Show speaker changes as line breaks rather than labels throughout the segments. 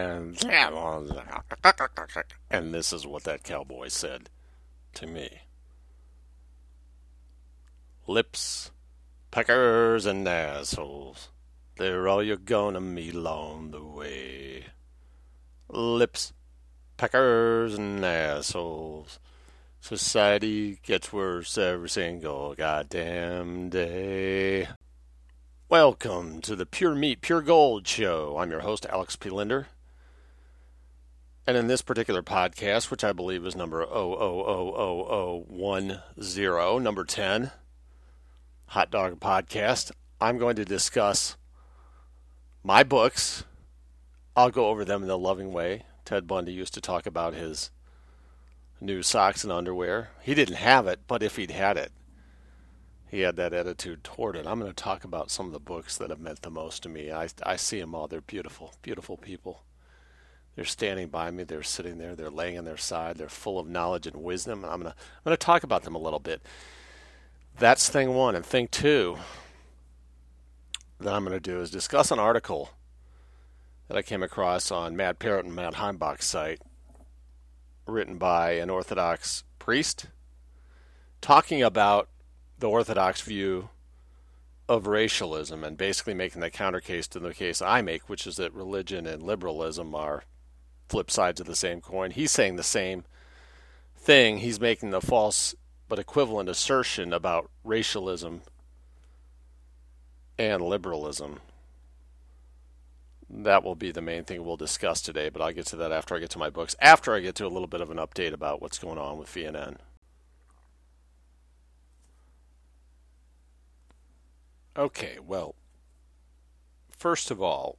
And and this is what that cowboy said to me. Lips, peckers, and assholes. They're all you're gonna meet along the way. Lips, peckers, and assholes. Society gets worse every single goddamn day. Welcome to the Pure Meat, Pure Gold show. I'm your host, Alex P. Linder. And in this particular podcast, which I believe is number 0000010, number 10, Hot Dog Podcast, I'm going to discuss my books. I'll go over them in a loving way. Ted Bundy used to talk about his new socks and underwear. He didn't have it, but if he'd had it, he had that attitude toward it. I'm going to talk about some of the books that have meant the most to me. I, I see them all. They're beautiful, beautiful people. They're standing by me. They're sitting there. They're laying on their side. They're full of knowledge and wisdom. I'm to I'm to talk about them a little bit. That's thing one. And thing two that I'm to do is discuss an article that I came across on Matt Parrott and Matt Heimbach's site, written by an Orthodox priest, talking about the Orthodox view of racialism and basically making the counter case to the case I make, which is that religion and liberalism are flip sides of the same coin. He's saying the same thing. He's making the false but equivalent assertion about racialism and liberalism. That will be the main thing we'll discuss today, but I'll get to that after I get to my books, after I get to a little bit of an update about what's going on with VNN. Okay, well, first of all,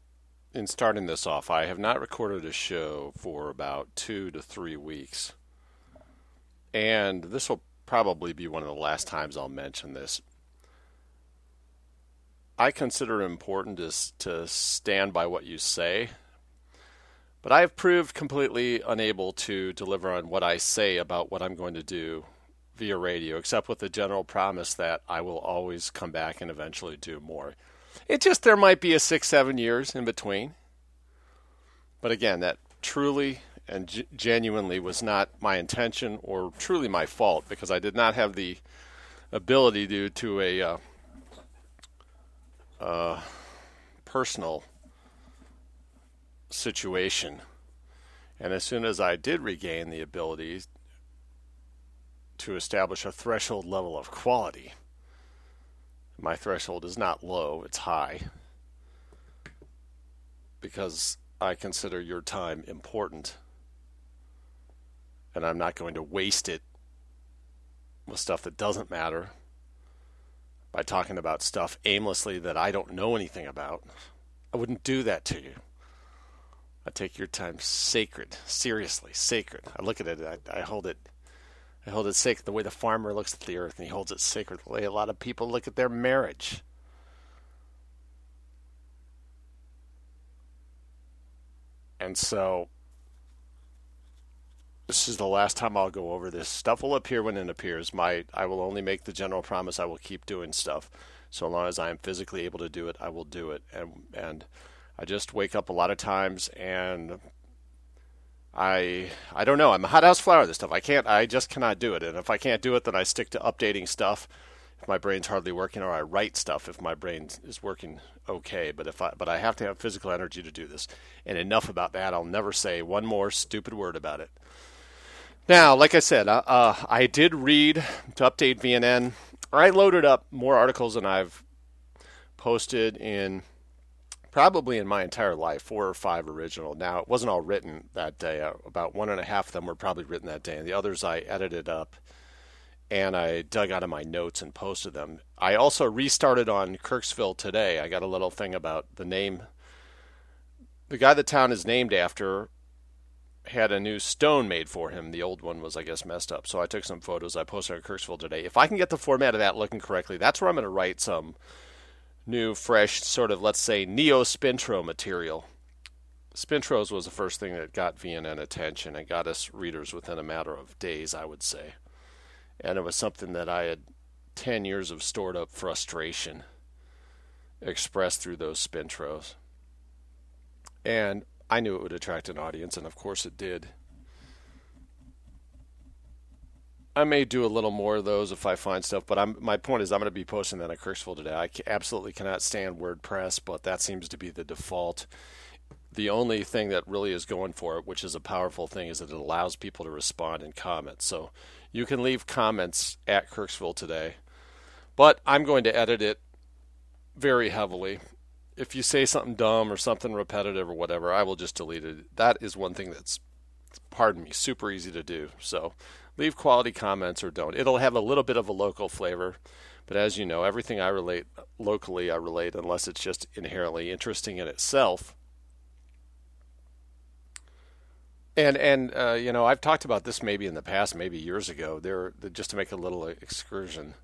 in starting this off, I have not recorded a show for about two to three weeks. And this will probably be one of the last times I'll mention this. I consider it important to, to stand by what you say, but I have proved completely unable to deliver on what I say about what I'm going to do via radio, except with the general promise that I will always come back and eventually do more. It just, there might be a six, seven years in between. But again, that truly and g- genuinely was not my intention or truly my fault because I did not have the ability due to a uh, uh, personal situation. And as soon as I did regain the ability to establish a threshold level of quality, my threshold is not low, it's high. Because I consider your time important. And I'm not going to waste it with stuff that doesn't matter by talking about stuff aimlessly that I don't know anything about. I wouldn't do that to you. I take your time sacred, seriously, sacred. I look at it, I, I hold it, I hold it sacred the way the farmer looks at the earth, and he holds it sacred the way a lot of people look at their marriage. And so this is the last time I'll go over this. Stuff will appear when it appears. My I will only make the general promise I will keep doing stuff. So long as I am physically able to do it, I will do it. And and I just wake up a lot of times and I I don't know. I'm a hothouse flower this stuff. I can't I just cannot do it. And if I can't do it then I stick to updating stuff if my brain's hardly working or I write stuff if my brain is working okay. But if I but I have to have physical energy to do this. And enough about that. I'll never say one more stupid word about it. Now, like I said, uh, uh, I did read to update VNN. I loaded up more articles than I've posted in probably in my entire life, four or five original. Now, it wasn't all written that day. Uh, about one and a half of them were probably written that day, and the others I edited up and I dug out of my notes and posted them. I also restarted on Kirksville today. I got a little thing about the name. The guy the town is named after had a new stone made for him. The old one was, I guess, messed up. So I took some photos. I posted on Kirksville today. If I can get the format of that looking correctly, that's where I'm going to write some new, fresh, sort of, let's say, neo Spintro material. Spintros was the first thing that got VNN attention and got us readers within a matter of days, I would say. And it was something that I had 10 years of stored up frustration expressed through those Spintros. And I knew it would attract an audience, and of course it did. I may do a little more of those if I find stuff, but I'm, my point is I'm going to be posting that on Kirksville today. I absolutely cannot stand WordPress, but that seems to be the default. The only thing that really is going for it, which is a powerful thing, is that it allows people to respond in comments. So you can leave comments at Kirksville today, but I'm going to edit it very heavily. If you say something dumb or something repetitive or whatever, I will just delete it. That is one thing that's, pardon me, super easy to do. So leave quality comments or don't. It'll have a little bit of a local flavor, but as you know, everything I relate locally, I relate unless it's just inherently interesting in itself. And and uh, you know, I've talked about this maybe in the past, maybe years ago. There, just to make a little excursion.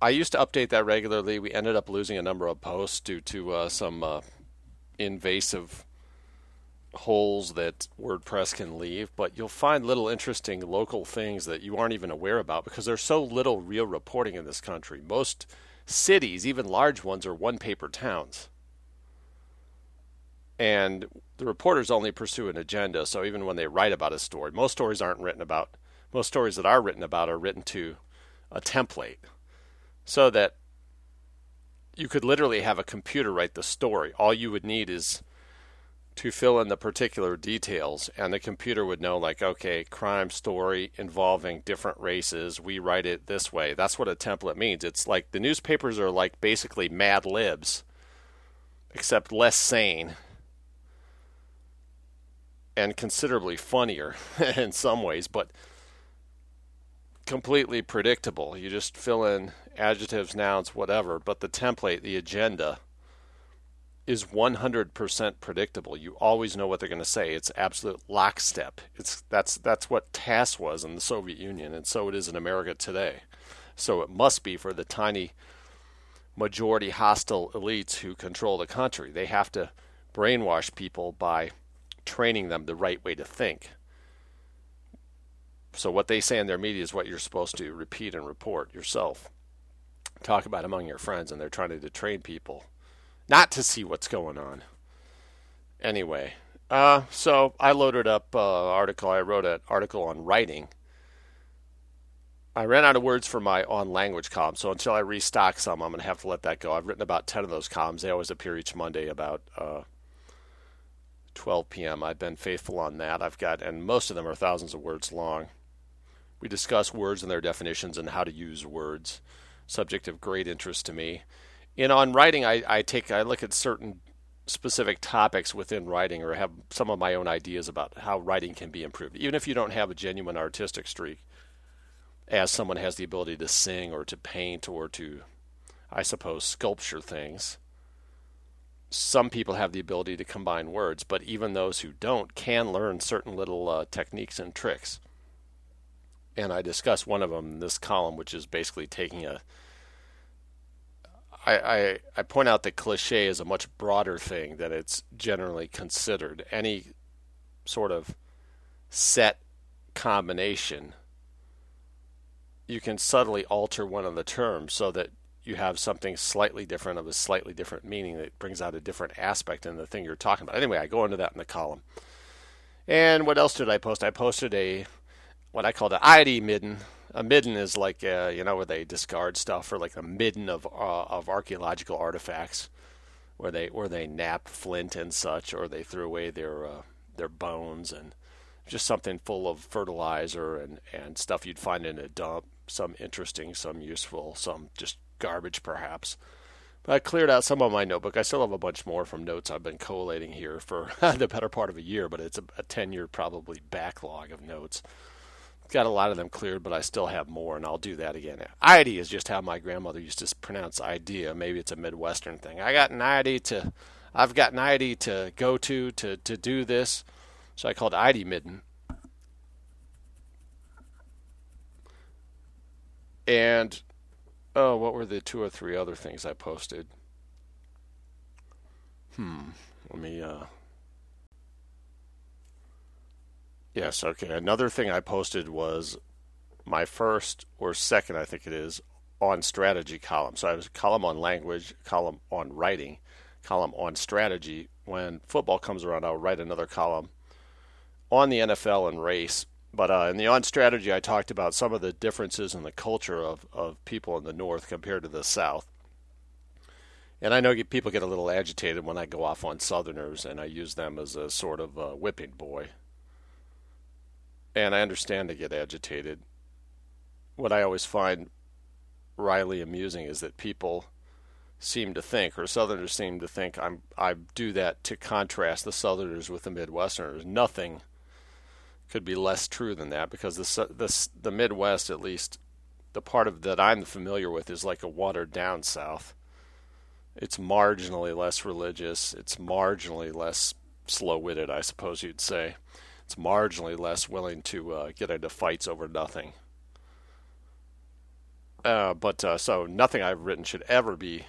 I used to update that regularly. We ended up losing a number of posts due to uh, some uh, invasive holes that WordPress can leave, but you'll find little interesting local things that you aren't even aware about because there's so little real reporting in this country. Most cities, even large ones, are one paper towns. And the reporters only pursue an agenda, so even when they write about a story, most stories aren't written about, most stories that are written about are written to a template so that you could literally have a computer write the story. All you would need is to fill in the particular details, and the computer would know, like, okay, crime story involving different races. We write it this way. That's what a template means. It's like the newspapers are like basically Mad Libs, except less sane and considerably funnier in some ways, but completely predictable. You just fill in adjectives, nouns, whatever, but the template, the agenda, is 100% predictable. You always know what they're going to say. It's absolute lockstep. It's that's that's what TASS was in the Soviet Union, and so it is in America today. So it must be for the tiny majority hostile elites who control the country. They have to brainwash people by training them the right way to think. So what they say in their media is what you're supposed to repeat and report yourself. Talk about among your friends, and they're trying to train people not to see what's going on. Anyway, uh, so I loaded up uh, article. I wrote an article on writing. I ran out of words for my on language column, so until I restock some, I'm going to have to let that go. I've written about 10 of those columns. They always appear each Monday about uh, 12 p.m. I've been faithful on that. I've got, and most of them are thousands of words long. We discuss words and their definitions and how to use words, subject of great interest to me in on writing, I, I take I look at certain specific topics within writing or have some of my own ideas about how writing can be improved. Even if you don't have a genuine artistic streak, as someone has the ability to sing or to paint or to, I suppose, sculpture things. Some people have the ability to combine words, but even those who don't can learn certain little uh, techniques and tricks. And I discuss one of them in this column, which is basically taking a I, I, I point out that cliche is a much broader thing than it's generally considered. Any sort of set combination, you can subtly alter one of the terms so that you have something slightly different of a slightly different meaning that brings out a different aspect in the thing you're talking about. Anyway, I go into that in the column. And what else did I post? I posted a what I called an Idee midden a midden is like uh, you know where they discard stuff or like a midden of uh, of archaeological artifacts where they where they knap flint and such or they threw away their uh, their bones and just something full of fertilizer and and stuff you'd find in a dump some interesting some useful some just garbage perhaps but I cleared out some of my notebook. I still have a bunch more from notes I've been collating here for the better part of a year, but it's a, a 10 year probably backlog of notes got a lot of them cleared, but I still have more, and I'll do that again. Idee is just how my grandmother used to pronounce idea. Maybe it's a Midwestern thing. I got an ID to, I've got an ID to go to to to do this, so I called Idee midden. And oh, what were the two or three other things I posted? Hmm. Let me uh, Yes, okay. Another thing I posted was my first or second, I think it is, on strategy column. So I was a column on language, column on writing, column on strategy, when football comes around, I'll write another column on the NFL and race. But uh, in the on strategy, I talked about some of the differences in the culture of, of people in the North compared to the South. And I know people get a little agitated when I go off on Southerners and I use them as a sort of a whipping boy. And I understand they get agitated. What I always find wryly amusing is that people seem to think, or Southerners seem to think, I'm I do that to contrast the Southerners with the Midwesterners. Nothing could be less true than that because the the the Midwest, at least the part of that I'm familiar with, is like a watered down South. It's marginally less religious. It's marginally less slow witted, I suppose you'd say. It's marginally less willing to uh, get into fights over nothing. Uh, but uh, so nothing I've written should ever be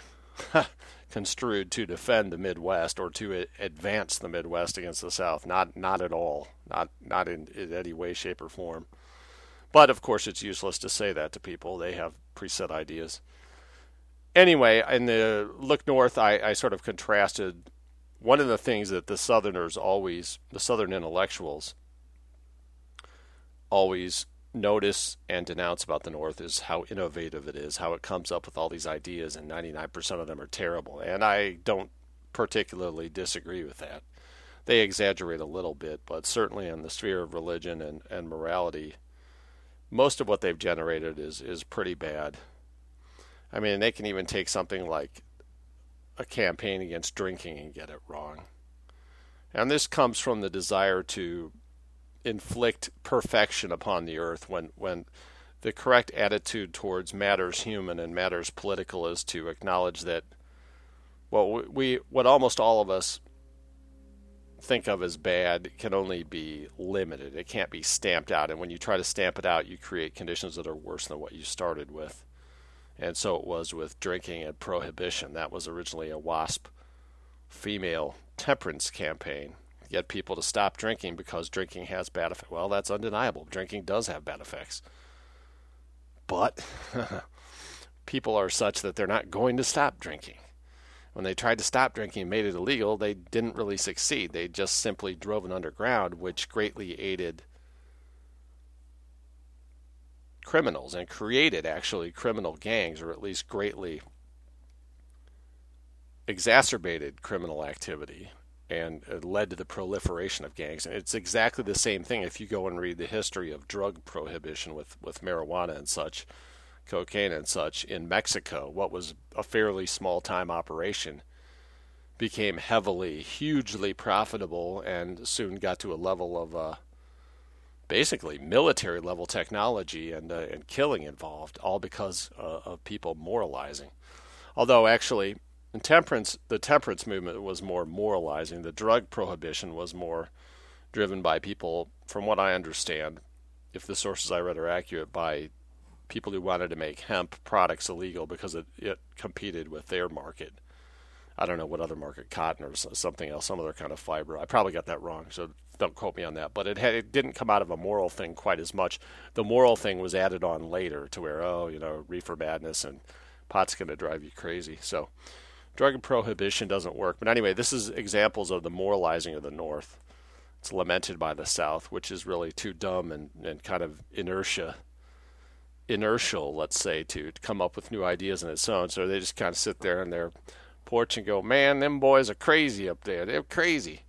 construed to defend the Midwest or to advance the Midwest against the South. Not not at all. Not not in, in any way, shape, or form. But of course, it's useless to say that to people. They have preset ideas. Anyway, in the look north, I, I sort of contrasted one of the things that the Southerners always, the Southern intellectuals, always notice and denounce about the North is how innovative it is, how it comes up with all these ideas, and 99% of them are terrible. And I don't particularly disagree with that. They exaggerate a little bit, but certainly in the sphere of religion and, and morality, most of what they've generated is, is pretty bad. I mean, they can even take something like a campaign against drinking and get it wrong. And this comes from the desire to inflict perfection upon the earth when when the correct attitude towards matters human and matters political is to acknowledge that what we what almost all of us think of as bad can only be limited. It can't be stamped out. And when you try to stamp it out, you create conditions that are worse than what you started with. And so it was with drinking and prohibition. That was originally a WASP female temperance campaign get people to stop drinking because drinking has bad effects. Well, that's undeniable. Drinking does have bad effects. But people are such that they're not going to stop drinking. When they tried to stop drinking and made it illegal, they didn't really succeed. They just simply drove it underground, which greatly aided criminals and created actually criminal gangs, or at least greatly exacerbated criminal activity and it led to the proliferation of gangs. And it's exactly the same thing if you go and read the history of drug prohibition with, with marijuana and such, cocaine and such in Mexico. What was a fairly small time operation became heavily, hugely profitable, and soon got to a level of uh, basically military level technology and uh, and killing involved, all because uh, of people moralizing. Although actually temperance, the temperance movement was more moralizing. The drug prohibition was more driven by people, from what I understand, if the sources I read are accurate, by people who wanted to make hemp products illegal because it, it competed with their market. I don't know what other market, cotton or something else, some other kind of fiber. I probably got that wrong, so don't quote me on that. But it had, it didn't come out of a moral thing quite as much. The moral thing was added on later to where oh, you know, reefer madness and pot's going to drive you crazy. So drug prohibition doesn't work. But anyway, this is examples of the moralizing of the North. It's lamented by the South, which is really too dumb and, and kind of inertia, inertial, let's say, to, to come up with new ideas on its own. So they just kind of sit there on their porch and go, "Man, them boys are crazy up there. They're crazy."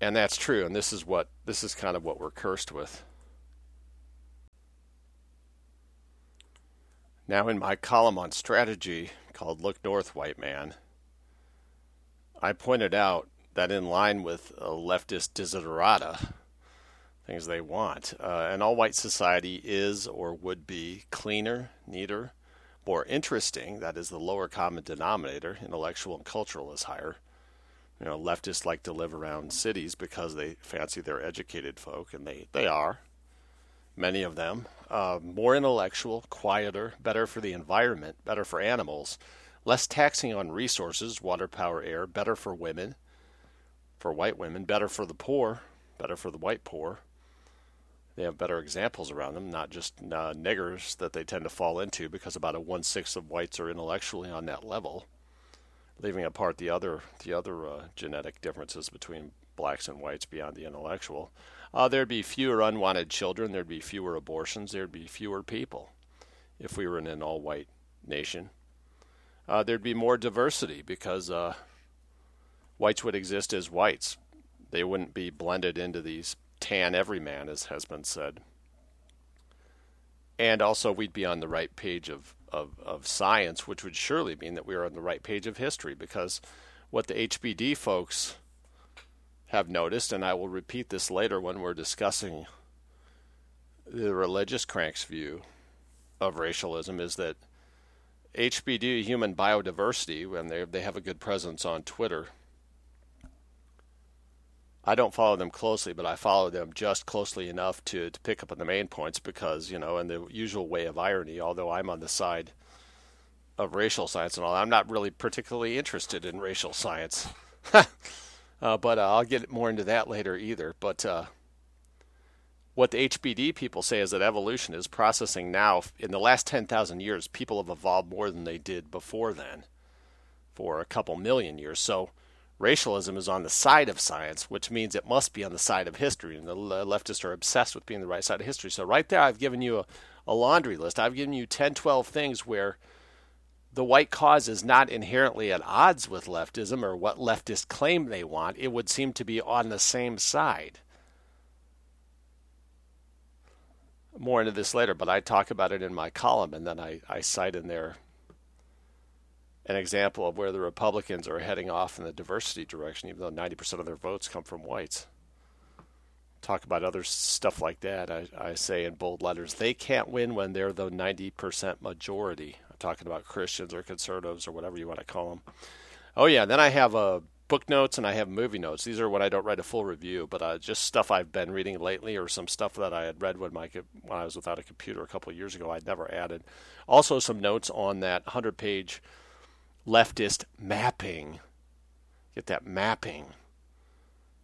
And that's true. And this is what this is kind of what we're cursed with. Now, in my column on strategy, called Look North, White Man, I pointed out that in line with a leftist desiderata, things they want, uh, an all white society is or would be cleaner, neater, more interesting, that is, the lower common denominator, intellectual and cultural is higher. You know, leftists like to live around cities because they fancy they're educated folk, and they, they are many of them, uh, more intellectual, quieter, better for the environment, better for animals, less taxing on resources, water, power, air, better for women, for white women, better for the poor, better for the white poor. They have better examples around them, not just uh, niggers that they tend to fall into because about a one sixth of whites are intellectually on that level. leaving apart the other the other uh, genetic differences between blacks and whites beyond the intellectual, uh, there'd be fewer unwanted children, there'd be fewer abortions, there'd be fewer people if we were in an all-white nation. Uh, there'd be more diversity because uh, whites would exist as whites. They wouldn't be blended into these tan everyman, as has been said. And also, we'd be on the right page of, of, of science, which would surely mean that we are on the right page of history because what the HBD folks have noticed, and I will repeat this later when we're discussing the religious cranks view of racialism, is that HBD, human biodiversity, when they they have a good presence on Twitter. I don't follow them closely, but I follow them just closely enough to, to pick up on the main points because, you know, in the usual way of irony, although I'm on the side of racial science and all, I'm not really particularly interested in racial science. Uh, but uh, I'll get more into that later either. But uh, what the HBD people say is that evolution is processing now. In the last 10,000 years, people have evolved more than they did before then for a couple million years. So racialism is on the side of science, which means it must be on the side of history. And the leftists are obsessed with being the right side of history. So right there, I've given you a, a laundry list. I've given you 10, 12 things where – the white cause is not inherently at odds with leftism or what leftists claim they want. It would seem to be on the same side. More into this later, but I talk about it in my column, and then I, I cite in there an example of where the Republicans are heading off in the diversity direction, even though 90% of their votes come from whites. Talk about other stuff like that. I, I say in bold letters, they can't win when they're the 90% majority I'm talking about Christians or conservatives or whatever you want to call them. Oh yeah, then I have uh, book notes and I have movie notes. These are when I don't write a full review, but uh, just stuff I've been reading lately or some stuff that I had read when my when I was without a computer a couple of years ago. I'd never added. Also, some notes on that hundred-page leftist mapping. Get that mapping.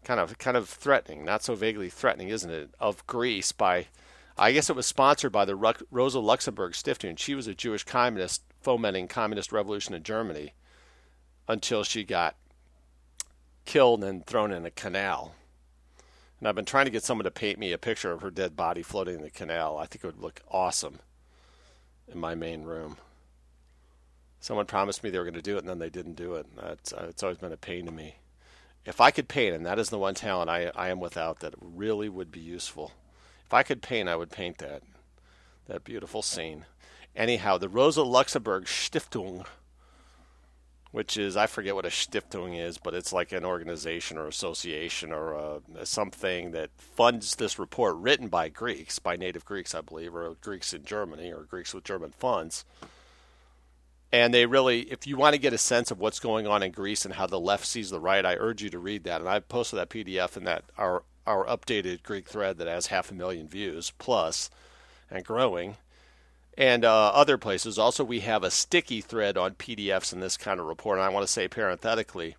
Kind of, kind of threatening, not so vaguely threatening, isn't it? Of Greece by I guess it was sponsored by the Rosa Luxemburg Stiftung. She was a Jewish communist fomenting communist revolution in Germany until she got killed and thrown in a canal. And I've been trying to get someone to paint me a picture of her dead body floating in the canal. I think it would look awesome in my main room. Someone promised me they were going to do it, and then they didn't do it. That's, uh, it's always been a pain to me. If I could paint, and that is the one talent I, I am without that really would be useful, if I could paint, I would paint that. That beautiful scene. Anyhow, the Rosa Luxemburg Stiftung, which is, I forget what a Stiftung is, but it's like an organization or association or uh, something that funds this report written by Greeks, by native Greeks, I believe, or Greeks in Germany or Greeks with German funds. And they really, if you want to get a sense of what's going on in Greece and how the left sees the right, I urge you to read that. And I posted that PDF in that our our updated Greek thread that has half a million views plus and growing. And uh, other places. Also, we have a sticky thread on PDFs in this kind of report. And I want to say parenthetically,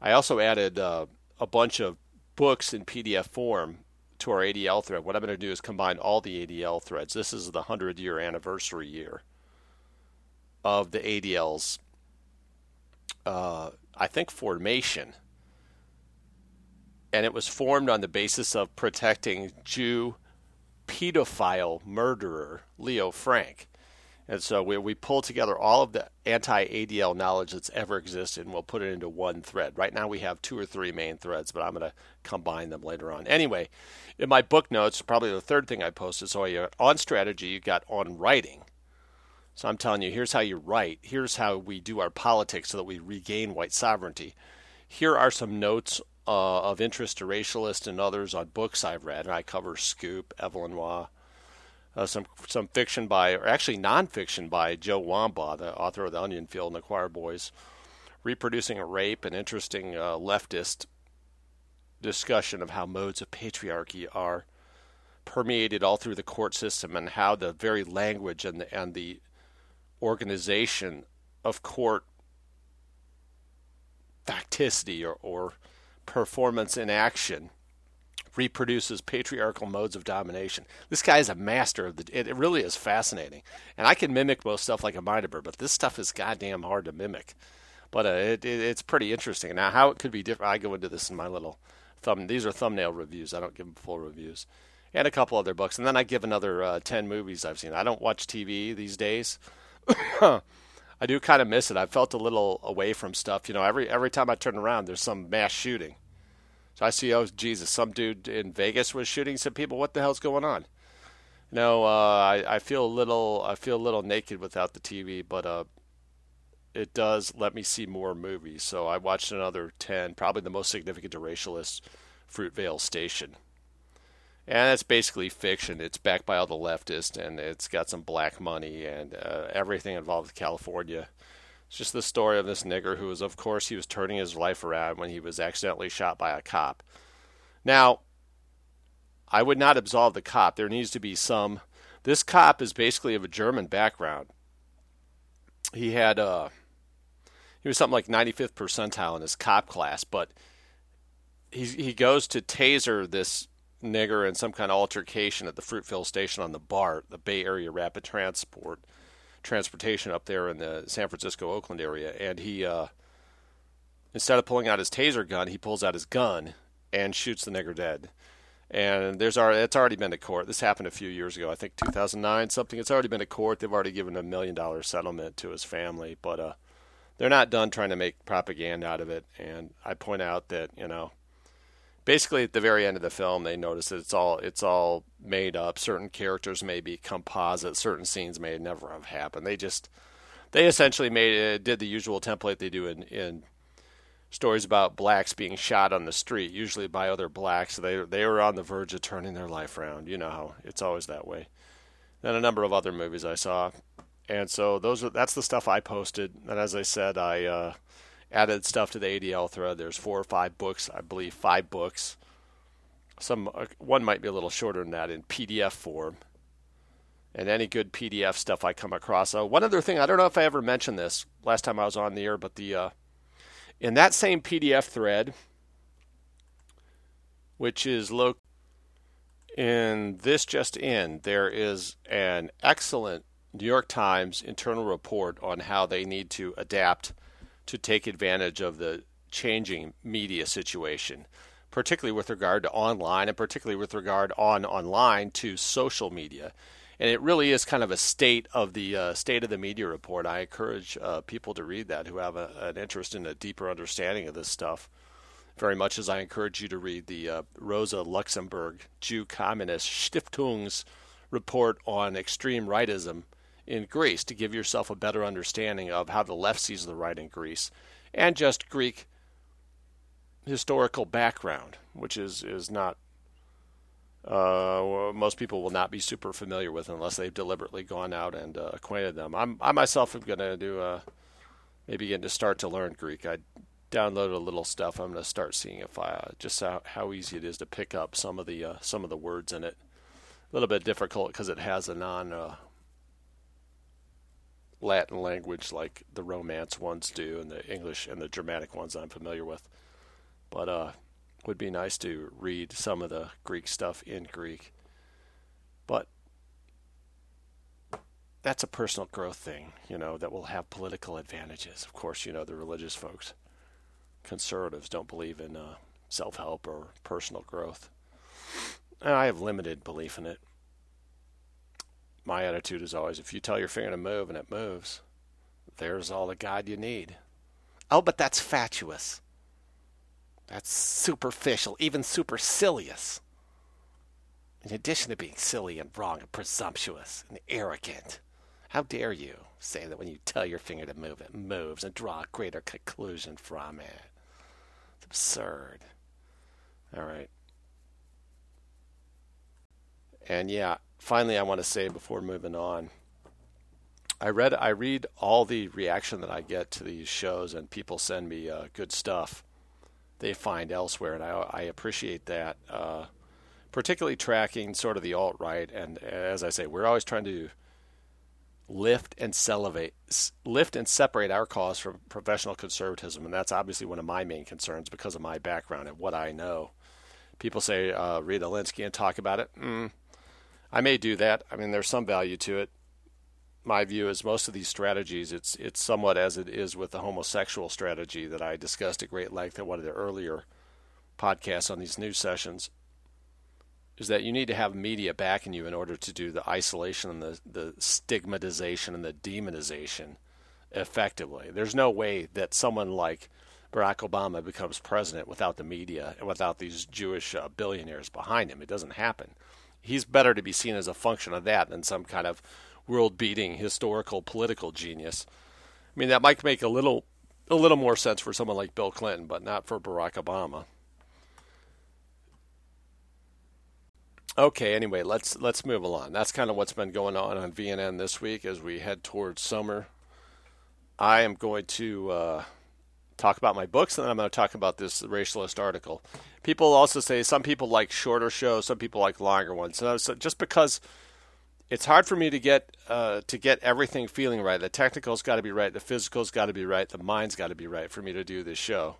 I also added uh, a bunch of books in PDF form to our ADL thread. What I'm going to do is combine all the ADL threads. This is the 100 year anniversary year of the ADL's, uh, I think, formation and it was formed on the basis of protecting Jew pedophile murderer Leo Frank. And so we, we pull together all of the anti ADL knowledge that's ever existed and we'll put it into one thread. Right now we have two or three main threads, but I'm going to combine them later on. Anyway, in my book notes, probably the third thing I posted, so on strategy, you got on writing. So I'm telling you, here's how you write. Here's how we do our politics so that we regain white sovereignty. Here are some notes uh, of interest to racialists and others on books I've read, and I cover Scoop, Evelyn Waugh, uh, some some fiction by, or actually nonfiction by Joe Wambaugh, the author of The Onion Field and The Choir Boys, reproducing a rape, an interesting uh, leftist discussion of how modes of patriarchy are permeated all through the court system and how the very language and the, and the organization of court facticity or, or performance in action reproduces patriarchal modes of domination. This guy is a master of the. It, really is fascinating, and I can mimic most stuff like a mynah bird, but this stuff is goddamn hard to mimic. but uh, it, it, it's pretty interesting. Now, how it could be different, I go into this in my little thumb. These are thumbnail reviews. I don't give them full reviews, and a couple other books, and then I give another uh, ten movies I've seen. I don't watch TV these days. I do kind of miss it. I felt a little away from stuff. You know, every every time I turn around, there's some mass shooting. So I see, oh Jesus, some dude in Vegas was shooting some people. What the hell's going on? You know, uh, I I feel a little I feel a little naked without the TV, but uh, it does let me see more movies. So I watched another ten, probably the most significant to racialists, Fruitvale Station and it's basically fiction. It's backed by all the leftists, and it's got some black money and uh, everything involved with California. It's just the story of this nigger who was, of course, he was turning his life around when he was accidentally shot by a cop. Now, I would not absolve the cop. There needs to be some. This cop is basically of a German background. He had uh, he was something like 95th percentile in his cop class, but he he goes to taser this nigger in some kind of altercation at the Fruitvale station on the BART, the Bay Area Rapid Transport transportation up there in the San Francisco Oakland area, and he uh, instead of pulling out his taser gun, he pulls out his gun and shoots the nigger dead. And there's already it's already been to court. This happened a few years ago, I think 2009 something. It's already been to court. They've already given a million dollar settlement to his family, but uh, they're not done trying to make propaganda out of it. And I point out that you know basically at the very end of the film they notice that it's all it's all made up. Certain characters may be composite. Certain scenes may never have happened. They just they essentially made it, did the usual template they do in in stories about blacks being shot on the street usually by other blacks. They they were on the verge of turning their life around. You know how it's always that way. Then a number of other movies i saw. And so those are that's the stuff i posted. And as i said i uh, added stuff to the ADL thread. There's four or five books, I believe, five books. Some uh, one might be a little shorter than that in PDF form. And any good PDF stuff I come across. Uh, one other thing, I don't know if I ever mentioned this last time I was on the air, but the uh, in that same PDF thread, which is located in this just in, there is an excellent New York Times internal report on how they need to adapt to take advantage of the changing media situation, particularly with regard to online and particularly with regard on online to social media. And it really is kind of a state of the uh, state of the media report. I encourage uh, people to read that who have a, an interest in a deeper understanding of this stuff. Very much as I encourage you to read the uh, Rosa Luxemburg Jew Communist Stiftung's report on extreme rightism in Greece to give yourself a better understanding of how the left sees the right in Greece and just Greek historical background, which is, is not, uh, most people will not be super familiar with unless they've deliberately gone out and uh, acquainted them. I'm, I myself am going to do a, maybe getting to start to learn Greek. I downloaded a little stuff. I'm going to start seeing if I uh, just how, how easy it is to pick up some of the uh, some of the words in it. A little bit difficult because it has a non uh, Latin language like the Romance ones do, and the English and the Germanic ones I'm familiar with. But uh, would be nice to read some of the Greek stuff in Greek. But that's a personal growth thing, you know, that will have political advantages. Of course, you know, the religious folks, conservatives, don't believe in uh, self help or personal growth. I have limited belief in it my attitude is always if you tell your finger to move and it moves, there's all the God you need. Oh, but that's fatuous. That's superficial, even supercilious. In addition to being silly and wrong and presumptuous and arrogant, how dare you say that when you tell your finger to move, it moves and draw a greater conclusion from it? It's absurd. All right. And yeah, finally, I want to say before moving on, I read I read all the reaction that I get to these shows, and people send me uh, good stuff they find elsewhere, and I, I appreciate that. Uh, particularly tracking sort of the alt right, and as I say, we're always trying to lift and salivate, lift and separate our cause from professional conservatism, and that's obviously one of my main concerns because of my background and what I know. People say uh, read Alinsky and talk about it. Mm, I may do that. I mean, there's some value to it. my view is most of these strategies, it's it's somewhat as it is with the homosexual strategy that I discussed at great length in one of the earlier podcasts on these news sessions. Is that you need to have media backing you in order to do the isolation and the, the stigmatization and the demonization effectively. There's no way that someone like Barack Obama becomes president without the media and without these Jewish uh, billionaires behind him. It doesn't happen. He's better to be seen as a function of that than some kind of world beating historical political genius. I mean, that might make a little a little more sense for someone like Bill Clinton, but not for Barack Obama. Okay, anyway, let's let's move along. That's kind of what's been going on on VNN this week as we head towards summer. I am going to uh, talk about my books, and then I'm going to talk about this racialist article. People also say some people like shorter shows, some people like longer ones. So just because it's hard for me to get uh, to get everything feeling right. The technical's got to be right, the physical's got to be right, the mind's got to be right for me to do this show.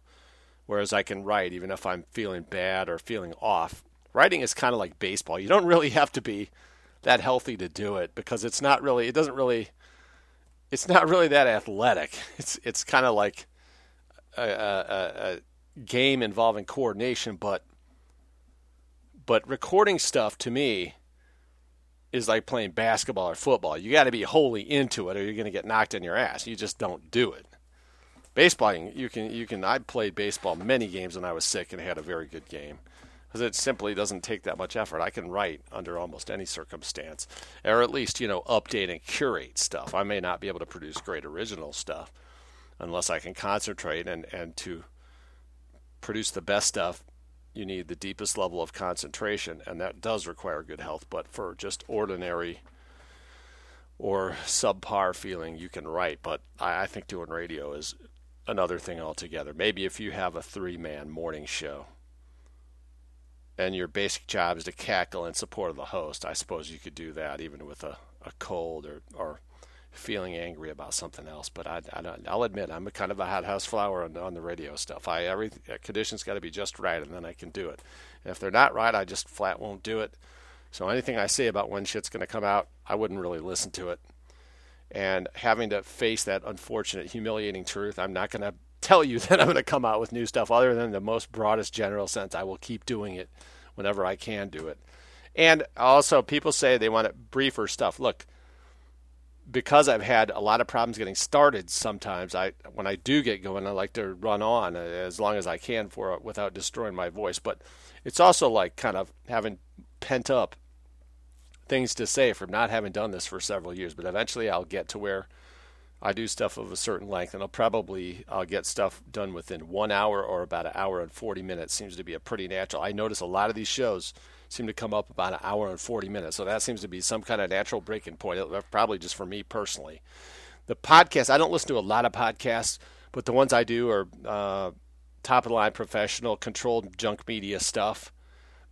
Whereas I can write even if I'm feeling bad or feeling off. Writing is kind of like baseball. You don't really have to be that healthy to do it because it's not really it doesn't really it's not really that athletic. It's it's kind of like a, a, a game involving coordination, but but recording stuff to me is like playing basketball or football. You got to be wholly into it, or you're going to get knocked in your ass. You just don't do it. Baseball, you can you can. I played baseball many games when I was sick and had a very good game because it simply doesn't take that much effort. I can write under almost any circumstance, or at least you know update and curate stuff. I may not be able to produce great original stuff unless I can concentrate and and to produce the best stuff you need the deepest level of concentration, and that does require good health. But for just ordinary or subpar feeling, you can write. But I, I think doing radio is another thing altogether. Maybe if you have a three man morning show and your basic job is to cackle in support of the host, I suppose you could do that even with a, a cold or, or feeling angry about something else. But I, I will admit I'm a kind of a hothouse flower on, on the radio stuff. I every uh, conditions got to be just right, and then I can do it. And if they're not right, I just flat won't do it. So anything I say about when shit's going to come out, I wouldn't really listen to it. And having to face that unfortunate, humiliating truth, I'm not going to tell you that I'm going to come out with new stuff other than the most broadest general sense. I will keep doing it whenever I can do it. And also, people say they want it briefer stuff. Look, because I've had a lot of problems getting started sometimes I when I do get going I like to run on as long as I can for it without destroying my voice. But it's also like kind of having pent up things to say from not having done this for several years. But eventually I'll get to where I do stuff of a certain length and I'll probably I'll get stuff done within 1 hour or about an hour and 40 minutes. Seems to be a pretty natural. I notice a lot of these shows seem to come up about an hour and 40 minutes. So that seems to be some kind of natural breaking point, probably just for me personally. The podcast, I don't listen to a lot of podcasts, but the ones I do are uh, top of the line professional, controlled junk media stuff.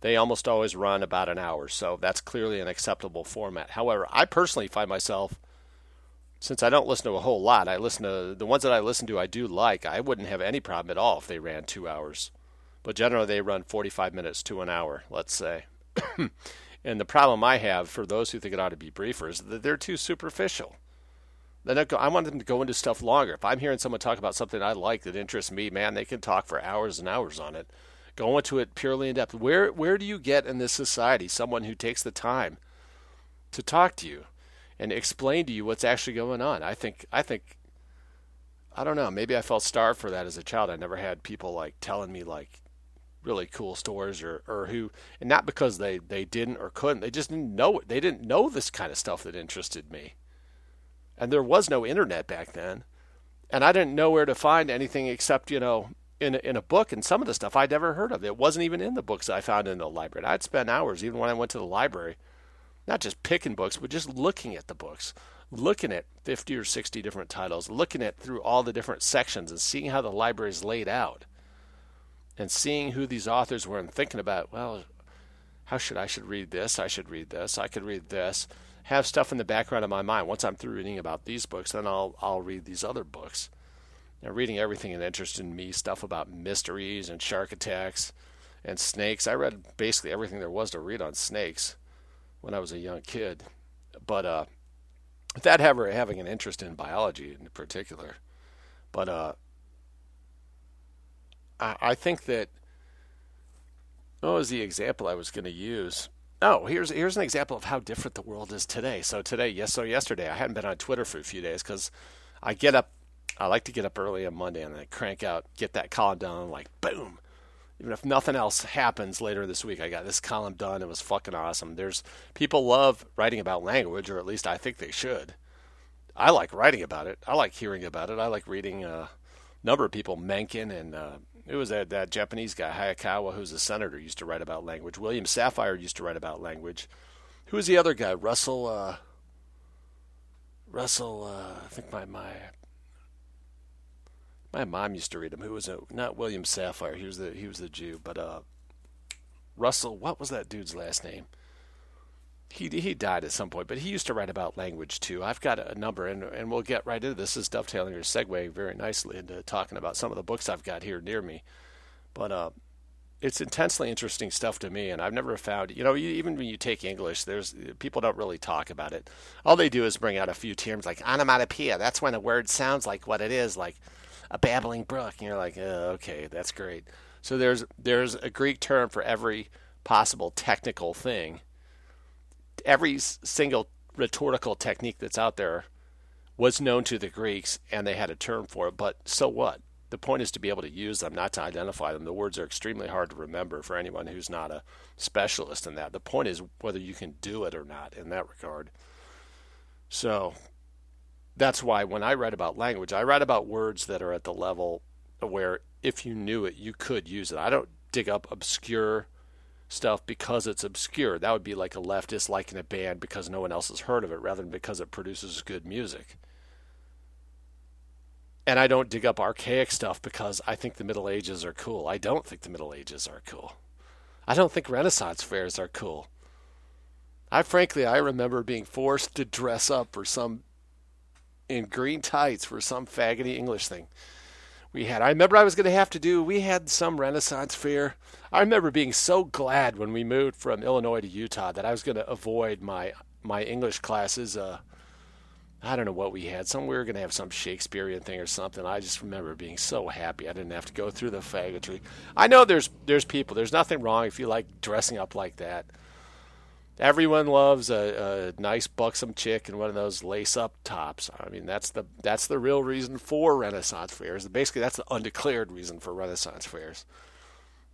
They almost always run about an hour, so that's clearly an acceptable format. However, I personally find myself, since I don't listen to a whole lot, I listen to the ones that I listen to, I do like. I wouldn't have any problem at all if they ran two hours but generally they run 45 minutes to an hour, let's say. and the problem I have for those who think it ought to be briefer is that they're too superficial. I want them to go into stuff longer. If I'm hearing someone talk about something I like that interests me, man, they can talk for hours and hours on it. Go into it purely in depth. Where where do you get in this society someone who takes the time to talk to you and explain to you what's actually going on? I think I think I don't know. Maybe I felt starved for that as a child. I never had people like telling me like really cool stores or, or who and not because they, they didn't or couldn't they just didn't know it. They didn't know this kind of stuff that interested me. And there was no internet back then. And i didn't know where to find anything except you know in a, in a book and some of the stuff i'd never heard of. It wasn't even in the books i found in the library. I'd spend hours even when i went to the library not just picking books but just looking at the books looking at 50 or 60 different titles looking at through all the different sections and seeing how the library is laid out and seeing who these authors were and thinking about, well, how should I should read this? I should read this. I could read this. Have stuff in the background of my mind. Once I'm through reading about these books, then I'll I'll read these other books. Now, reading everything that interested me, stuff about mysteries and shark attacks and snakes. I read basically everything there was to read on snakes when I was a young kid. But uh, without ever having an interest in biology in particular. But uh, I, I think that what was the example I was going to use? Oh, here's here's an example of how different the world is today. So today, yes, so yesterday, I hadn't been on Twitter for a few days because I get up. I like to get up early on Monday and then crank out, get that column done, like boom. Even if nothing else happens later this week, I got this column done. It was fucking awesome. There's people love writing about language, or at least I think they should. I like writing about it. I like hearing about it. I like reading a number of people, Mencken and uh, it was that, that Japanese guy, Hayakawa, who's a senator, used to write about language. William Safire used to write about language. Who was the other guy? Russell, uh, Russell, uh, I think my, my, my mom used to read him. Who was a, not William Safire. He was the, he was the Jew, but, uh, Russell, what was that dude's last name? He he died at some point, but he used to write about language too. I've got a number, and and we'll get right into this. This is dovetailing or segueing very nicely into talking about some of the books I've got here near me. But uh, it's intensely interesting stuff to me, and I've never found you know even when you take English, there's people don't really talk about it. All they do is bring out a few terms like onomatopoeia. That's when a word sounds like what it is, like a babbling brook, and you're like, oh, okay, that's great. So there's there's a Greek term for every possible technical thing every single rhetorical technique that's out there was known to the Greeks and they had a term for it. But so what? The point is to be able to use them, not to identify them. The words are extremely hard to remember for anyone who's not a specialist in that. The point is whether you can do it or not in that regard. So that's why when I write about language, I write about words that are at the level where if you knew it, you could use it. I don't dig up obscure stuff because it's obscure. That would be like a leftist liking a band because no one else has heard of it rather than because it produces good music. And I don't dig up archaic stuff because I think the Middle Ages are cool. I don't think the Middle Ages are cool. I don't think Renaissance fairs are cool. I frankly, I remember being forced to dress up for some in green tights for some faggoty English thing we had. I remember I was going to have to do, we had some Renaissance fair. I remember being so glad when we moved from Illinois to Utah that I was going to avoid my, my English classes. Uh, I don't know what we had. Some we were going to have some Shakespearean thing or something. I just remember being so happy I didn't have to go through the faggotry. I know there's there's people. There's nothing wrong if you like dressing up like that. Everyone loves a, a nice buxom chick in one of those lace-up tops. I mean, that's the that's the real reason for Renaissance fairs. Basically, that's the undeclared reason for Renaissance fairs.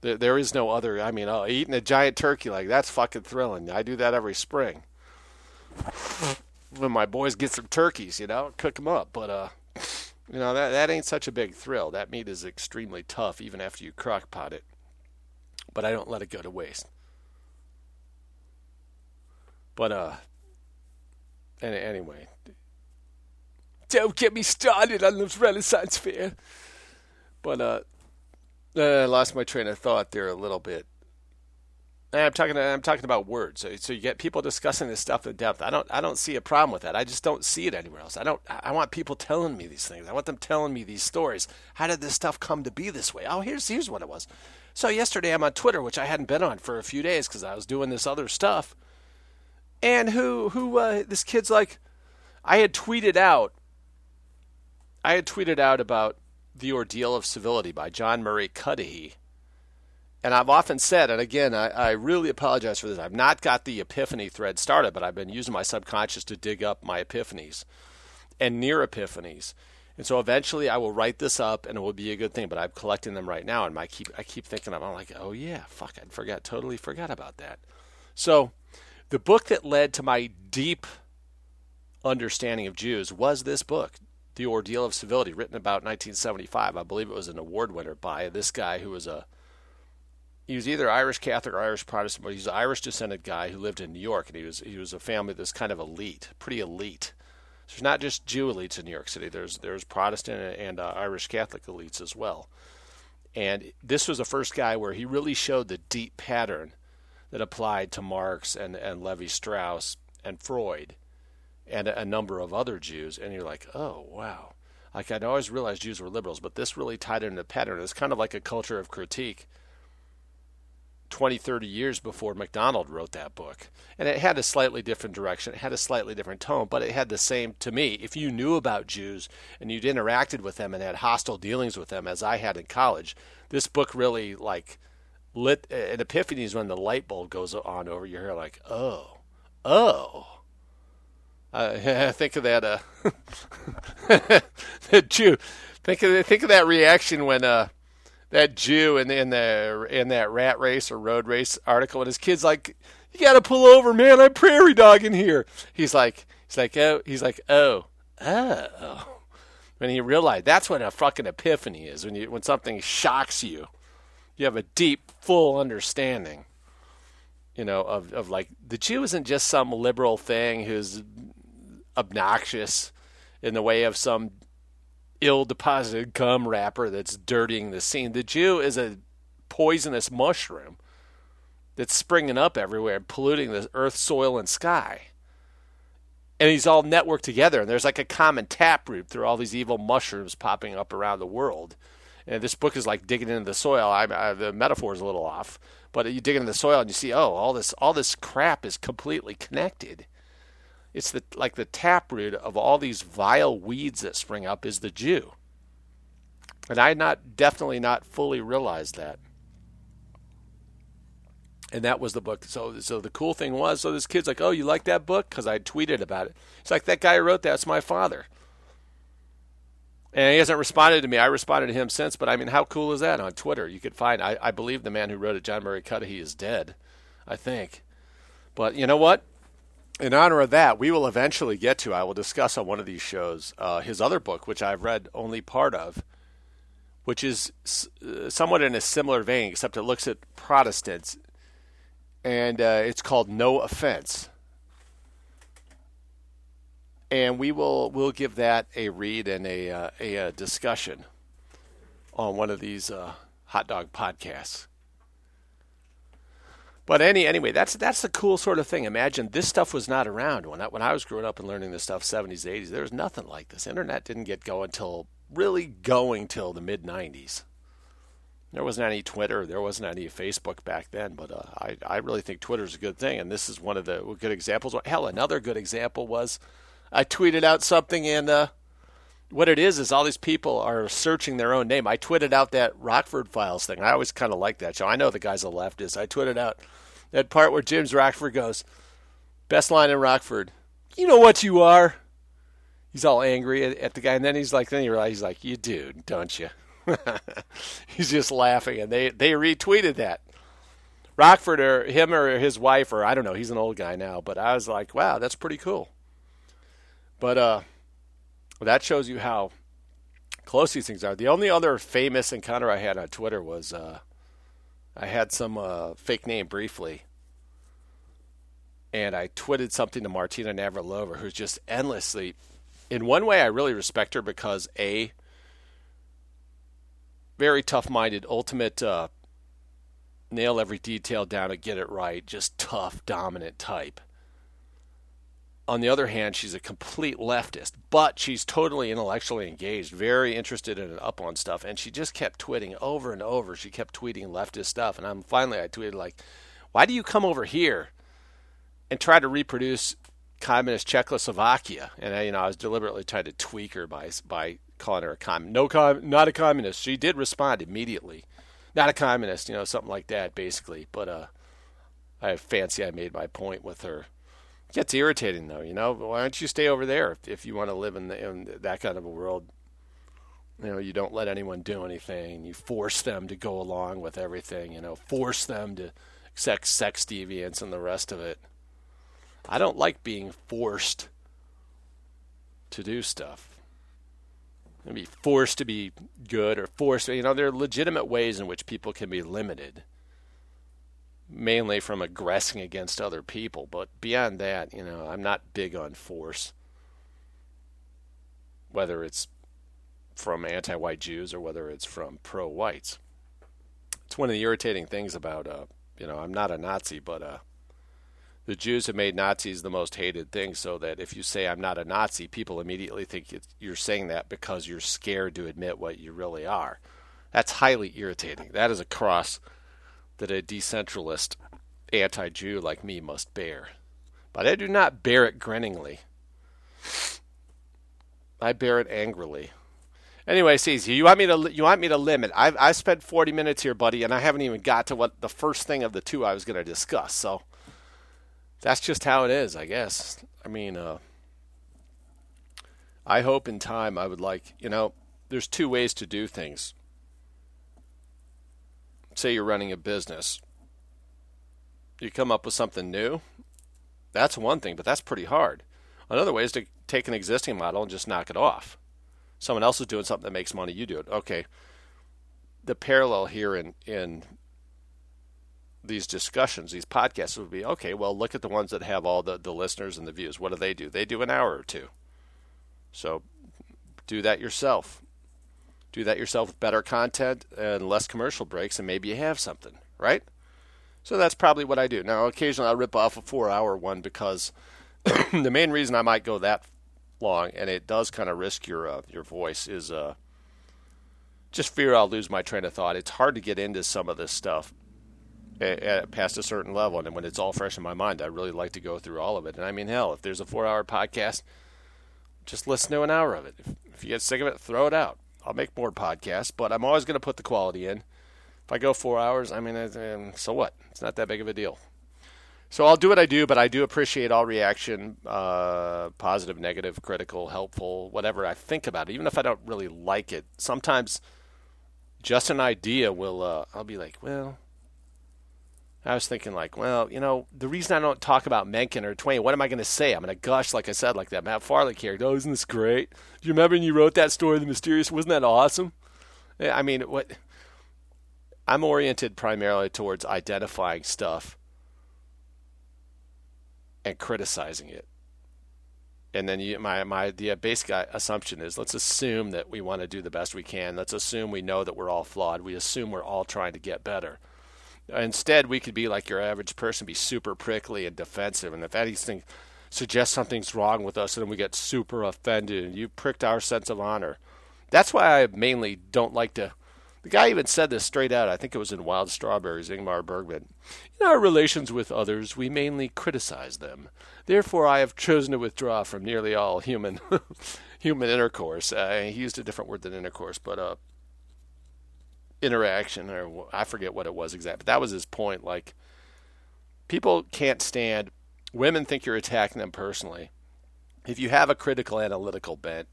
There, there is no other. I mean, oh, eating a giant turkey like that's fucking thrilling. I do that every spring. when my boys get some turkeys, you know, cook them up. But uh, you know that that ain't such a big thrill. That meat is extremely tough, even after you crock pot it. But I don't let it go to waste. But uh, and anyway, don't get me started on this Renaissance fair. But uh, I lost my train of thought there a little bit. I'm talking. I'm talking about words. So, so, you get people discussing this stuff in depth. I don't. I don't see a problem with that. I just don't see it anywhere else. I don't. I want people telling me these things. I want them telling me these stories. How did this stuff come to be this way? Oh, here's here's what it was. So yesterday I'm on Twitter, which I hadn't been on for a few days because I was doing this other stuff and who who uh, this kid's like I had tweeted out I had tweeted out about the ordeal of civility by John Murray Cuddihy. And I've often said, and again, I, I, really apologize for this. I've not got the epiphany thread started, but I've been using my subconscious to dig up my epiphanies and near epiphanies. And so eventually I will write this up and it will be a good thing, but I'm collecting them right now and I keep I keep thinking of I'm like, oh yeah, fuck, I forgot totally forgot about that. So the book that led to my deep understanding of Jews was this book, The Ordeal of Civility, written about 1975. I believe it was an award winner by this guy who was a he was either Irish Catholic or Irish Protestant, but he's an Irish descended guy who lived in New York, and he was he was a family that's kind of elite, pretty elite. So there's not just Jew elites in New York City. There's there's Protestant and uh, Irish Catholic elites as well. And this was the first guy where he really showed the deep pattern that applied to Marx and, and Levi Strauss and Freud and a, a number of other Jews. And you're like, oh, wow. Like I'd always realized Jews were liberals, but this really tied into a pattern. It's kind of like a culture of critique 20, 30 years before MacDonald wrote that book. And it had a slightly different direction, it had a slightly different tone, but it had the same, to me, if you knew about Jews and you'd interacted with them and had hostile dealings with them, as I had in college, this book really, like, lit an epiphany is when the light bulb goes on over your hair, like, oh, oh. Uh, think of that, uh, the Jew. Think of think of that reaction when uh, that Jew in the, in the in that rat race or road race article, and his kid's like, "You got to pull over, man! I'm prairie dog in here." He's like, he's like, oh, he's like, oh, oh. When he realized that's what a fucking epiphany is when you when something shocks you, you have a deep, full understanding. You know, of of like the Jew isn't just some liberal thing who's obnoxious in the way of some ill deposited gum wrapper that's dirtying the scene. The Jew is a poisonous mushroom that's springing up everywhere polluting the earth, soil, and sky. And he's all networked together, and there's like a common taproot through all these evil mushrooms popping up around the world. And this book is like digging into the soil. I, I, the metaphor is a little off, but you dig into the soil and you see, oh, all this all this crap is completely connected. It's the like the taproot of all these vile weeds that spring up is the Jew. And I had not definitely not fully realized that. And that was the book. So so the cool thing was, so this kid's like, "Oh, you like that book?" Because I tweeted about it. It's like that guy who wrote that's my father. And he hasn't responded to me. I responded to him since, but I mean, how cool is that on Twitter? You could find. I, I believe the man who wrote it, John Murray Cuddihy, is dead. I think. But you know what? in honor of that, we will eventually get to, I will discuss on one of these shows, uh, his other book, which I've read only part of, which is uh, somewhat in a similar vein, except it looks at Protestants. And uh, it's called No Offense. And we will we'll give that a read and a, uh, a, a, discussion on one of these uh, hot dog podcasts. But any anyway, that's that's the cool sort of thing. Imagine this stuff was not around when I, when I was growing up and learning this stuff, 70s, 80s. There was nothing like this. Internet didn't get going till really going till the mid 90s. There wasn't any Twitter, there wasn't any Facebook back then. But uh, I I really think Twitter is a good thing, and this is one of the good examples. Hell, another good example was I tweeted out something and. Uh, what it is is all these people are searching their own name. I tweeted out that Rockford Files thing. I always kind of like that show. I know the guy's a leftist. I tweeted out that part where James Rockford goes, best line in Rockford, you know what you are. He's all angry at, at the guy, and then he's like, then he realizes he's like, you do, don't you? he's just laughing, and they they retweeted that. Rockford or him or his wife or I don't know. He's an old guy now, but I was like, wow, that's pretty cool. But uh, that shows you how close these things are. The only other famous encounter I had on Twitter was uh, I had some uh, fake name briefly, and I twitted something to Martina Navratilova, who's just endlessly. In one way, I really respect her because a very tough-minded, ultimate uh, nail every detail down and get it right, just tough, dominant type on the other hand, she's a complete leftist, but she's totally intellectually engaged, very interested in and up on stuff. And she just kept tweeting over and over. She kept tweeting leftist stuff. And I'm finally, I tweeted like, "Why do you come over here and try to reproduce communist Czechoslovakia?" And I, you know, I was deliberately trying to tweak her by by calling her a communist. No, com- not a communist. She did respond immediately. Not a communist, you know, something like that, basically. But uh, I fancy I made my point with her gets irritating though. You know, why don't you stay over there if, if you want to live in, the, in that kind of a world? You know, you don't let anyone do anything. You force them to go along with everything. You know, force them to accept sex deviance and the rest of it. I don't like being forced to do stuff. And be forced to be good or forced. You know, there are legitimate ways in which people can be limited mainly from aggressing against other people. But beyond that, you know, I'm not big on force, whether it's from anti white Jews or whether it's from pro whites. It's one of the irritating things about, uh, you know, I'm not a Nazi, but uh, the Jews have made Nazis the most hated thing, so that if you say I'm not a Nazi, people immediately think you're saying that because you're scared to admit what you really are. That's highly irritating. That is a cross that a decentralist anti Jew like me must bear. But I do not bear it grinningly. I bear it angrily. Anyway, Cece, you want me to you want me to limit? I've I spent forty minutes here, buddy, and I haven't even got to what the first thing of the two I was going to discuss. So that's just how it is, I guess. I mean, uh, I hope in time I would like you know. There's two ways to do things. Say you're running a business. You come up with something new. That's one thing, but that's pretty hard. Another way is to take an existing model and just knock it off. Someone else is doing something that makes money, you do it. Okay. The parallel here in in these discussions, these podcasts would be okay, well, look at the ones that have all the, the listeners and the views. What do they do? They do an hour or two. So do that yourself. Do that yourself with better content and less commercial breaks, and maybe you have something, right? So that's probably what I do. Now, occasionally I'll rip off a four hour one because the main reason I might go that long, and it does kind of risk your uh, your voice, is uh, just fear I'll lose my train of thought. It's hard to get into some of this stuff at, at, past a certain level, and when it's all fresh in my mind, I really like to go through all of it. And I mean, hell, if there's a four hour podcast, just listen to an hour of it. If, if you get sick of it, throw it out. I'll make more podcasts, but I'm always going to put the quality in. If I go four hours, I mean, um, so what? It's not that big of a deal. So I'll do what I do, but I do appreciate all reaction, uh, positive, negative, critical, helpful, whatever I think about it, even if I don't really like it. Sometimes just an idea will, uh, I'll be like, well, I was thinking like, well, you know, the reason I don't talk about Mencken or Twain, what am I going to say? I'm going to gush, like I said, like that Matt Farley character. Oh, isn't this great? Do you remember when you wrote that story, The Mysterious? Wasn't that awesome? I mean, what? I'm oriented primarily towards identifying stuff and criticizing it. And then you, my my the basic assumption is let's assume that we want to do the best we can. Let's assume we know that we're all flawed. We assume we're all trying to get better. Instead, we could be like your average person, be super prickly and defensive. And if anything suggests something's wrong with us, then we get super offended. And you pricked our sense of honor. That's why I mainly don't like to the guy even said this straight out. I think it was in Wild Strawberries, Ingmar Bergman. In our relations with others, we mainly criticize them. Therefore, I have chosen to withdraw from nearly all human human intercourse. Uh, he used a different word than intercourse, but uh, interaction, or I forget what it was exactly. But that was his point. Like, people can't stand. Women think you're attacking them personally. If you have a critical analytical bent,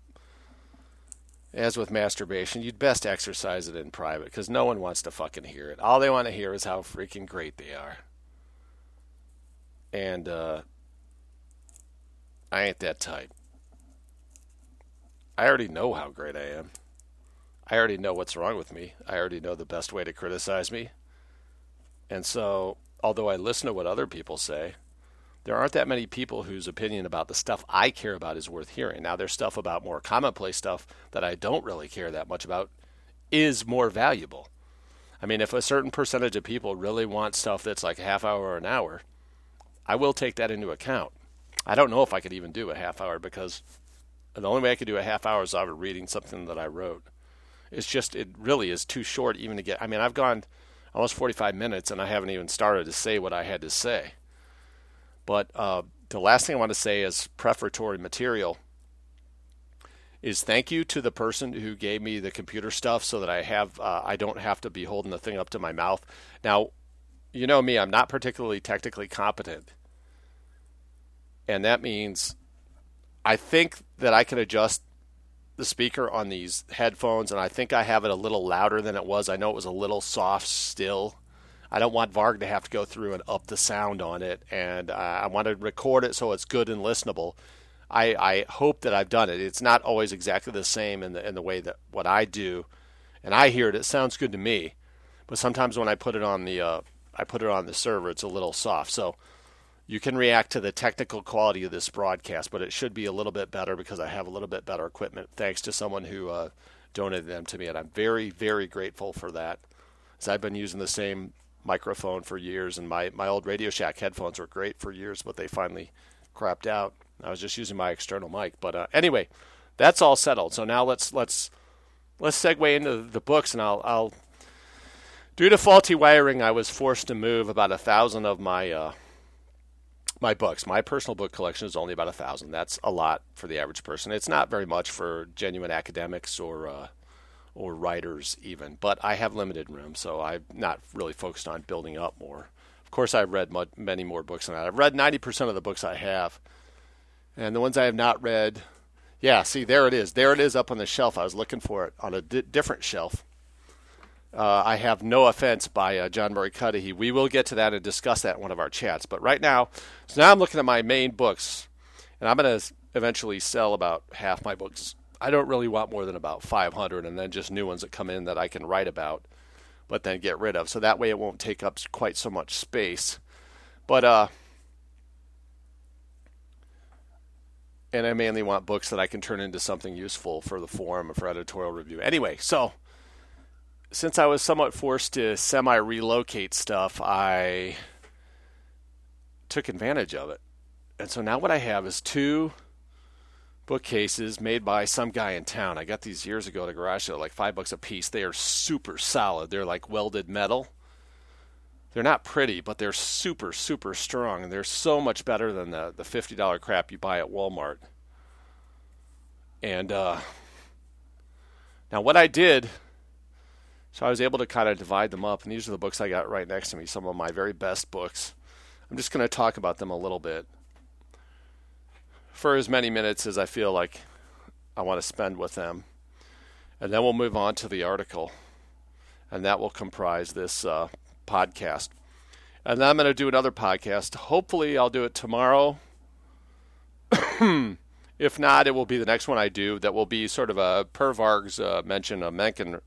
as with masturbation, you'd best exercise it in private because no one wants to fucking hear it. All they want to hear is how freaking great they are. And uh, I ain't that type. I already know how great I am. I already know what's wrong with me. I already know the best way to criticize me. And so, although I listen to what other people say, there aren't that many people whose opinion about the stuff I care about is worth hearing. Now, there's stuff about more commonplace stuff that I don't really care that much about is more valuable. I mean, if a certain percentage of people really want stuff that's like a half hour or an hour, I will take that into account. I don't know if I could even do a half hour because the only way I could do a half hour is over reading something that I wrote. It's just, it really is too short even to get. I mean, I've gone almost 45 minutes and I haven't even started to say what I had to say. But uh, the last thing I want to say as prefatory material is thank you to the person who gave me the computer stuff so that I have uh, I don't have to be holding the thing up to my mouth. Now, you know me, I'm not particularly technically competent. And that means I think that I can adjust the speaker on these headphones and I think I have it a little louder than it was. I know it was a little soft still I don't want Varg to have to go through and up the sound on it, and uh, I want to record it so it's good and listenable. I, I hope that I've done it. It's not always exactly the same in the in the way that what I do, and I hear it. It sounds good to me, but sometimes when I put it on the uh, I put it on the server, it's a little soft. So you can react to the technical quality of this broadcast, but it should be a little bit better because I have a little bit better equipment thanks to someone who uh, donated them to me, and I'm very very grateful for that. As I've been using the same microphone for years, and my, my old Radio Shack headphones were great for years, but they finally crapped out. I was just using my external mic. But uh, anyway, that's all settled. So now let's let's let's segue into the books, and I'll I'll Due to faulty wiring, I was forced to move about a thousand of my uh, my books. My personal book collection is only about a thousand. That's a lot for the average person. It's not very much for genuine academics or uh, or writers even. But I have limited room, so I'm not really focused on building up more. Of course, I've read much, many more books than that. I've read 90% of the books I have, and the ones I have not read, yeah, see, there it is. There it is up on the shelf. I was looking for it on a di- different shelf. Uh, I have no offense by uh, John Murray Cuddihy. We will get to that and discuss that in one of our chats. But right now, so now I'm looking at my main books, and I'm going to eventually sell about half my books. I don't really want more than about 500, and then just new ones that come in that I can write about, but then get rid of. So that way it won't take up quite so much space. But uh, and I mainly want books that I can turn into something useful for the forum or for editorial review. Anyway, so since I was somewhat forced to semi relocate stuff, I took advantage of it. And so now what I have is two bookcases made by some guy in town. I got these years ago at a garage sale, like five bucks a piece. They are super solid. They're like welded metal. They're not pretty, but they're super, super strong. And they're so much better than the, the $50 crap you buy at Walmart. And uh, now, what I did so I was able to kind of divide them up, and these are the books I got right next to me, some of my very best books. I'm just going to talk about them a little bit for as many minutes as I feel like I want to spend with them. And then we'll move on to the article, and that will comprise this uh, podcast. And then I'm going to do another podcast. Hopefully, I'll do it tomorrow. if not, it will be the next one I do. That will be sort of a per Varg's uh, mention of Mencken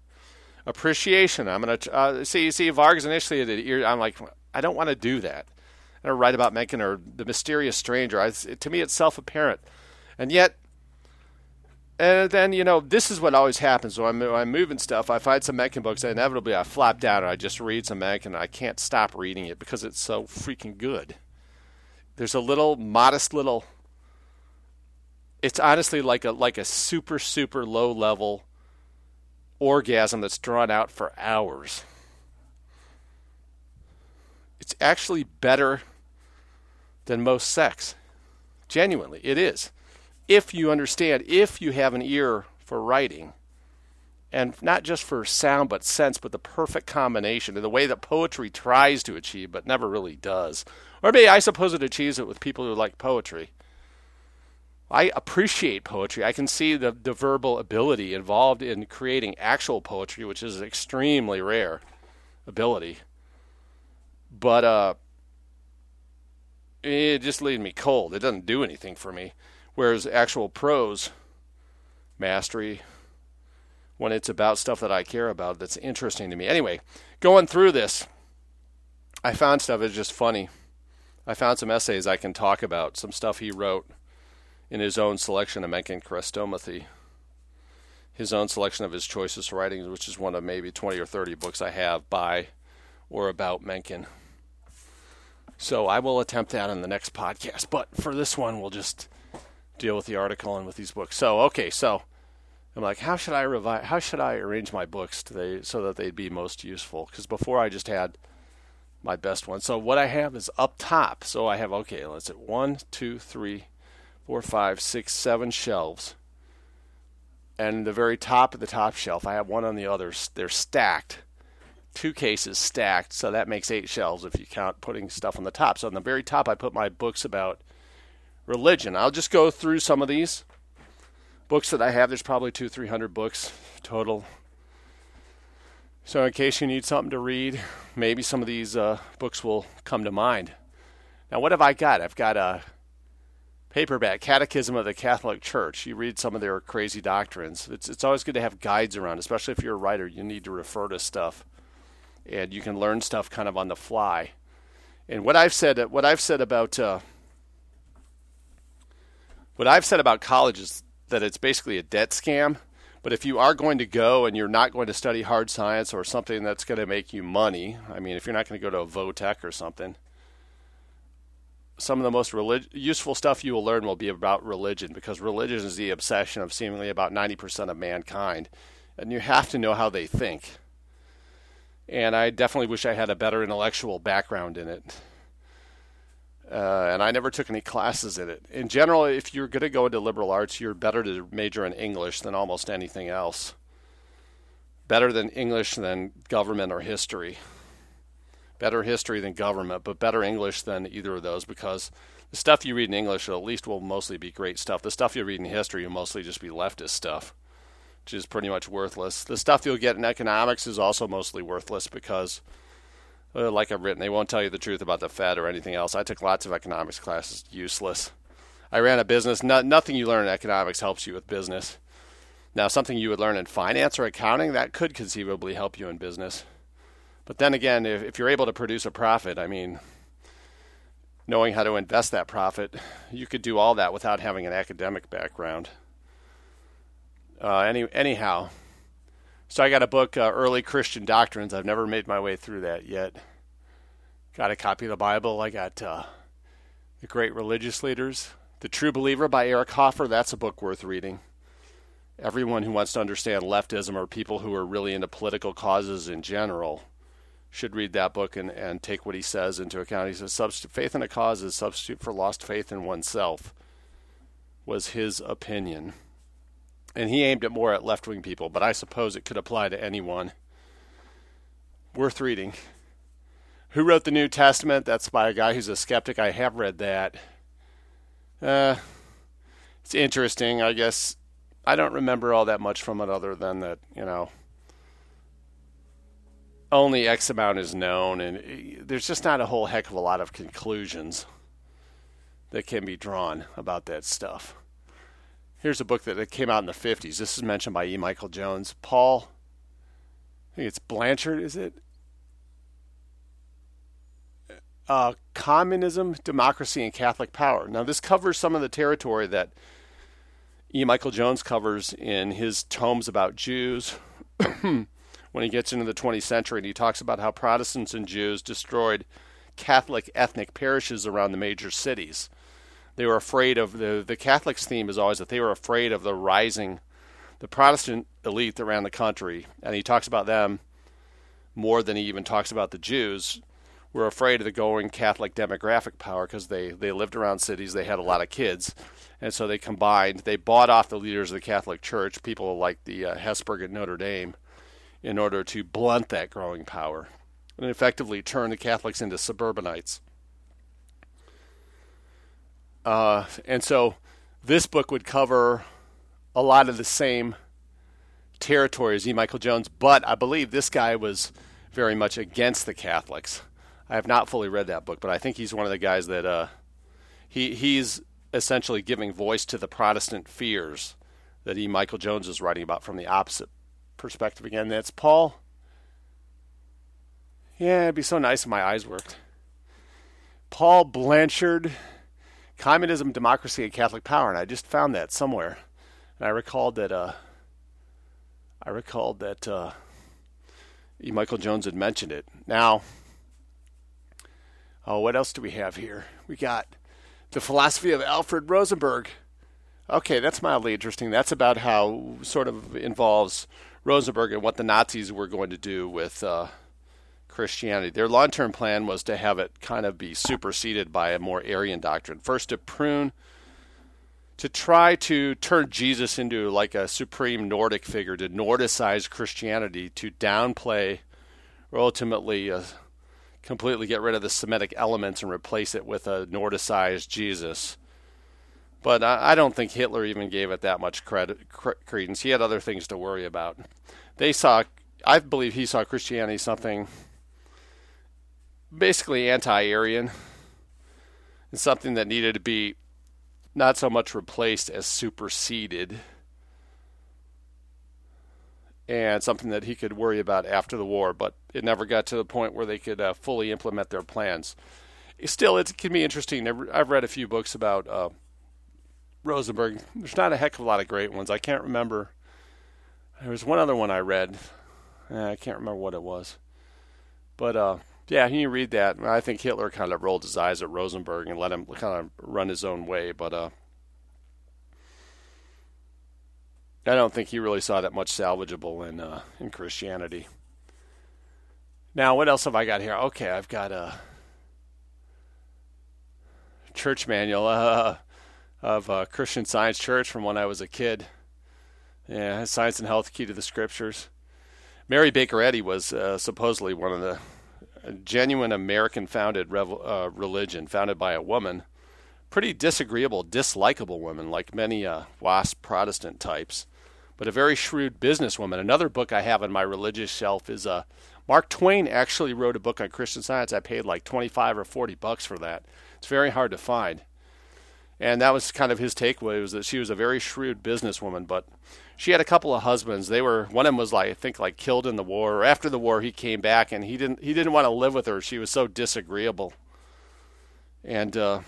appreciation. I'm gonna uh, see see Vargas initially. I'm like, I don't want to do that. I don't write about Mencken or the mysterious stranger. I, to me, it's self apparent, and yet. And then you know this is what always happens when I'm, when I'm moving stuff. I find some Mencken books, inevitably I flop down and I just read some Mencken. And I can't stop reading it because it's so freaking good. There's a little modest little. It's honestly like a like a super super low level orgasm that's drawn out for hours. It's actually better than most sex. Genuinely, it is. If you understand, if you have an ear for writing, and not just for sound but sense, but the perfect combination in the way that poetry tries to achieve but never really does. Or maybe I suppose it achieves it with people who like poetry. I appreciate poetry. I can see the, the verbal ability involved in creating actual poetry, which is an extremely rare ability. But uh, it just leaves me cold. It doesn't do anything for me. Whereas actual prose mastery, when it's about stuff that I care about, that's interesting to me. Anyway, going through this, I found stuff that's just funny. I found some essays I can talk about, some stuff he wrote in his own selection of Mencken Chrestomathy, his own selection of his choicest writings, which is one of maybe 20 or 30 books I have by or about Mencken. So I will attempt that in the next podcast. But for this one, we'll just deal with the article and with these books. So, okay, so I'm like, how should I revise? How should I arrange my books today so that they'd be most useful? Because before I just had my best one. So what I have is up top. So I have okay, let's see, one, two, three, four, five, six, seven shelves. And the very top of the top shelf, I have one on the others. They're stacked, two cases stacked, so that makes eight shelves if you count putting stuff on the top. So on the very top, I put my books about religion. I'll just go through some of these books that I have. There's probably two, three hundred books total. So in case you need something to read, maybe some of these uh, books will come to mind. Now, what have I got? I've got a paperback, Catechism of the Catholic Church. You read some of their crazy doctrines. It's it's always good to have guides around, especially if you're a writer. You need to refer to stuff, and you can learn stuff kind of on the fly. And what I've said, what I've said about uh, what I've said about college is that it's basically a debt scam. But if you are going to go and you're not going to study hard science or something that's going to make you money, I mean, if you're not going to go to a Votech or something, some of the most relig- useful stuff you will learn will be about religion because religion is the obsession of seemingly about 90% of mankind. And you have to know how they think. and I definitely wish I had a better intellectual background in it. Uh, and I never took any classes in it. In general, if you're going to go into liberal arts, you're better to major in English than almost anything else. Better than English than government or history. Better history than government, but better English than either of those because the stuff you read in English at least will mostly be great stuff. The stuff you read in history will mostly just be leftist stuff, which is pretty much worthless. The stuff you'll get in economics is also mostly worthless because uh, like I've written, they won't tell you the truth about the Fed or anything else. I took lots of economics classes, useless. I ran a business. No, nothing you learn in economics helps you with business. Now, something you would learn in finance or accounting, that could conceivably help you in business. But then again, if, if you're able to produce a profit, I mean, knowing how to invest that profit, you could do all that without having an academic background. Uh, any, anyhow, so I got a book, uh, Early Christian Doctrines. I've never made my way through that yet. Got a copy of the Bible. I got uh, The Great Religious Leaders. The True Believer by Eric Hoffer. That's a book worth reading. Everyone who wants to understand leftism or people who are really into political causes in general should read that book and, and take what he says into account. He says, Faith in a cause is substitute for lost faith in oneself, was his opinion and he aimed it more at left wing people, but I suppose it could apply to anyone. Worth reading. Who wrote the New Testament? That's by a guy who's a skeptic. I have read that. Uh, it's interesting. I guess I don't remember all that much from it other than that, you know, only X amount is known, and there's just not a whole heck of a lot of conclusions that can be drawn about that stuff. Here's a book that came out in the 50s. This is mentioned by E. Michael Jones. Paul, I think it's Blanshard, is it? Uh, Communism, Democracy, and Catholic Power. Now, this covers some of the territory that E. Michael Jones covers in his tomes about Jews when he gets into the 20th century, and he talks about how Protestants and Jews destroyed Catholic ethnic parishes around the major cities they were afraid of the the Catholics' theme is always that they were afraid of the rising, the Protestant elite around the country, and he talks about them more than he even talks about the Jews. Were afraid of the going Catholic demographic power because they they lived around cities, they had a lot of kids, and so they combined. They bought off the leaders of the Catholic Church, people like the uh, Hesburgh at Notre Dame, in order to blunt that growing power, and effectively turn the Catholics into suburbanites. Uh, and so this book would cover a lot of the same territory as E. Michael Jones, but I believe this guy was very much against the Catholics. I have not fully read that book, but I think he's one of the guys that uh, he he's essentially giving voice to the Protestant fears that E. Michael Jones is writing about from the opposite perspective. Again, that's Paul. Yeah, it'd be so nice if my eyes worked. Paul Blanshard communism, democracy, and Catholic power, and I just found that somewhere, and I recalled that. Uh, I recalled that uh. Michael Jones had mentioned it. Now, oh, what else do we have here? We got the philosophy of Alfred Rosenberg. Okay, that's mildly interesting. That's about how sort of involves Rosenberg and what the Nazis were going to do with. Uh, Christianity. Their long term plan was to have it kind of be superseded by a more Aryan doctrine. First, to prune, to try to turn Jesus into like a supreme Nordic figure, to Nordicize Christianity, to downplay, or ultimately uh, completely get rid of the Semitic elements and replace it with a Nordicized Jesus. But I, I don't think Hitler even gave it that much credit, credence. He had other things to worry about. They saw, I believe he saw Christianity something basically anti-Aryan and something that needed to be not so much replaced as superseded and something that he could worry about after the war, but it never got to the point where they could uh, fully implement their plans. Still, it can be interesting. I've read a few books about uh, Rosenberg. There's not a heck of a lot of great ones. I can't remember. There was one other one I read. I can't remember what it was. But uh, yeah, you read that. I think Hitler kind of rolled his eyes at Rosenberg and let him kind of run his own way, but uh, I don't think he really saw that much salvageable in uh, in Christianity. Now, what else have I got here? Okay, I've got a church manual uh, of uh, Christian Science Church from when I was a kid. Yeah, Science and Health Key to the Scriptures. Mary Baker Eddy was uh, supposedly one of the genuine American founded rev- uh, religion, founded by a woman. Pretty disagreeable, dislikable woman, like many uh, WASP Protestant types, but a very shrewd businesswoman. Another book I have on my religious shelf is uh, Mark Twain actually wrote a book on Christian Science. I paid like 25 or 40 bucks for that. It's very hard to find. And that was kind of his takeaway was that she was a very shrewd businesswoman, but she had a couple of husbands. They were one of them was like I think like killed in the war. Or after the war, he came back and he didn't he didn't want to live with her. She was so disagreeable, and uh,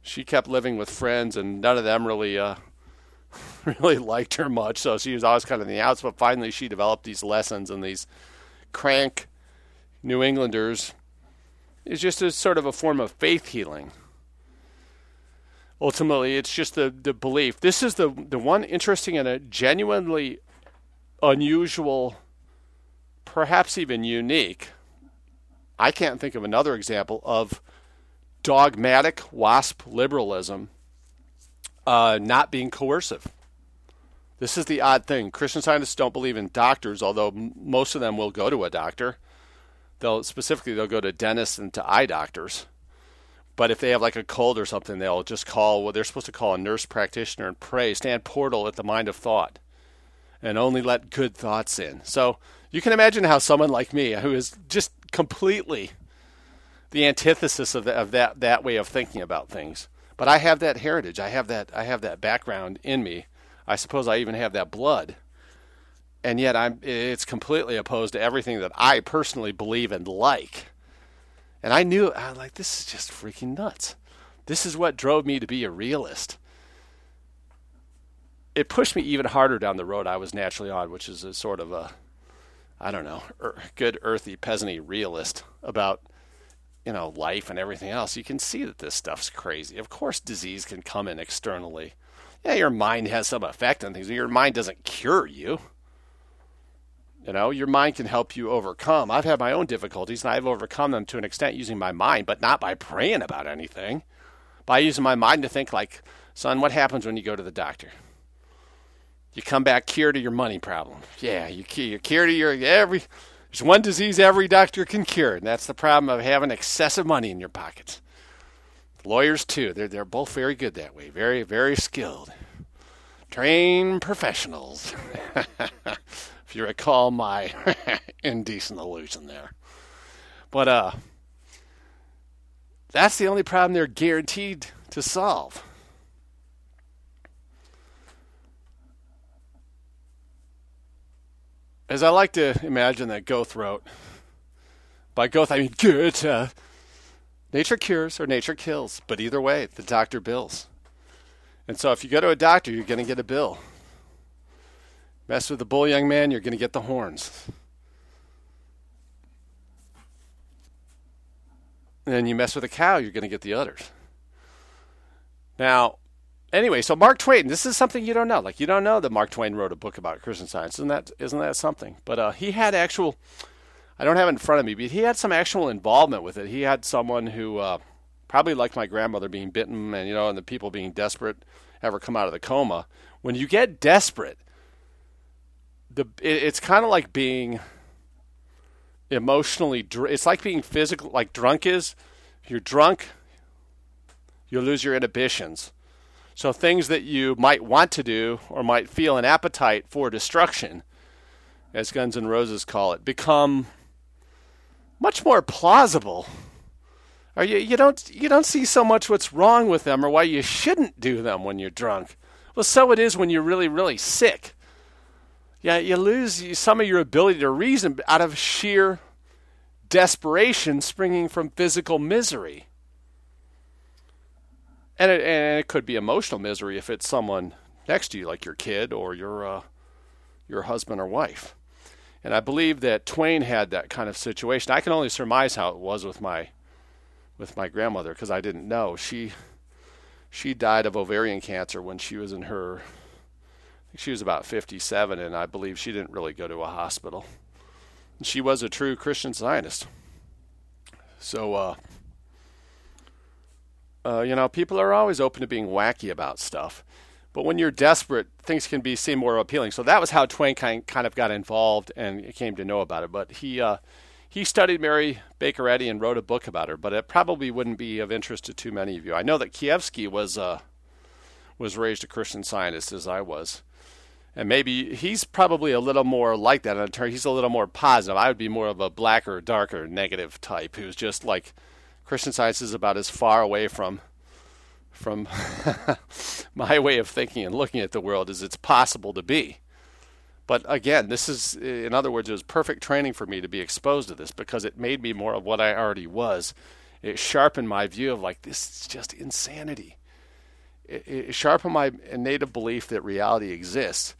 she kept living with friends, and none of them really uh, really liked her much. So she was always kind of in the outs. But finally, she developed these lessons and these crank New Englanders is just a sort of a form of faith healing. Ultimately, it's just the, the belief. This is the the one interesting and a genuinely unusual, perhaps even unique. I can't think of another example of dogmatic WASP liberalism uh, not being coercive. This is the odd thing. Christian scientists don't believe in doctors, although most of them will go to a doctor. They'll specifically they'll go to dentists and to eye doctors. But if they have like a cold or something, they'll just call well, they're supposed to call a nurse practitioner and pray, stand portal at the mind of thought, and only let good thoughts in. So you can imagine how someone like me, who is just completely the antithesis of, the, of that that way of thinking about things, but I have that heritage, I have that I have that background in me I suppose I even have that blood. And yet I'm it's completely opposed to everything that I personally believe and like. And I knew I like this is just freaking nuts. This is what drove me to be a realist. It pushed me even harder down the road I was naturally on, which is a sort of a I don't know, er, good earthy peasanty realist about you know life and everything else. You can see that this stuff's crazy. Of course disease can come in externally yeah, your mind has some effect on things. Your mind doesn't cure you. You know, your mind can help you overcome. I've had my own difficulties, and I've overcome them to an extent using my mind, but not by praying about anything. By using my mind to think, like, son, what happens when you go to the doctor? You come back cured of your money problem. Yeah, you, you're cured of your every. There's one disease every doctor can cure, and that's the problem of having excessive money in your pockets. Lawyers too. They're they're both very good that way. Very very skilled, trained professionals. if you recall my indecent allusion there, but uh, that's the only problem they're guaranteed to solve. As I like to imagine that Goethe wrote, by Goethe I mean Goethe Nature cures or nature kills, but either way, the doctor bills. And so if you go to a doctor, you're going to get a bill. Mess with the bull, young man, you're going to get the horns. And you mess with a cow, you're going to get the udders. Now, anyway, so Mark Twain, this is something you don't know. Like you don't know that Mark Twain wrote a book about Christian Science. Isn't that isn't that something? But uh, he had actual I don't have it in front of me, but he had some actual involvement with it. He had someone who uh, probably like my grandmother being bitten, and you know, and the people being desperate ever come out of the coma. When you get desperate, the it, it's kind of like being emotionally. Dr- it's like being physical, like drunk is. If you're drunk, you lose your inhibitions. So things that you might want to do or might feel an appetite for destruction, as Guns N' Roses call it, become much more plausible. Or you, you don't you don't see so much what's wrong with them or why you shouldn't do them when you're drunk. Well, so it is when you're really really sick. Yeah, you lose some of your ability to reason out of sheer desperation springing from physical misery. And it, and it could be emotional misery if it's someone next to you, like your kid or your uh, your husband or wife. And I believe that Twain had that kind of situation. I can only surmise how it was with my with my grandmother because I didn't know. She she died of ovarian cancer when she was in her she was about 57 and I believe she didn't really go to a hospital. She was a true Christian Scientist. So, uh, uh, you know, people are always open to being wacky about stuff. But when you're desperate, things can be seem more appealing. So that was how Twain kind kind of got involved and came to know about it. But he uh, he studied Mary Baker Eddy and wrote a book about her. But it probably wouldn't be of interest to too many of you. I know that Kievsky was uh, was raised a Christian Scientist as I was, and maybe he's probably a little more like that. In turn, he's a little more positive. I would be more of a blacker, darker, negative type who's just like Christian Science is about as far away from from my way of thinking and looking at the world as it's possible to be. But again, this is, in other words, it was perfect training for me to be exposed to this because it made me more of what I already was. It sharpened my view of like, this is just insanity. It, it sharpened my native belief that reality exists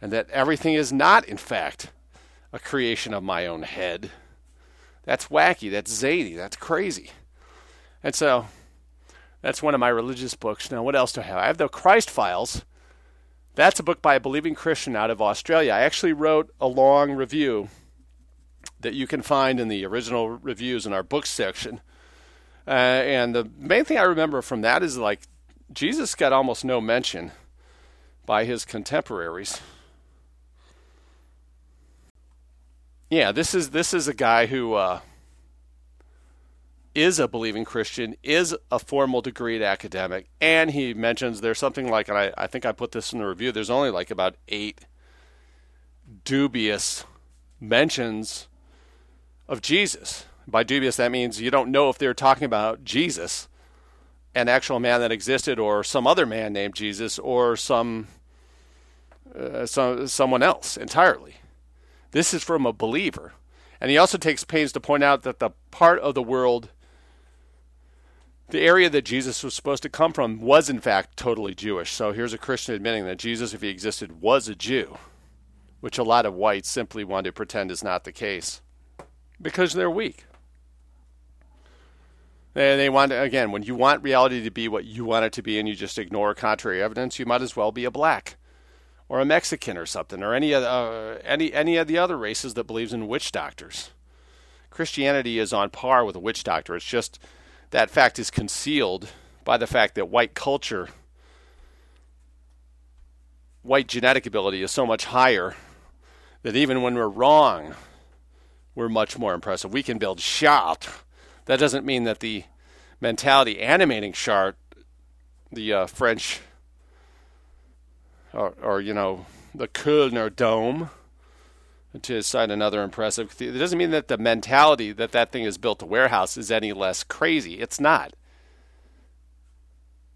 and that everything is not, in fact, a creation of my own head. That's wacky. That's zany. That's crazy. And so that's one of my religious books. Now, what else do I have? I have the Christ Files. That's a book by a believing Christian out of Australia. I actually wrote a long review that you can find in the original reviews in our book section. Uh, and the main thing I remember from that is like Jesus got almost no mention by his contemporaries. Yeah, this is this is a guy who uh, is a believing Christian, is a formal degreed academic, and he mentions there's something like, and I, I think I put this in the review, there's only like about eight dubious mentions of Jesus. By dubious, that means you don't know if they're talking about Jesus, an actual man that existed, or some other man named Jesus, or some, uh, some someone else entirely. This is from a believer. And he also takes pains to point out that the part of the world the area that Jesus was supposed to come from was, in fact, totally Jewish. So here's a Christian admitting that Jesus, if he existed, was a Jew, which a lot of whites simply want to pretend is not the case because they're weak. And they want, again, when you want reality to be what you want it to be and you just ignore contrary evidence, you might as well be a black or a Mexican or something, or any, uh, any, any of the other races that believes in witch doctors. Christianity is on par with a witch doctor. It's just that fact is concealed by the fact that white culture, white genetic ability is so much higher that even when we're wrong, we're much more impressive. We can build Chartres. That doesn't mean that the mentality animating Chartres, the uh, French, or, or, you know, the Kölner Dom, to cite another impressive. It doesn't mean that the mentality that that thing is built to warehouse is any less crazy. It's not.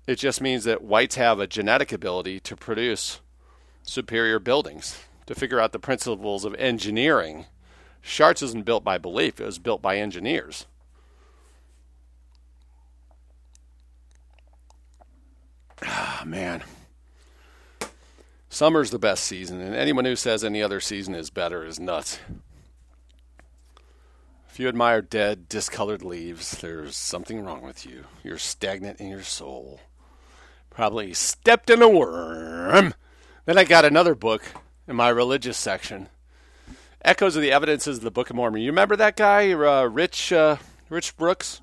It just means that whites have a genetic ability to produce superior buildings, to figure out the principles of engineering. Chartres isn't built by belief, it was built by engineers. Ah, man. Summer's the best season, and anyone who says any other season is better is nuts. If you admire dead, discolored leaves, there's something wrong with you. You're stagnant in your soul. Probably stepped in a worm. Then I got another book in my religious section. Echoes of the Evidences of the Book of Mormon. You remember that guy, uh, Rich, uh, Rich Brooks?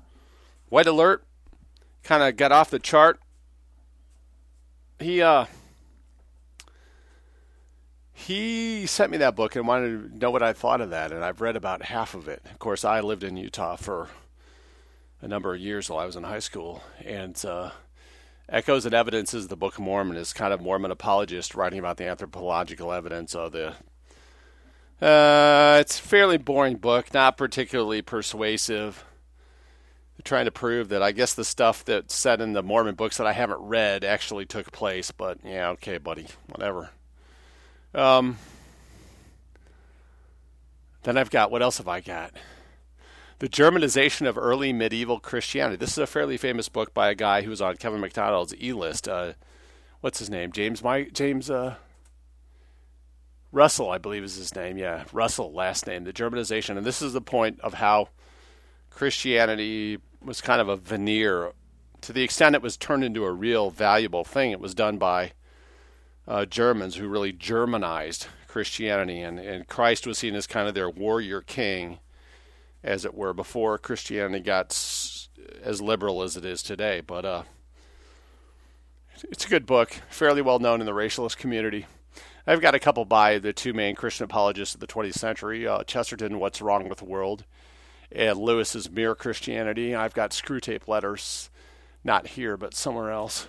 White Alert? Kind of got off the chart. He, uh, he sent me that book and wanted to know what I thought of that, and I've read about half of it. Of course, I lived in Utah for a number of years while I was in high school, and uh, Echoes and Evidences the Book of Mormon is kind of Mormon apologist writing about the anthropological evidence of the. Uh, it's a fairly boring book, not particularly persuasive. Trying to prove that I guess the stuff that's said in the Mormon books that I haven't read actually took place, but yeah, okay, buddy, whatever. Um, then I've got, what else have I got? The Germanization of Early Medieval Christianity. This is a fairly famous book by a guy who was on Kevin MacDonald's E list. Uh, what's his name? James Mike James uh, Russell, I believe is his name. Yeah, Russell, last name. The Germanization, and this is the point of how Christianity was kind of a veneer. To the extent it was turned into a real valuable thing, it was done by uh, Germans who really Germanized Christianity, and, and Christ was seen as kind of their warrior king, as it were, before Christianity got as liberal as it is today. But uh, it's a good book, fairly well known in the racialist community. I've got a couple by the two main Christian apologists of the 20th century uh, Chesterton, What's Wrong with the World, and Lewis's Mere Christianity. I've got Screwtape Letters, not here, but somewhere else.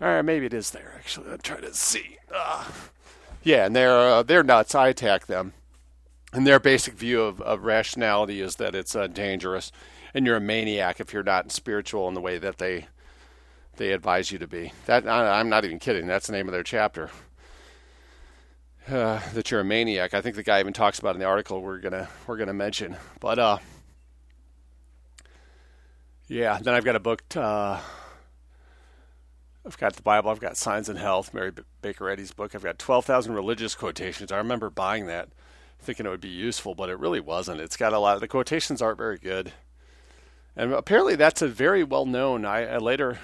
Or maybe it is there, actually. I'm trying to see. Uh, yeah, and they're, uh, they're nuts. I attack them. And their basic view of, of rationality is that it's uh, dangerous, and you're a maniac if you're not spiritual in the way that they they advise you to be. That I'm not even kidding. That's the name of their chapter. Uh, that you're a maniac. I think the guy even talks about in the article we're gonna we're gonna mention. But uh, yeah. Then I've got a book. Uh, I've got the Bible. I've got Science and Health, Mary Baker Eddy's book. I've got twelve thousand religious quotations. I remember buying that, thinking it would be useful, but it really wasn't. It's got a lot. Of, the quotations aren't very good, and apparently that's a very well known. I, I later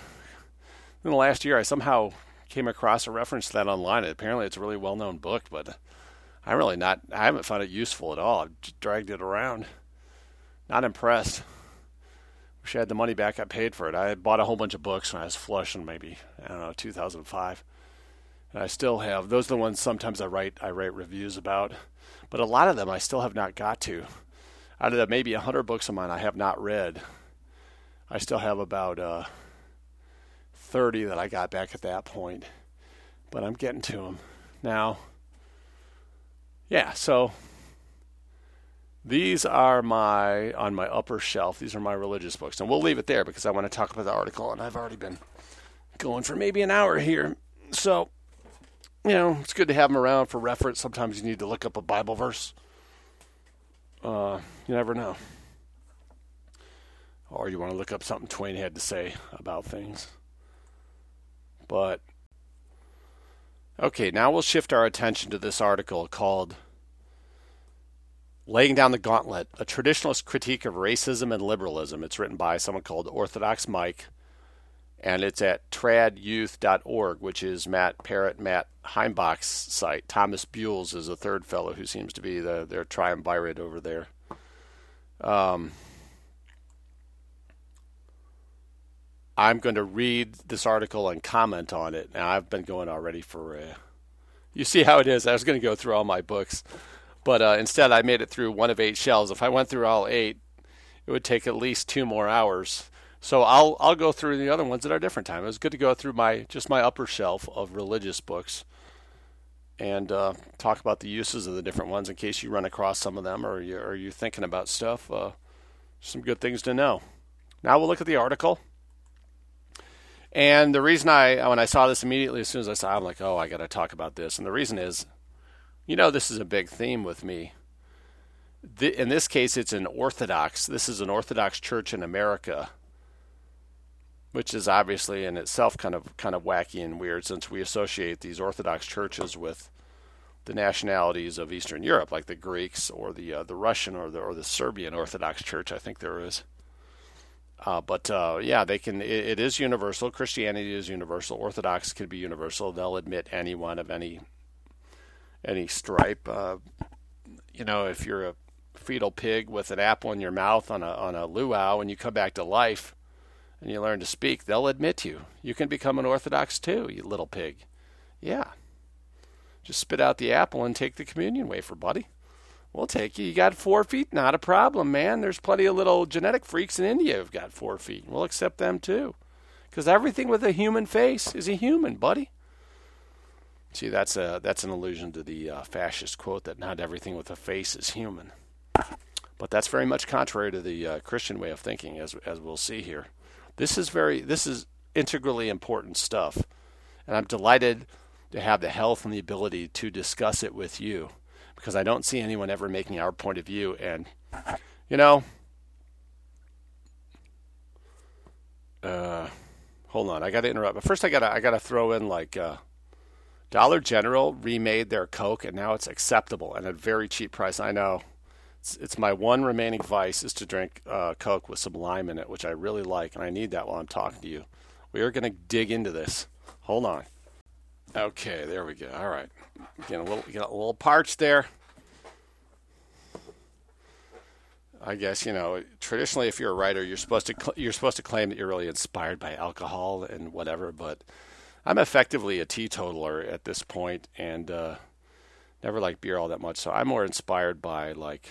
in the last year, I somehow came across a reference to that online. Apparently, it's a really well-known book, but I'm really not. I haven't found it useful at all. I've dragged it around. Not impressed. Wish I had the money back I paid for it. I bought a whole bunch of books when I was flush in maybe I don't know 2005, and I still have. Those are the ones sometimes I write. I write reviews about, but a lot of them I still have not got to. Out of the maybe 100 books of mine I have not read, I still have about. Uh, 30 that I got back at that point. But I'm getting to them. Now, yeah, so these are my on my upper shelf. These are my religious books. And we'll leave it there because I want to talk about the article and I've already been going for maybe an hour here. So, you know, it's good to have them around for reference. Sometimes you need to look up a Bible verse. Uh, you never know. Or you want to look up something Twain had to say about things. But okay, now we'll shift our attention to this article called Laying Down the Gauntlet A Traditionalist Critique of Racism and Liberalism. It's written by someone called Orthodox Mike, and it's at tradyouth.org, which is Matt Parrott, Matt Heimbach's site. Thomas Buhls is a third fellow who seems to be the, their triumvirate over there. Um, I'm going to read this article and comment on it. Now, I've been going already for. Uh, you see how it is. I was going to go through all my books, but uh, instead I made it through one of eight shelves. If I went through all eight, it would take at least two more hours. So I'll I'll go through the other ones at a different time. It was good to go through my just my upper shelf of religious books and uh, talk about the uses of the different ones in case you run across some of them or you or you're thinking about stuff. Uh, some good things to know. Now we'll look at the article. And the reason I, when I saw this immediately, as soon as I saw, it, I'm like, oh, I got to talk about this. And the reason is, you know, this is a big theme with me. The, in this case, it's an Orthodox. This is an Orthodox church in America, which is obviously in itself kind of kind of wacky and weird, since we associate these Orthodox churches with the nationalities of Eastern Europe, like the Greeks or the uh, the Russian or the or the Serbian Orthodox Church. I think there is. Uh, but uh, yeah, they can. It, it is universal. Christianity is universal. Orthodox can be universal. They'll admit anyone of any any stripe. Uh, you know, if you're a fetal pig with an apple in your mouth on a on a luau and you come back to life and you learn to speak, they'll admit you. You can become an Orthodox too, you little pig. Yeah. Just spit out the apple and take the communion wafer, buddy. We'll take you. You got four feet, not a problem, man. There's plenty of little genetic freaks in India who've got four feet. We'll accept them too. Because everything with a human face is a human, buddy. See, that's a that's an allusion to the uh, fascist quote that not everything with a face is human. But that's very much contrary to the uh, Christian way of thinking, as as we'll see here. This is very this is integrally important stuff, and I'm delighted to have the health and the ability to discuss it with you because I don't see anyone ever making our point of view. And, you know, uh, hold on, I got to interrupt. But first, I got to I got to throw in like uh, Dollar General remade their Coke, and now it's acceptable and at a very cheap price. I know. It's, it's my one remaining vice is to drink uh, Coke with some lime in it, which I really like, and I need that while I'm talking to you. We are going to dig into this. Hold on. Okay, there we go. All right, getting a little, getting a little parched there. I guess you know traditionally, if you're a writer, you're supposed to cl- you're supposed to claim that you're really inspired by alcohol and whatever. But I'm effectively a teetotaler at this point, and uh, never liked beer all that much. So I'm more inspired by like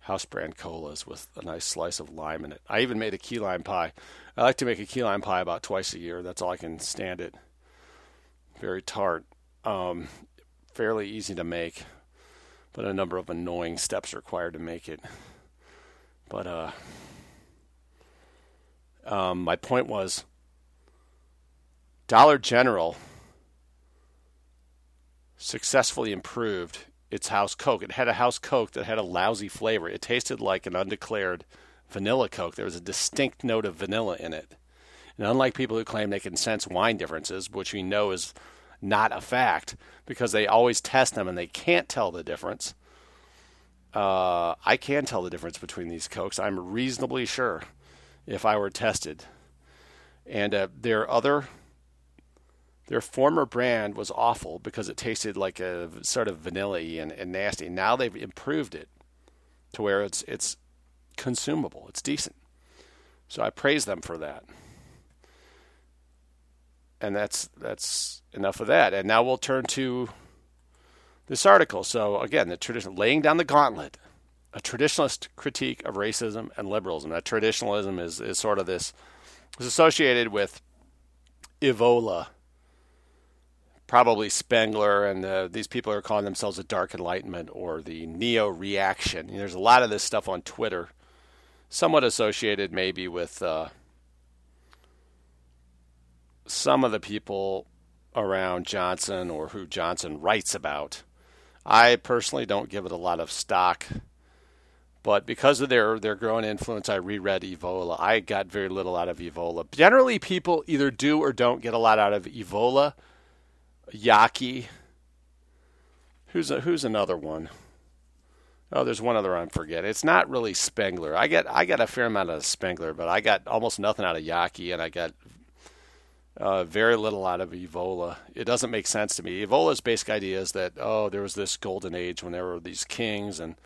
house brand colas with a nice slice of lime in it. I even made a key lime pie. I like to make a key lime pie about twice a year. That's all I can stand it. Very tart, um, fairly easy to make, but a number of annoying steps required to make it. But uh, um, my point was Dollar General successfully improved its house Coke. It had a house Coke that had a lousy flavor. It tasted like an undeclared vanilla Coke. There was a distinct note of vanilla in it. And unlike people who claim they can sense wine differences, which we know is not a fact because they always test them and they can't tell the difference, uh, I can tell the difference between these Cokes. I'm reasonably sure if I were tested. And uh, their other, their former brand was awful because it tasted like a sort of vanilla and, and nasty. Now they've improved it to where it's it's consumable. It's decent. So I praise them for that. And that's that's enough of that. And now we'll turn to this article. So again, the tradition laying down the gauntlet, a traditionalist critique of racism and liberalism. That traditionalism is, is sort of this is associated with Evola, probably Spengler, and uh, these people are calling themselves the Dark Enlightenment or the Neo Reaction. There's a lot of this stuff on Twitter, somewhat associated maybe with uh, some of the people around Johnson or who Johnson writes about. I personally don't give it a lot of stock, but because of their their growing influence, I reread Evola. I got very little out of Evola. Generally, people either do or don't get a lot out of Evola. Yockey. Who's a, who's another one? Oh, there's one other I'm forgetting. It's not really Spengler. I get I got a fair amount of Spengler, but I got almost nothing out of Yockey, and I got uh, very little out of Evola. It doesn't make sense to me. Evola's basic idea is that oh, there was this golden age when there were these kings, and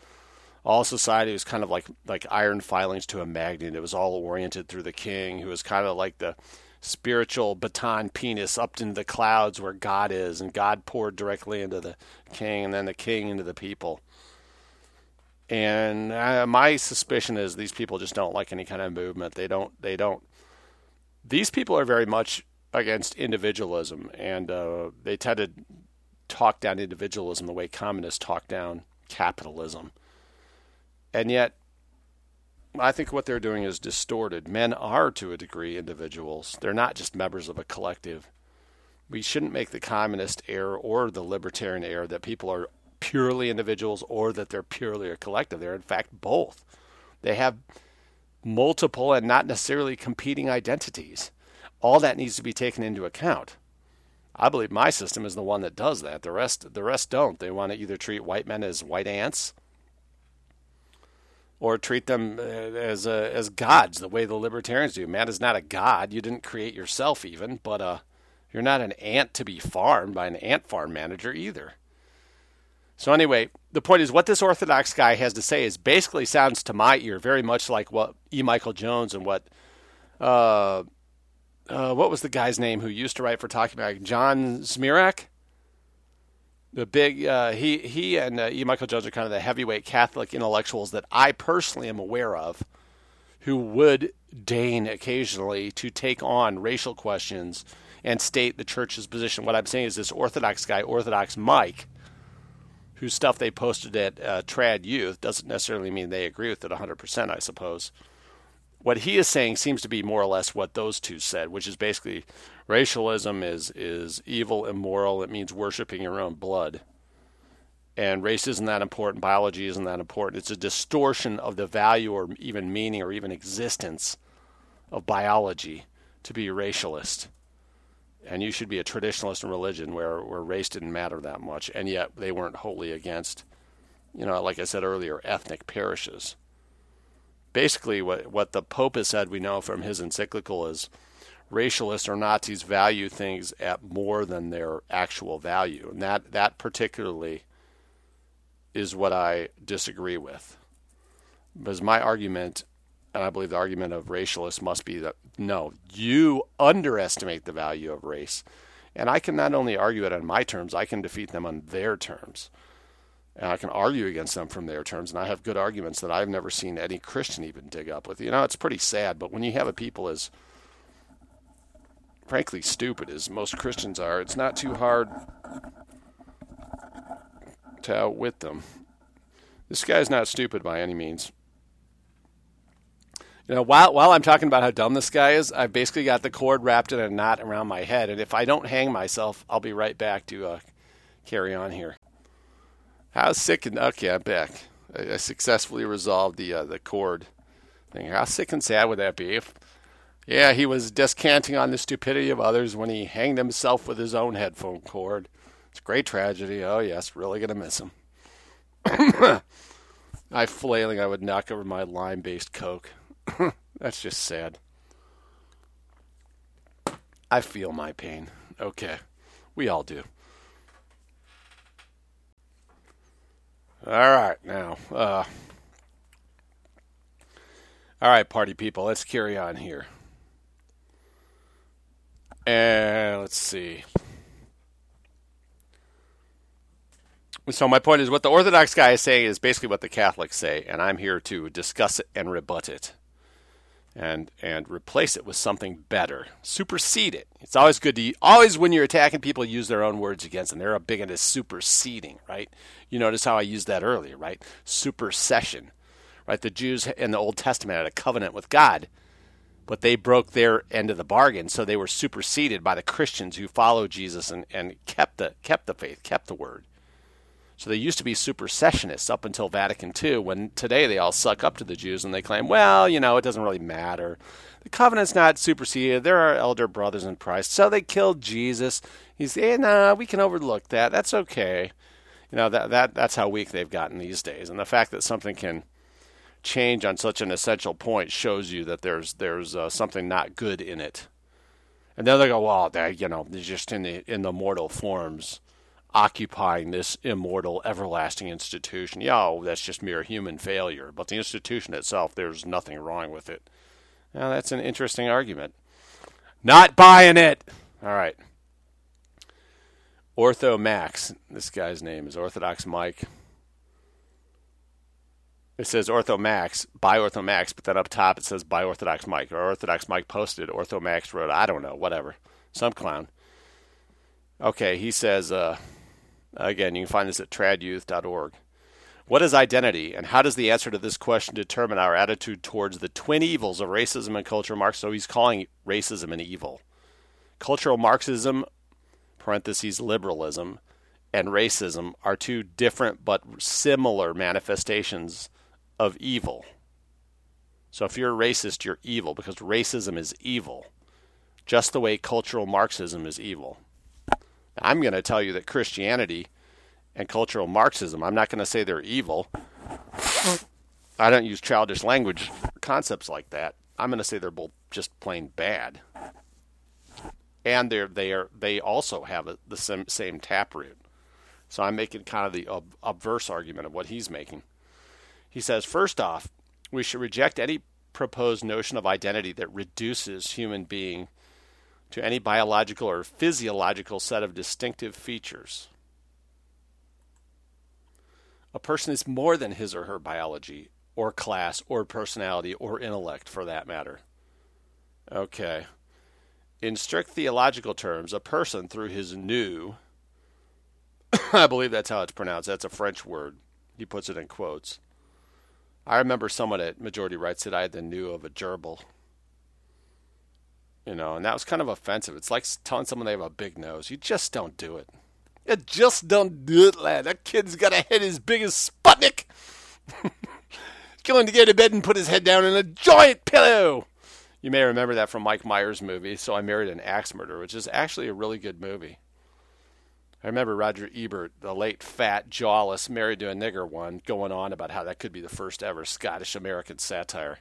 all society was kind of like like iron filings to a magnet. It was all oriented through the king, who was kind of like the spiritual baton penis up into the clouds where God is, and God poured directly into the king, and then the king into the people. And uh, my suspicion is these people just don't like any kind of movement. They don't. They don't. These people are very much against individualism, and uh, they tend to talk down individualism the way communists talk down capitalism. And yet, I think what they're doing is distorted. Men are, to a degree, individuals. They're not just members of a collective. We shouldn't make the communist error or the libertarian error that people are purely individuals or that they're purely a collective. They're, in fact, both. They have multiple and not necessarily competing identities all that needs to be taken into account. I believe my system is the one that does that. The rest, the rest don't. They want to either treat white men as white ants, or treat them uh, as uh, as gods, the way the libertarians do. Man is not a god. You didn't create yourself, even, but uh, you're not an ant to be farmed by an ant farm manager either. So anyway, the point is, what this Orthodox guy has to say is basically sounds to my ear very much like what E. Michael Jones and what uh, uh, what was the guy's name who used to write for Talking About John Zmirak. The big uh, he he and uh, E. Michael Jones are kind of the heavyweight Catholic intellectuals that I personally am aware of, who would deign occasionally to take on racial questions and state the church's position. What I'm saying is this Orthodox guy, Orthodox Mike, whose stuff they posted at uh, Trad Youth doesn't necessarily mean they agree with it 100%, I suppose what he is saying seems to be more or less what those two said, which is basically racialism is is evil, immoral. It means worshiping your own blood. And race isn't that important. Biology isn't that important. It's a distortion of the value or even meaning or even existence of biology to be a racialist. And you should be a traditionalist in religion where, where race didn't matter that much. And yet they weren't wholly against, you know, like I said earlier, ethnic parishes basically what what the Pope has said we know from his encyclical is racialists or Nazis value things at more than their actual value, and that that particularly is what I disagree with. Because my argument, and I believe the argument of racialists must be that no, you underestimate the value of race. And I can not only argue it on my terms, I can defeat them on their terms. And I can argue against them from their terms. And I have good arguments that I've never seen any Christian even dig up with. You know, it's pretty sad, but when you have a people as frankly stupid as most Christians are, it's not too hard to outwit them. This guy's not stupid by any means. You know, while while I'm talking about how dumb this guy is, I've basically got the cord wrapped in a knot around my head, and if I don't hang myself, I'll be right back to uh, carry on here. How sick and okay, I'm back. I, I successfully resolved the uh, the cord thing. How sick and sad would that be if yeah, he was descanting on the stupidity of others when he hanged himself with his own headphone cord. It's a great tragedy. Oh, yes, really to miss him. I flailing, I would knock over my lime based Coke. That's just sad. I feel my pain. Okay. We all do. All right, now. Uh, all right, party people, let's carry on here. And let's see. So my point is, what the Orthodox guy is saying is basically what the Catholics say, and I'm here to discuss it and rebut it, and and replace it with something better, supersede it. It's always good to always when you're attacking people, use their own words against them. They're a big into superseding, right? You notice how I used that earlier, right? Supersession, right? The Jews in the Old Testament had a covenant with God but they broke their end of the bargain, so they were superseded by the Christians who followed Jesus and, and kept the kept the faith, kept the word. So they used to be supersessionists up until Vatican II, when today they all suck up to the Jews and they claim, well, you know, it doesn't really matter. The covenant's not superseded. There are elder brothers in Christ. So they killed Jesus. He's, eh, nah, we can overlook that. That's okay. You know, that, that that's how weak they've gotten these days. And the fact that something can change on such an essential point shows you that there's there's uh, something not good in it. And then they go, well, they you know, they're just in the in the mortal forms, occupying this immortal, everlasting institution. Yeah, oh, that's just mere human failure. But the institution itself, there's nothing wrong with it. Now that's an interesting argument. Not buying it. All right. Ortho Max, this guy's name is Orthodox Mike. It says Orthomax by Orthomax, but then up top it says by Orthodox Mike or Orthodox Mike posted. Ortho Max wrote, I don't know, whatever, some clown. Okay, he says, uh, again, you can find this at tradyouth.org. What is identity, and how does the answer to this question determine our attitude towards the twin evils of racism and cultural Marxism? So he's calling racism an evil. Cultural Marxism, parentheses liberalism, and racism are two different but similar manifestations of evil. So if you're a racist, you're evil because racism is evil, just the way cultural Marxism is evil. I'm going to tell you that Christianity and cultural Marxism, I'm not going to say they're evil. I don't use childish language concepts like that. I'm going to say they're both just plain bad. And they're, they are they also have a, the same, same taproot. So I'm making kind of the obverse argument of what he's making. He says, first off, we should reject any proposed notion of identity that reduces human being to any biological or physiological set of distinctive features. A person is more than his or her biology, or class, or personality, or intellect, for that matter. Okay. In strict theological terms, a person, through his nous, I believe that's how it's pronounced, that's a French word. He puts it in quotes. I remember someone at Majority Right said I had the nous of a gerbil. You know, and that was kind of offensive. It's like telling someone they have a big nose. You just don't do it. You just don't do it, lad. That kid's got a head as big as Sputnik. He's going to get to bed and put his head down in a giant pillow. You may remember that from Mike Myers' movie, So I Married an Axe Murderer, which is actually a really good movie. I remember Roger Ebert, the late fat, jawless, married to a nigger one, going on about how that could be the first ever Scottish American satire.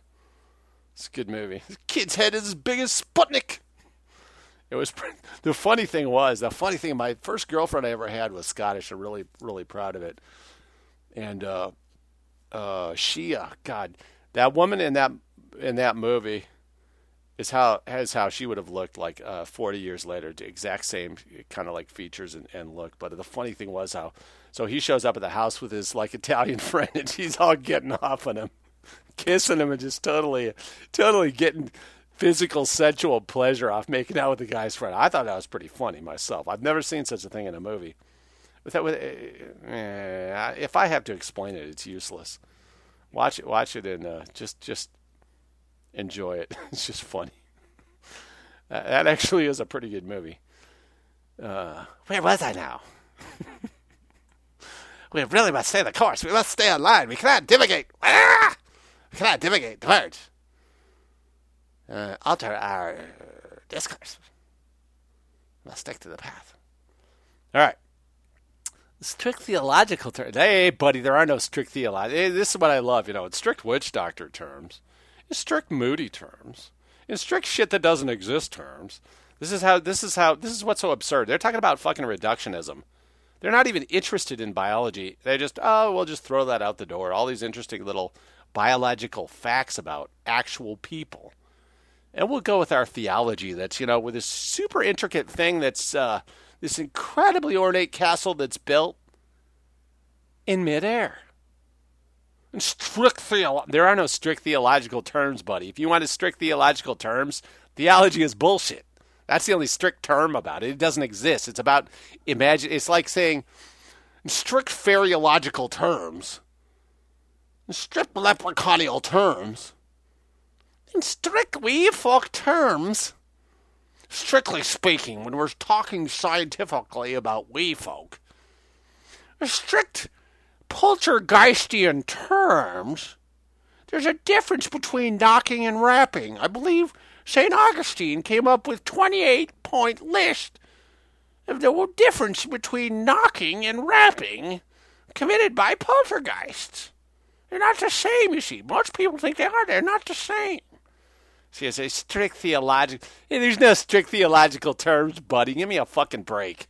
It's a good movie. The kid's head is as big as Sputnik. It was the funny thing was the funny thing. My first girlfriend I ever had was Scottish. I'm really really proud of it. And uh, uh, she, uh, God, that woman in that in that movie is how has how she would have looked like uh, 40 years later. The exact same kind of like features and, and look. But the funny thing was how so he shows up at the house with his like Italian friend and she's all getting off on him, kissing him and just totally, totally getting physical sensual pleasure off making out with the guy's friend. I thought that was pretty funny myself. I've never seen such a thing in a movie. With that, with, eh, if I have to explain it, it's useless. Watch it, watch it, and uh, just just enjoy it. it's just funny. That actually is a pretty good movie. Uh, where was I now? we really must stay the course. We must stay on line. We cannot divagate. Ah! Cannot divagate, diverge. Uh, alter our discourse. Must stick to the path. All right. Strict theological terms. Hey, buddy, there are no strict theological. Hey, this is what I love. You know, it's strict witch doctor terms in strict moody terms, in strict shit that doesn't exist terms. This is how this is how this is what's so absurd. They're talking about fucking reductionism. They're not even interested in biology. They just oh we'll just throw that out the door. All these interesting little biological facts about actual people. And we'll go with our theology that's, you know, with this super intricate thing that's uh, this incredibly ornate castle that's built in midair strict theolo- there are no strict theological terms, buddy. If you want to strict theological terms, theology is bullshit. That's the only strict term about it. It doesn't exist. It's about imagine. It's like saying strict fairyological terms, strict leprechaunial terms, in strict wee folk terms. Strictly speaking, when we're talking scientifically about wee folk, strict poltergeistian terms, there's a difference between knocking and rapping. I believe St. Augustine came up with 28 point list of the difference between knocking and rapping committed by poltergeists. They're not the same, you see. Most people think they are. They're not the same. See, it's a strict theological. Hey, there's no strict theological terms, buddy. Give me a fucking break.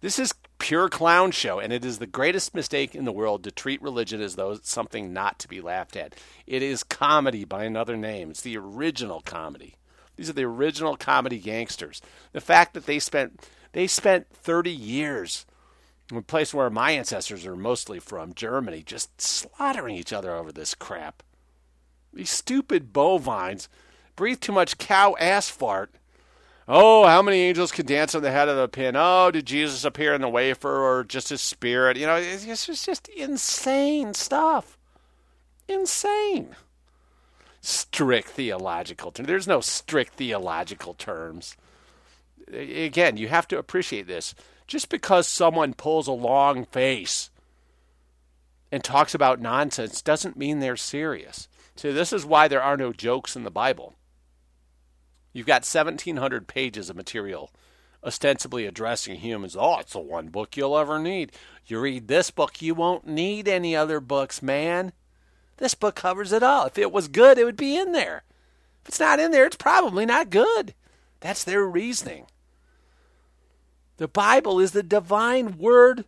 This is pure clown show, and it is the greatest mistake in the world to treat religion as though it's something not to be laughed at. It is comedy by another name. It's the original comedy. These are the original comedy gangsters. The fact that they spent they spent 30 years a place where my ancestors are mostly from, Germany, just slaughtering each other over this crap. These stupid bovines breathe too much cow ass fart Oh, how many angels can dance on the head of the pin? Oh, did Jesus appear in the wafer or just his spirit? You know, it's just, just insane stuff. Insane. Strict theological terms. There's no strict theological terms. Again, you have to appreciate this. Just because someone pulls a long face and talks about nonsense doesn't mean they're serious. So, this is why there are no jokes in the Bible You've got 1,700 pages of material ostensibly addressing humans. Oh, it's the one book you'll ever need. You read this book, you won't need any other books, man. This book covers it all. If it was good, it would be in there. If it's not in there, it's probably not good. That's their reasoning. The Bible is the divine word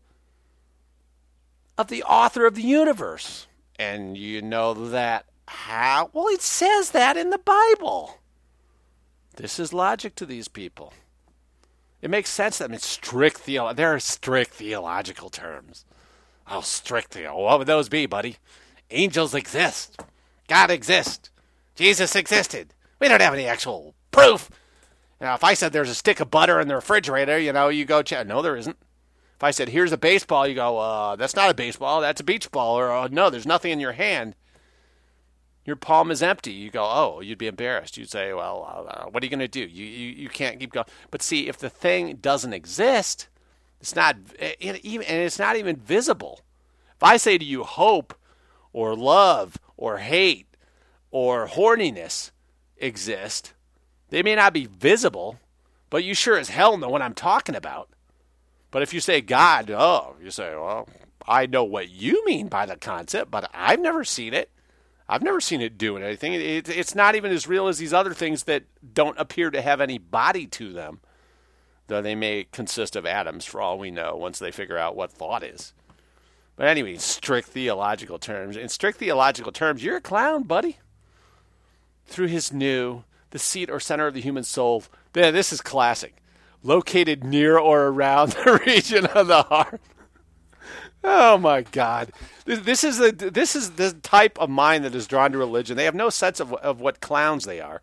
of the author of the universe. And you know that how? Well, it says that in the Bible. This is logic to these people. It makes sense to them. It's strict theo. There are strict theological terms. Oh, strict theo. What would those be, buddy? Angels exist. God exists. Jesus existed. We don't have any actual proof. Now, if I said there's a stick of butter in the refrigerator, you know, you go. No, there isn't. If I said here's a baseball, you go, uh, that's not a baseball. That's a beach ball. Or uh, no, there's nothing in your hand your palm is empty. You go, oh, you'd be embarrassed. You'd say, well, uh, what are you going to do? You, you you can't keep going. But see, if the thing doesn't exist, it's not it, even, and it's not even visible. If I say to you, hope, or love, or hate, or horniness exist, they may not be visible, but you sure as hell know what I'm talking about. But if you say God, oh, you say, well, I know what you mean by the concept, but I've never seen it. I've never seen it doing anything. It, it's not even as real as these other things that don't appear to have any body to them, though they may consist of atoms for all we know once they figure out what thought is. But anyway, strict theological terms. In strict theological terms, you're a clown, buddy. Through his new, the seat or center of the human soul. This is classic. Located near or around the region of the heart. Oh my God! This, is the this is the type of mind that is drawn to religion. They have no sense of of what clowns they are.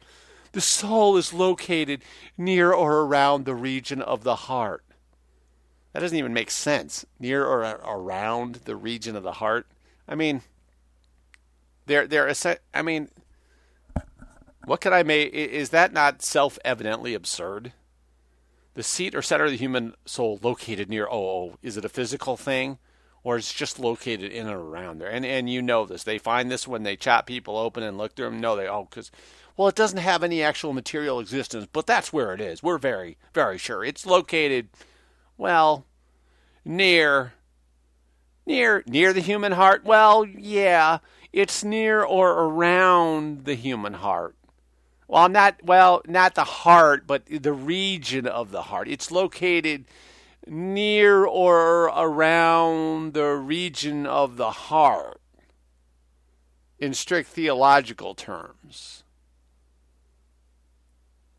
The soul is located near or around the region of the heart. That doesn't even make sense. Near or around the region of the heart. I mean, they're they're. I mean, what can I make? Is that not self evidently absurd? The seat or center of the human soul located near. Oh, oh, is it a physical thing? or it's just located in and around there. And and you know this. They find this when they chop people open and look through them. No, they oh because well it doesn't have any actual material existence, but that's where it is. We're very very sure it's located. Well, near near near the human heart. Well, yeah, it's near or around the human heart. Well, not well, not the heart, but the region of the heart. It's located near or around the region of the heart in strict theological terms.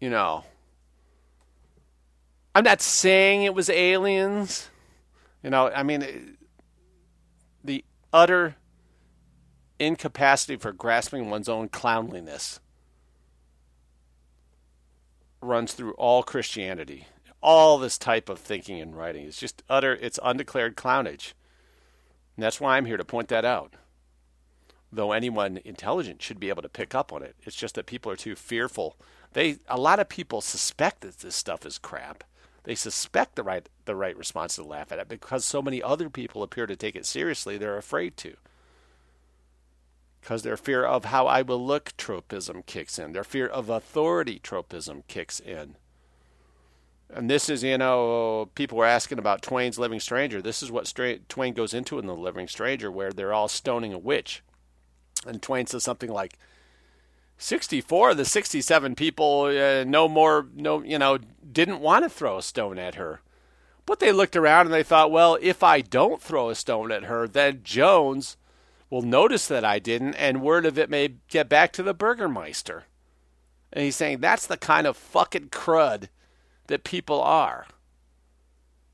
You know, I'm not saying it was aliens. You know, I mean, the utter incapacity for grasping one's own clownliness runs through all Christianity all this type of thinking and writing. is just utter, it's undeclared clownage. And that's why I'm here to point that out. Though anyone intelligent should be able to pick up on it. It's just that people are too fearful. They a lot of people suspect that this stuff is crap. They suspect the right the right response to laugh at it because so many other people appear to take it seriously, they're afraid to. Because their fear of how I will look tropism kicks in. Their fear of authority tropism kicks in and this is you know people were asking about Twain's Living Stranger. This is what Stra- Twain goes into in the Living Stranger, where they're all stoning a witch, and Twain says something like, 64 of the 67 people uh, no more no you know didn't want to throw a stone at her but they looked around and they thought well if i don't throw a stone at her then jones will notice that i didn't and word of it may get back to the burgermeister and he's saying that's the kind of fucking crud that people are.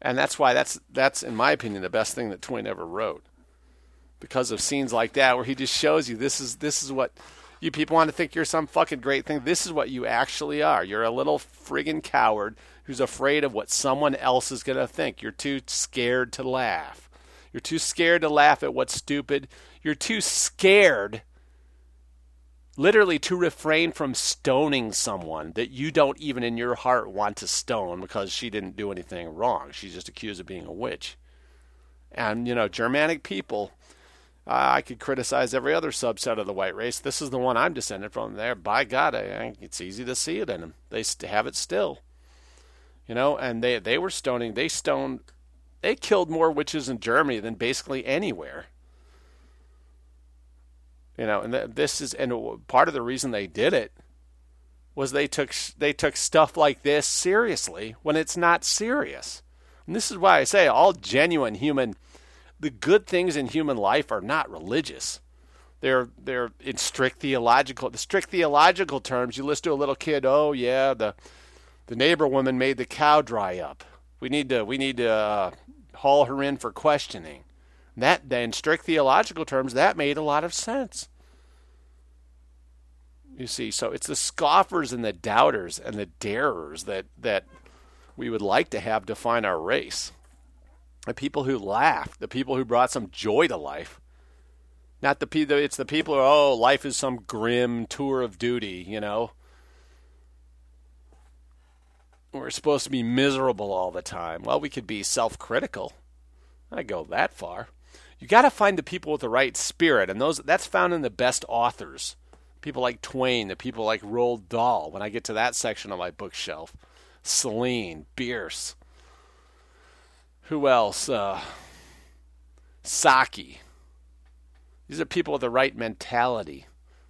And that's why that's that's in my opinion the best thing that Twain ever wrote. Because of scenes like that where he just shows you this is this is what you people want to think you're some fucking great thing. This is what you actually are. You're a little friggin' coward who's afraid of what someone else is going to think. You're too scared to laugh. You're too scared to laugh at what's stupid. You're too scared literally to refrain from stoning someone that you don't even in your heart want to stone because she didn't do anything wrong. She's just accused of being a witch. And, you know, Germanic people, uh, I could criticize every other subset of the white race. This is the one I'm descended from. There, by God, I, it's easy to see it in them. They have it still. You know, and they, they were stoning, they stoned, they killed more witches in Germany than basically anywhere. You know, and this is and part of the reason they did it was they took they took stuff like this seriously when it's not serious. And this is why I say all genuine human the good things in human life are not religious. They're they're in strict theological the strict theological terms. You listen to a little kid, oh yeah, the the neighbor woman made the cow dry up. We need to we need to uh, haul her in for questioning. That, in strict theological terms, that made a lot of sense. You see, so it's the scoffers and the doubters and the darers that that we would like to have define our race. The people who laughed, the people who brought some joy to life. Not the people. It's the people who oh, life is some grim tour of duty. You know, we're supposed to be miserable all the time. Well, we could be self-critical. I go that far you got to find the people with the right spirit, and those that's found in the best authors. People like Twain, the people like Roald Dahl. When I get to that section of my bookshelf, Celine, Bierce. Who else? Uh, Saki. These are people with the right mentality.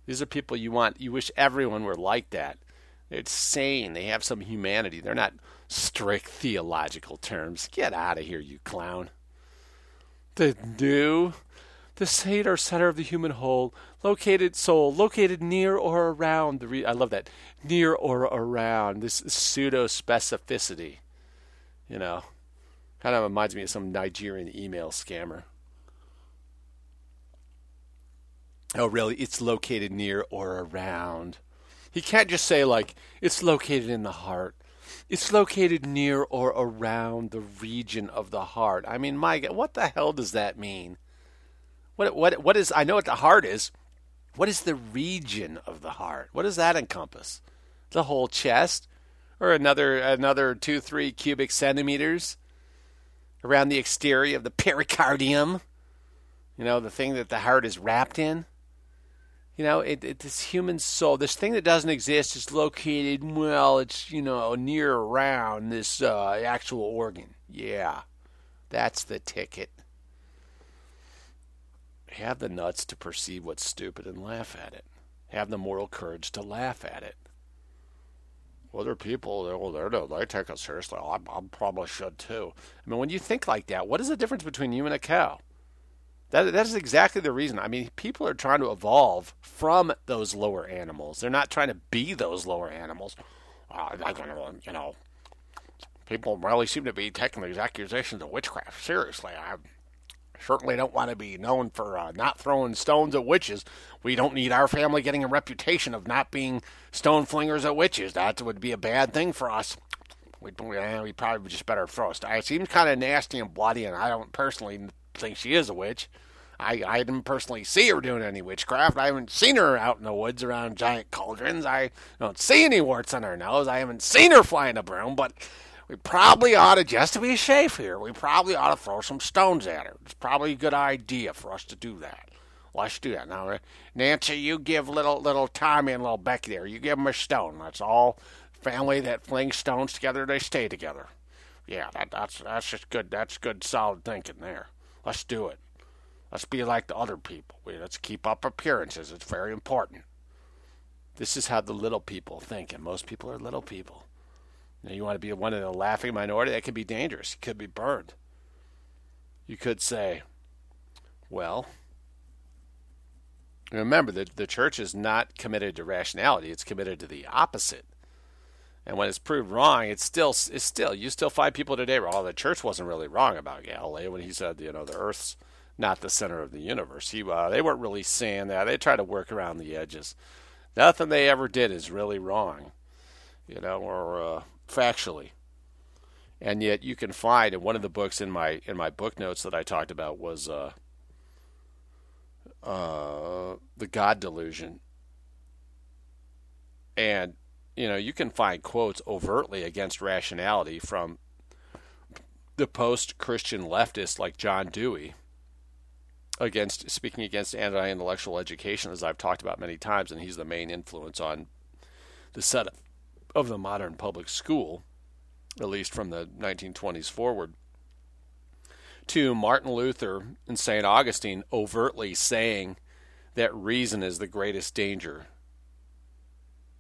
These are people you want, you wish everyone were like that. They're sane. They have some humanity. They're not strict theological terms. Get out of here, you clown. The new, the Seder center of the human whole, located soul, located near or around the. Re- I love that near or around this pseudo specificity. You know, kind of reminds me of some Nigerian email scammer. Oh, really? It's located near or around. He can't just say, like, it's located in the heart. It's located near or around the region of the heart. I mean, my God, what the hell does that mean? What, what, what is, I know what the heart is. What is the region of the heart? What does that encompass? The whole chest? Or another, another two, three cubic centimeters around the exterior of the pericardium? You know, the thing that the heart is wrapped in? You know, it, it, this human soul, this thing that doesn't exist, is located, well, it's, you know, near around this uh, actual organ. Yeah, that's the ticket. Have the nuts to perceive what's stupid and laugh at it. Have the moral courage to laugh at it. Other people, well, they're, they take it seriously. I, I probably should too. I mean, when you think like that, what is the difference between you and a cow? That, that is exactly the reason. I mean, people are trying to evolve from those lower animals. They're not trying to be those lower animals. Uh, you know, people really seem to be taking these accusations of witchcraft seriously. I certainly don't want to be known for uh, not throwing stones at witches. We don't need our family getting a reputation of not being stone flingers at witches. That would be a bad thing for us. We'd, we probably just better throw a stone. It seems kind of nasty and bloody, and I don't personally think she is a witch. I, I didn't personally see her doing any witchcraft. I haven't seen her out in the woods around giant cauldrons. I don't see any warts on her nose. I haven't seen her flying a broom, but we probably ought to, just to be safe here, we probably ought to throw some stones at her. It's probably a good idea for us to do that. Let's do that. Now, Nancy, you give little little Tommy and little Becky there, you give them a stone. That's all. Family that flings stones together, they stay together. Yeah, that, that's that's just good. That's good, solid thinking there. Let's do it. Let's be like the other people. Let's keep up appearances. It's very important. This is how the little people think, and most people are little people. Now, you want to be one of the laughing minority? That could be dangerous. You could be burned. You could say, well, remember that the church is not committed to rationality, it's committed to the opposite. And when it's proved wrong, it's still it's still you still find people today. Well, the church wasn't really wrong about Galileo when he said, you know, the Earth's not the center of the universe. He, uh, they weren't really saying that. They tried to work around the edges. Nothing they ever did is really wrong, you know, or uh, factually. And yet, you can find in one of the books in my in my book notes that I talked about was uh, uh, the God delusion, and you know you can find quotes overtly against rationality from the post-Christian leftists like John Dewey against speaking against anti-intellectual education, as I've talked about many times, and he's the main influence on the setup of the modern public school, at least from the 1920s forward. To Martin Luther and St. Augustine overtly saying that reason is the greatest danger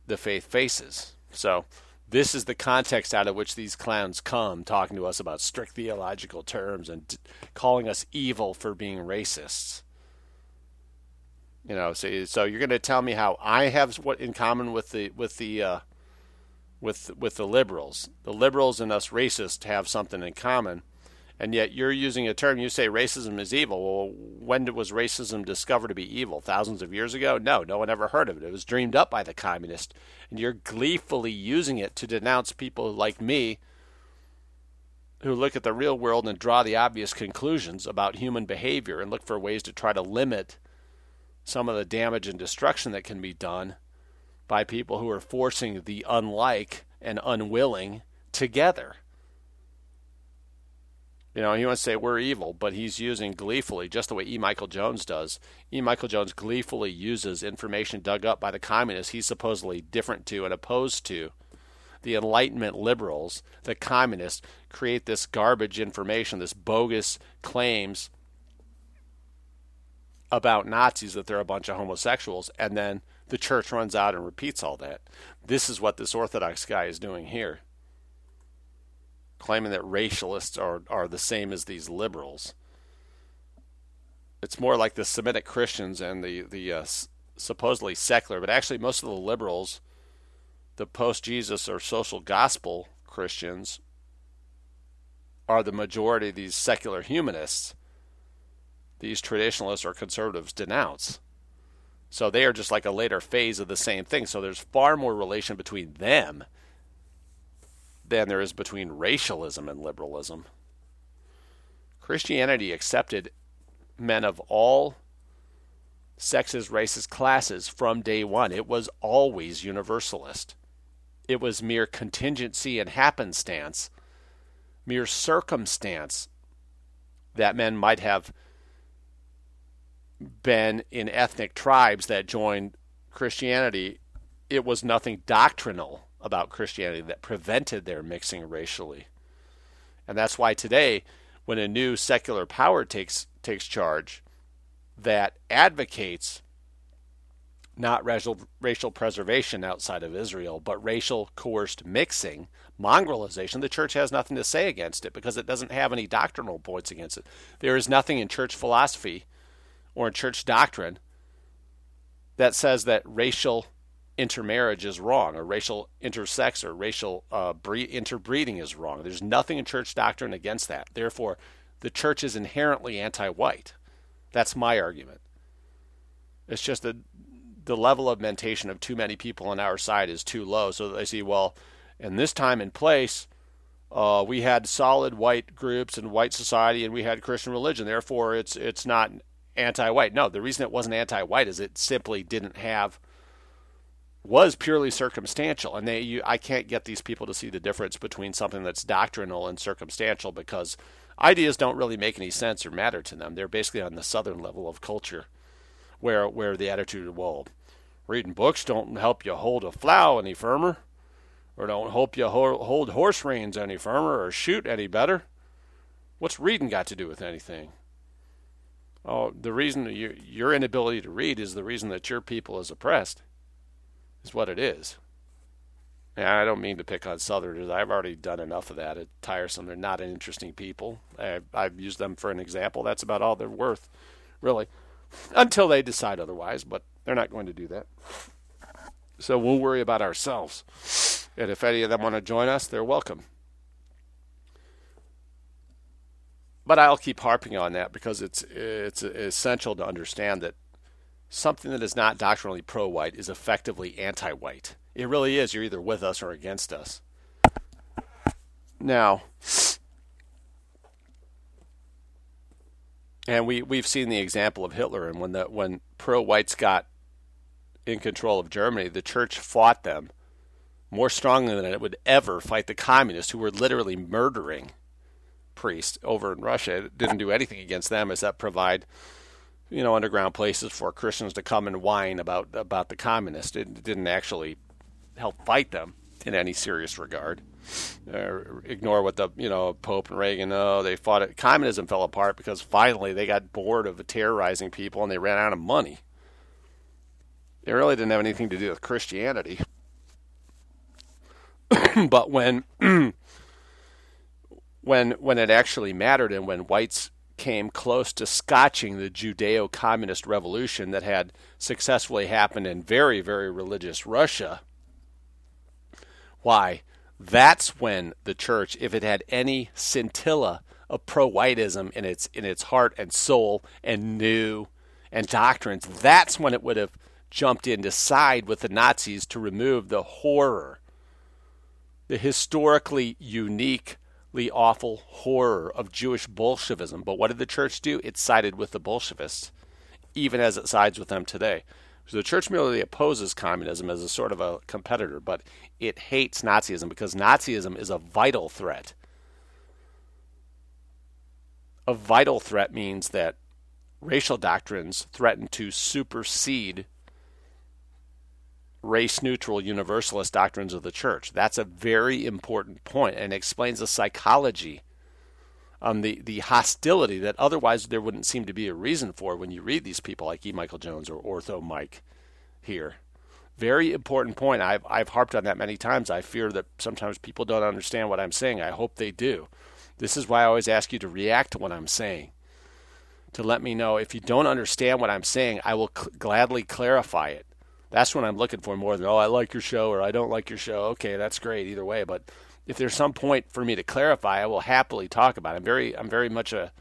the faith faces. So this is the context out of which these clowns come, talking to us about strict theological terms and t- calling us evil for being racists. You know, so, so you're going to tell me how I have what in common with the with the uh, with with the liberals. The liberals and us racists have something in common and yet you're using a term you say racism is evil. Well when was racism discovered to be evil? Thousands of years ago? No no one ever heard of it. It was dreamed up by the communists. And you're gleefully using it to denounce people like me who look at the real world and draw the obvious conclusions about human behavior and look for ways to try to limit some of the damage and destruction that can be done by people who are forcing the unlike and unwilling together you know, he wants to say we're evil, but he's using gleefully, just the way E. Michael Jones does. E. Michael Jones gleefully uses information dug up by the communists he's supposedly different to and opposed to. The Enlightenment liberals, the communists, create this garbage information, this bogus claims about Nazis that they're a bunch of homosexuals, and then the church runs out and repeats all that. This is what this Orthodox guy is doing here, claiming that racialists are, are the same as these liberals. It's more like the Semitic Christians and the, the uh, supposedly secular, but actually, most of the liberals, the post Jesus or social gospel Christians, are the majority of these secular humanists these traditionalists or conservatives denounce. So they are just like a later phase of the same thing. So there's far more relation between them than there is between racialism and liberalism. Christianity accepted men of all sexes, races, classes from day one. It was always universalist. It was mere contingency and happenstance, mere circumstance that men might have been in ethnic tribes that joined Christianity, it was nothing doctrinal about Christianity that prevented their mixing racially. And that's why today, when a new secular power takes takes charge that advocates not racial racial preservation outside of Israel, but racial coerced mixing, mongrelization, the church has nothing to say against it because it doesn't have any doctrinal points against it. There is nothing in church philosophy or in church doctrine that says that racial intermarriage is wrong or racial intersex or racial uh, interbreeding is wrong. There's nothing in church doctrine against that. Therefore, the church is inherently anti-white. That's my argument. It's just that the level of mentation of too many people on our side is too low. So they see, well, in this time and place, uh, we had solid white groups and white society, and we had Christian religion. Therefore, it's it's not anti-white. No, the reason it wasn't anti-white is it simply didn't have was purely circumstantial, and they you, I can't get these people to see the difference between something that's doctrinal and circumstantial because ideas don't really make any sense or matter to them. They're basically on the southern level of culture, where where the attitude, of well, reading books don't help you hold a plow any firmer, or don't help you hold horse reins any firmer, or shoot any better. What's reading got to do with anything? Oh, the reason you, your inability to read is the reason that your people is oppressed, is what it is. And I don't mean to pick on Southerners. I've already done enough of that. It's tiresome. They're not an interesting people. I've, I've used them for an example. That's about all they're worth, really, until they decide otherwise. But they're not going to do that. So we'll worry about ourselves. And if any of them want to join us, they're welcome. But I'll keep harping on that because it's it's essential to understand that something that is not doctrinally pro-white is effectively anti-white. It really is. You're either with us or against us. Now, and we we've seen the example of Hitler, and when the when pro-whites got in control of Germany, the church fought them more strongly than it would ever fight the communists, who were literally murdering priests over in Russia. It didn't do anything against them except provide, you know, underground places for Christians to come and whine about about the communists. It didn't actually help fight them in any serious regard. Uh, ignore what the you know Pope and Reagan. Oh, they fought it. Communism fell apart because finally they got bored of terrorizing people and they ran out of money. It really didn't have anything to do with Christianity. but when when when it actually mattered and when whites came close to scotching the Judeo communist revolution that had successfully happened in very, very religious Russia. Why? That's when the church, if it had any scintilla of pro whiteism in its in its heart and soul and knew and doctrines, that's when it would have jumped in to side with the Nazis to remove the horror, the historically unique awful horror of Jewish Bolshevism. But what did the church do? It sided with the Bolshevists, even as it sides with them today. So the church merely opposes communism as a sort of a competitor, but it hates Nazism because Nazism is a vital threat. A vital threat means that racial doctrines threaten to supersede race neutral universalist doctrines of the church. That's a very important point and explains the psychology, um, the, the hostility that otherwise there wouldn't seem to be a reason for when you read these people like E. Michael Jones or Ortho Mike here. Very important point. I've I've harped on that many times. I fear that sometimes people don't understand what I'm saying. I hope they do. This is why I always ask you to react to what I'm saying. To let me know if you don't understand what I'm saying, I will cl- gladly clarify it. That's what I'm looking for more than oh I like your show or I don't like your show. Okay, that's great either way, but if there's some point for me to clarify, I will happily talk about it. I'm very I'm very much a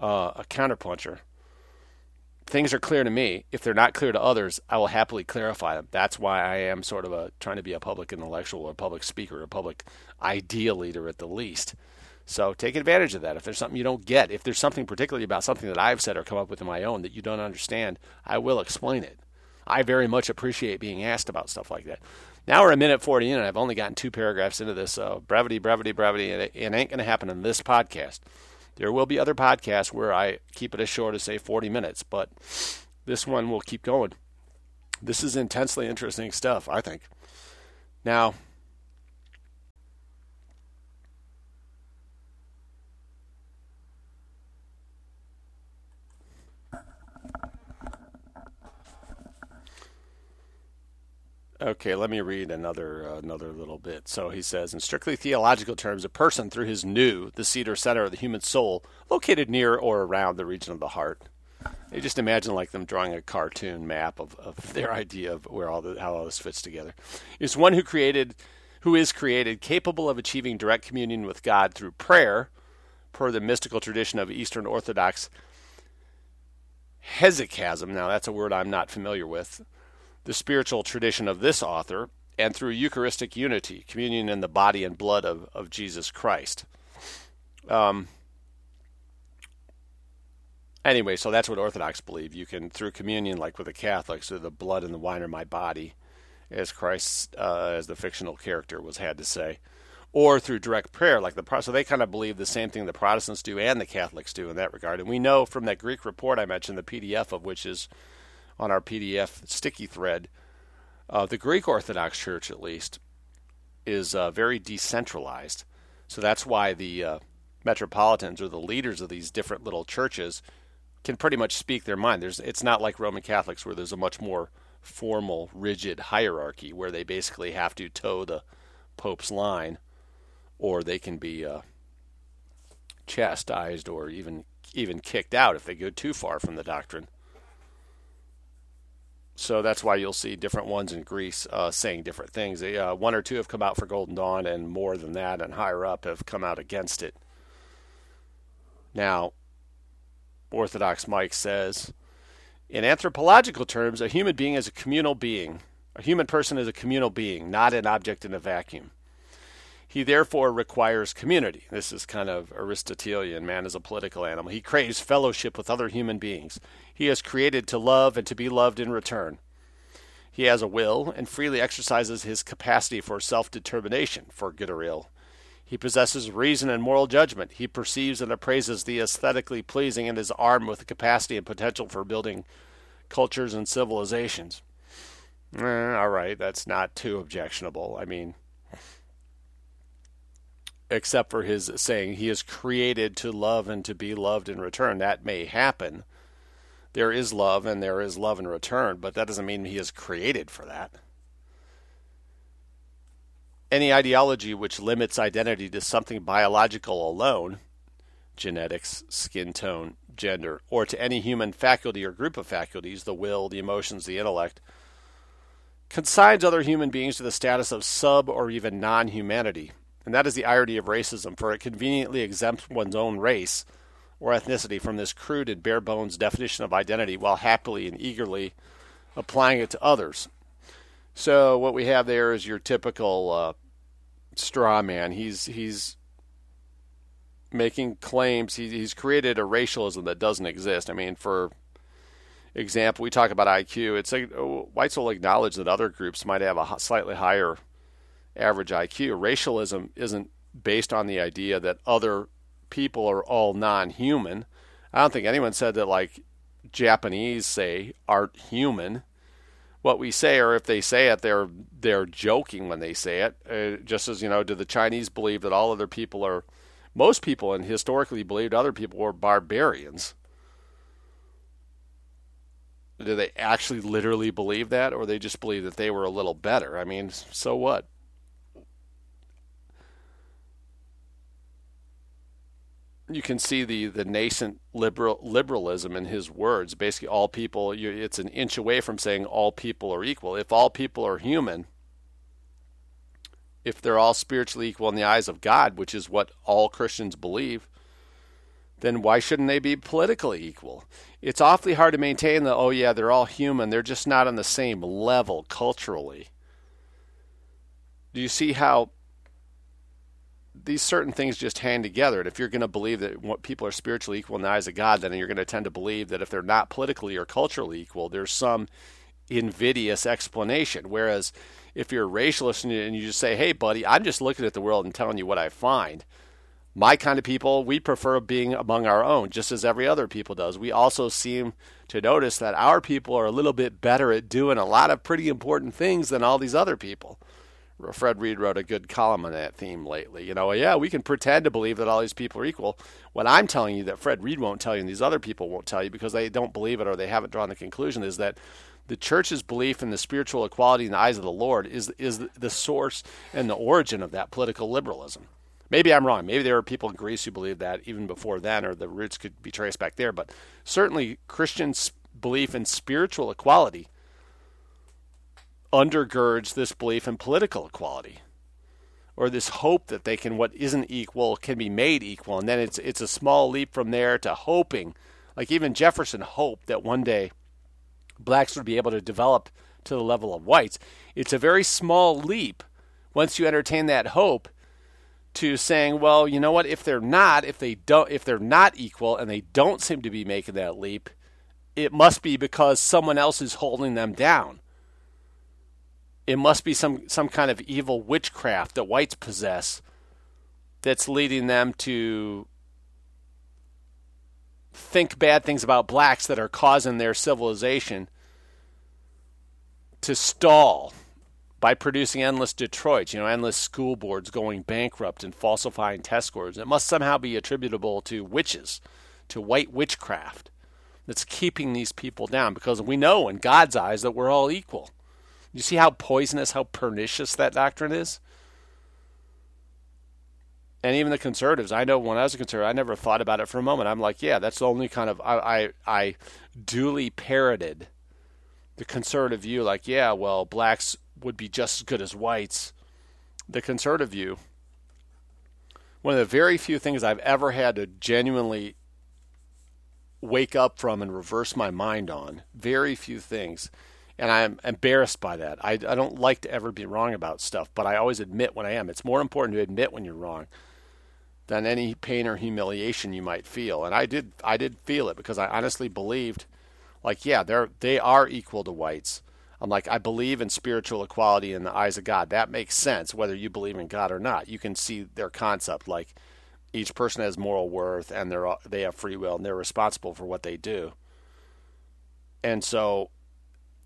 uh, a counterpuncher things are clear to me. If they're not clear to others, I will happily clarify them. That's why I am sort of a trying to be a public intellectual or public speaker, a public idea leader at the least. So take advantage of that. If there's something you don't get, if there's something particularly about something that I've said or come up with in my own that you don't understand, I will explain it. I very much appreciate being asked about stuff like that. Now we're a minute 40 in, and I've only gotten two paragraphs into this. So brevity, brevity, brevity, it, it ain't going to happen in this podcast. There will be other podcasts where I keep it as short as, say, 40 minutes, but this one will keep going. This is intensely interesting stuff, I think. Now, Okay, let me read another uh, another little bit. So he says, in strictly theological terms, a person through his nous, the seat or center of the human soul, located near or around the region of the heart. You just imagine like them drawing a cartoon map of, of their idea of where all the, how all this fits together. Is one who created, who is created, capable of achieving direct communion with God through prayer, per the mystical tradition of Eastern Orthodox hesychasm. Now that's a word I'm not familiar with the spiritual tradition of this author and through Eucharistic unity, communion in the body and blood of, of Jesus Christ. Um, anyway, so that's what Orthodox believe. You can, through communion, like with the Catholics, so the blood and the wine are my body, as Christ, uh, as the fictional character was had to say, or through direct prayer, like the so they kind of believe the same thing the Protestants do and the Catholics do in that regard. And we know from that Greek report I mentioned, the PDF of which is on our PDF sticky thread. Uh, the Greek Orthodox Church, at least, is uh, very decentralized. So that's why the uh, metropolitans or the leaders of these different little churches can pretty much speak their mind. There's, it's not like Roman Catholics where there's a much more formal, rigid hierarchy where they basically have to toe the Pope's line, or they can be uh, chastised or even even kicked out if they go too far from the doctrine. So that's why you'll see different ones in Greece uh, saying different things. Uh, one or two have come out for Golden Dawn, and more than that, and higher up have come out against it. Now, Orthodox Mike says, in anthropological terms, a human being is a communal being. A human person is a communal being, not an object in a vacuum. He therefore requires community. This is kind of Aristotelian. Man is a political animal. He craves fellowship with other human beings. He is created to love and to be loved in return. He has a will and freely exercises his capacity for self determination, for good or ill. He possesses reason and moral judgment. He perceives and appraises the aesthetically pleasing and is armed with the capacity and potential for building cultures and civilizations. Eh, all right, that's not too objectionable. I mean, except for his saying he is created to love and to be loved in return. That may happen. There is love and there is love in return, but that doesn't mean he is created for that. Any ideology which limits identity to something biological alone, genetics, skin tone, gender, or to any human faculty or group of faculties, the will, the emotions, the intellect, consigns other human beings to the status of sub or even non humanity and that is the irony of racism, for it conveniently exempts one's own race or ethnicity from this crude and bare bones definition of identity while happily and eagerly applying it to others. So what we have there is your typical uh, straw man. He's he's making claims. He, he's created a racialism that doesn't exist. I mean, for example, we talk about IQ. It's like oh, whites will acknowledge that other groups might have a slightly higher average IQ. Racialism isn't based on the idea that other people are all non-human. I don't think anyone said that like Japanese say aren't human. What we say, or if they say it, they're they're joking when they say it. Uh, just as you know, do the Chinese believe that all other people are? Most people, and historically believed other people were barbarians. Do they actually literally believe that, or they just believe that they were a little better? I mean, so what? You can see the, the nascent liberal liberalism in his words. Basically, all people. it's an inch away from saying all people are equal. If all people are human, if they're all spiritually equal in the eyes of God, which is what all Christians believe, then why shouldn't they be politically equal? It's awfully hard to maintain that. Oh yeah, they're all human. They're just not on the same level culturally. Do you see how these certain things just hang together. And if you're going to believe that what people are spiritually equal in the eyes of God, then you're going to tend to believe that if they're not politically or culturally equal, there's some invidious explanation. Whereas if you're a racialist and you just say, hey, buddy, I'm just looking at the world and telling you what I find, my kind of people, we prefer being among our own, just as every other people does. We also seem to notice that our people are a little bit better at doing a lot of pretty important things than all these other people. Fred Reed wrote a good column on that theme lately. You know, yeah, we can pretend to believe that all these people are equal. What I'm telling you that Fred Reed won't tell you and these other people won't tell you because they don't believe it or they haven't drawn the conclusion is that the church's belief in the spiritual equality in the eyes of the Lord is is the source and the origin of that political liberalism. Maybe I'm wrong. Maybe there were people in Greece who believed that even before then, or the roots could be traced back there. But certainly, Christians' belief in spiritual equality undergirds this belief in political equality or this hope that they can what isn't equal can be made equal and then it's it's a small leap from there to hoping like even Jefferson hoped that one day blacks would be able to develop to the level of whites. It's a very small leap once you entertain that hope to saying well you know what? If they're not if they don't if they're not equal and they don't seem to be making that leap it must be because someone else is holding them down it must be some some kind of evil witchcraft that whites possess that's leading them to think bad things about blacks that are causing their civilization to stall by producing endless Detroits, you know, endless school boards going bankrupt and falsifying test scores. It must somehow be attributable to witches, to white witchcraft that's keeping these people down because we know in God's eyes that we're all equal. You see how poisonous, how pernicious that doctrine is? And even the conservatives, I know when I was a conservative, I never thought about it for a moment. I'm like, yeah, that's the only kind of I I, I duly parroted the conservative view, like, yeah, well, blacks would be just as good as whites. The conservative view, one of the very few things I've ever had to genuinely wake up from and reverse my mind on, very few things, and I'm embarrassed by that. I, I don't like to ever be wrong about stuff, but I always admit when I am. It's more important to admit when you're wrong than any pain or humiliation you might feel. And I did I did feel it because I honestly believed like yeah, they're they are equal to whites. I'm like I believe in spiritual equality in the eyes of God. That makes sense whether you believe in God or not. You can see their concept like each person has moral worth and they're they have free will and they're responsible for what they do. And so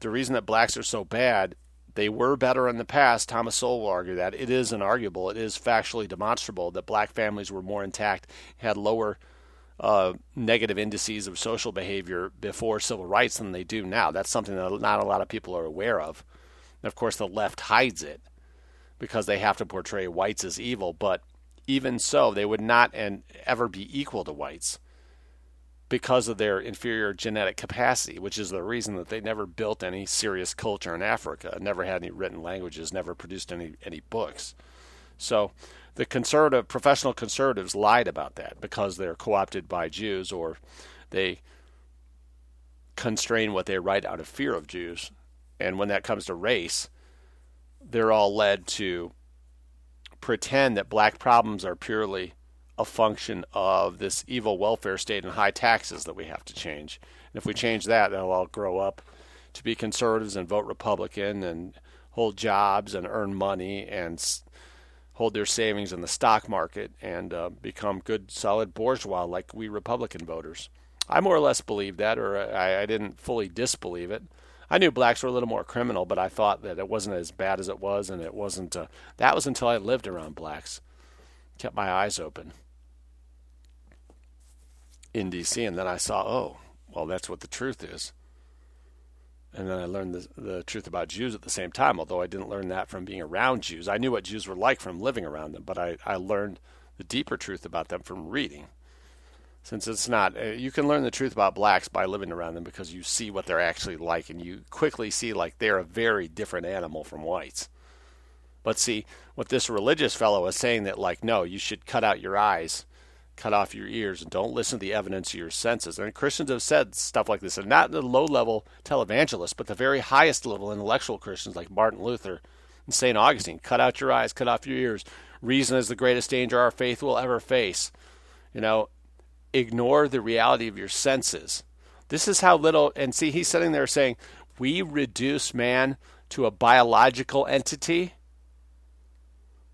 the reason that blacks are so bad, they were better in the past. Thomas Sowell will argue that. It is inarguable, it is factually demonstrable that black families were more intact, had lower uh, negative indices of social behavior before civil rights than they do now. That's something that not a lot of people are aware of. And of course, the left hides it because they have to portray whites as evil. But even so, they would not and ever be equal to whites because of their inferior genetic capacity, which is the reason that they never built any serious culture in Africa, never had any written languages, never produced any, any books. So the conservative professional conservatives lied about that because they're co-opted by Jews or they constrain what they write out of fear of Jews. And when that comes to race, they're all led to pretend that black problems are purely a function of this evil welfare state and high taxes that we have to change. And if we change that, they'll all grow up to be conservatives and vote Republican and hold jobs and earn money and hold their savings in the stock market and uh, become good, solid bourgeois like we Republican voters. I more or less believed that, or I, I didn't fully disbelieve it. I knew blacks were a little more criminal, but I thought that it wasn't as bad as it was, and it wasn't. Uh, that was until I lived around blacks, kept my eyes open in DC, and then I saw, oh, well, that's what the truth is. And then I learned the, the truth about Jews at the same time, although I didn't learn that from being around Jews. I knew what Jews were like from living around them, but I, I learned the deeper truth about them from reading. Since it's not, uh, you can learn the truth about blacks by living around them because you see what they're actually like and you quickly see like they're a very different animal from whites. But see, what this religious fellow is saying that, like, no, you should cut out your eyes cut off your ears and don't listen to the evidence of your senses. And Christians have said stuff like this, and not the low level televangelists, but the very highest level intellectual Christians like Martin Luther and St. Augustine. Cut out your eyes, cut off your ears. Reason is the greatest danger our faith will ever face. You know, ignore the reality of your senses. This is how little, and see, he's sitting there saying, we reduce man to a biological entity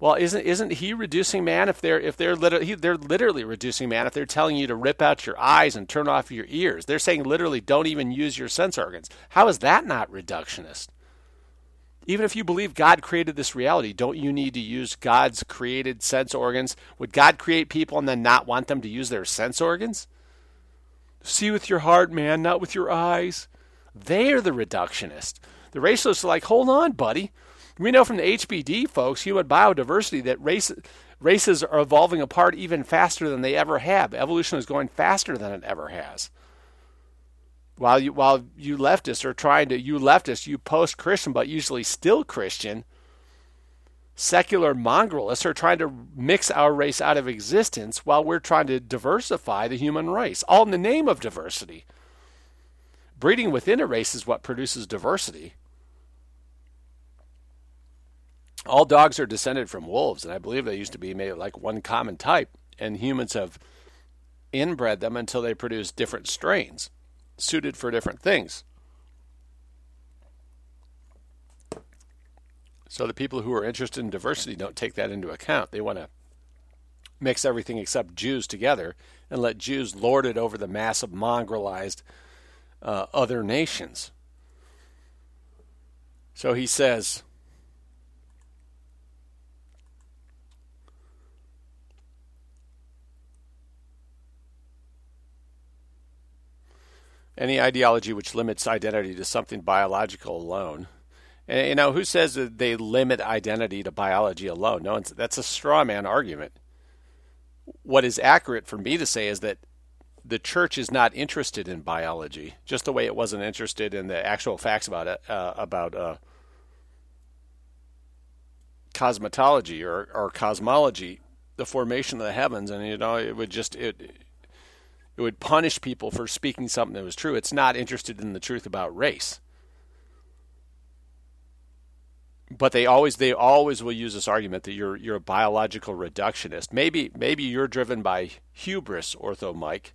well, isn't isn't he reducing man if they're if they're literally they're literally reducing man if they're telling you to rip out your eyes and turn off your ears? They're saying literally don't even use your sense organs. How is that not reductionist? Even if you believe God created this reality, don't you need to use God's created sense organs? Would God create people and then not want them to use their sense organs? See with your heart, man, not with your eyes. They're the reductionist. The racialists are like, hold on, buddy. We know from the HBD, folks, human biodiversity, that race, races are evolving apart even faster than they ever have. Evolution is going faster than it ever has. While you, while you leftists are trying to, you leftists, you post Christian, but usually still Christian, secular mongrelists are trying to mix our race out of existence while we're trying to diversify the human race, all in the name of diversity. Breeding within a race is what produces diversity all dogs are descended from wolves, and I believe they used to be made like one common type, and humans have inbred them until they produce different strains suited for different things. So the people who are interested in diversity don't take that into account. They want to mix everything except Jews together and let Jews lord it over the mass of mongrelized uh, other nations. So he says, any ideology which limits identity to something biological alone. And, you know, who says that they limit identity to biology alone? No, that's a straw man argument. What is accurate for me to say is that the church is not interested in biology, just the way it wasn't interested in the actual facts about it, uh, about uh, cosmetology or, or cosmology, the formation of the heavens, and you know, it would just it it would punish people for speaking something that was true. It's not interested in the truth about race. But they always they always will use this argument that you're you're a biological reductionist. Maybe maybe you're driven by hubris, Ortho Mike,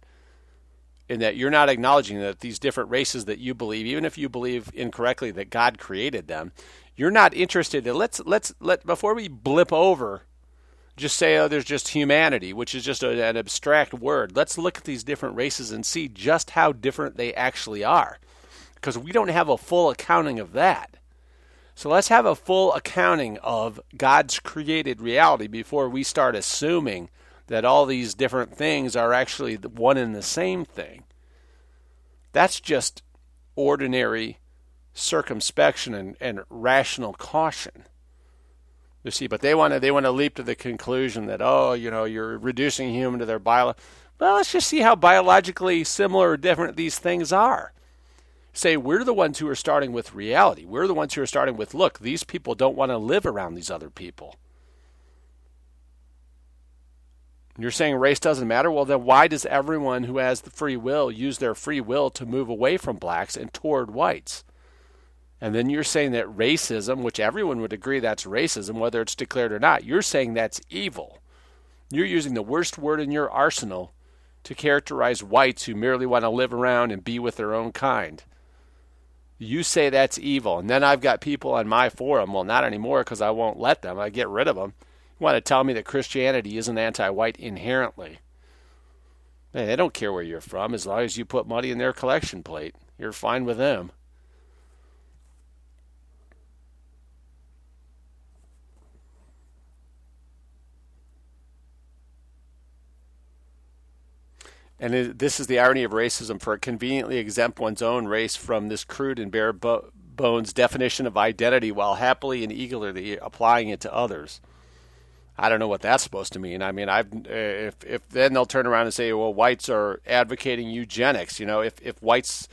in that you're not acknowledging that these different races that you believe, even if you believe incorrectly that God created them, you're not interested in let's let's let before we blip over just say, oh, there's just humanity, which is just a, an abstract word. Let's look at these different races and see just how different they actually are. Because we don't have a full accounting of that. So let's have a full accounting of God's created reality before we start assuming that all these different things are actually one and the same thing. That's just ordinary circumspection and, and rational caution. You see, but they want to they want to leap to the conclusion that oh, you know, you're reducing human to their bio. Well, let's just see how biologically similar or different these things are. Say we're the ones who are starting with reality. We're the ones who are starting with look, these people don't want to live around these other people. You're saying race doesn't matter? Well, then why does everyone who has the free will use their free will to move away from blacks and toward whites? And then you're saying that racism, which everyone would agree that's racism, whether it's declared or not, you're saying that's evil. You're using the worst word in your arsenal to characterize whites who merely want to live around and be with their own kind. You say that's evil. And then I've got people on my forum, well, not anymore because I won't let them, I get rid of them, who want to tell me that Christianity isn't anti white inherently. Man, they don't care where you're from as long as you put money in their collection plate. You're fine with them. And it, this is the irony of racism for conveniently exempt one's own race from this crude and bare bo- bones definition of identity while happily and eagerly applying it to others. I don't know what that's supposed to mean. I mean, I've if if then they'll turn around and say, well, whites are advocating eugenics. You know, if if whites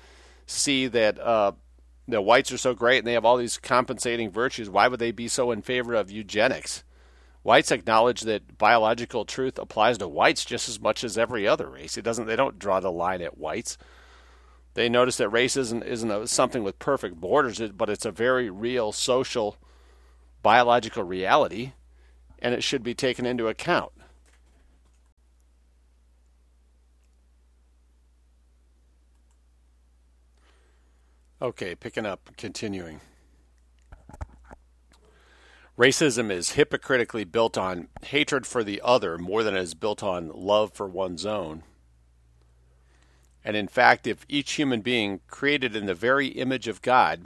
see that uh, the whites are so great and they have all these compensating virtues, why would they be so in favor of eugenics? Whites acknowledge that biological truth applies to whites just as much as every other race. It doesn't. They don't draw the line at whites. They notice that race isn't isn't a, something with perfect borders, but it's a very real social, biological reality and it should be taken into account. Okay, picking up, continuing. Racism is hypocritically built on hatred for the other more than it is built on love for one's own. And in fact, if each human being, created in the very image of God,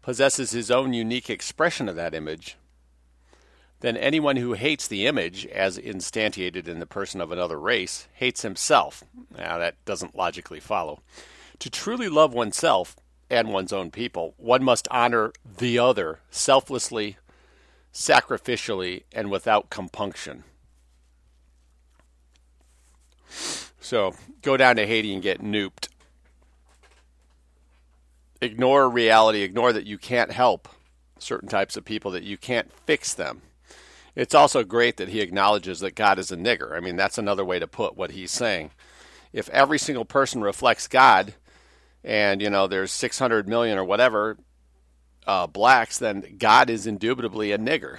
possesses his own unique expression of that image, then anyone who hates the image, as instantiated in the person of another race, hates himself. Now, that doesn't logically follow. To truly love oneself and one's own people, one must honor the other selflessly, sacrificially, and without compunction. So, go down to Haiti and get nooped. Ignore reality, ignore that you can't help certain types of people, that you can't fix them it's also great that he acknowledges that God is a nigger. I mean, that's another way to put what he's saying. If every single person reflects God, and you know there's 600 million or whatever uh, blacks, then God is indubitably a nigger.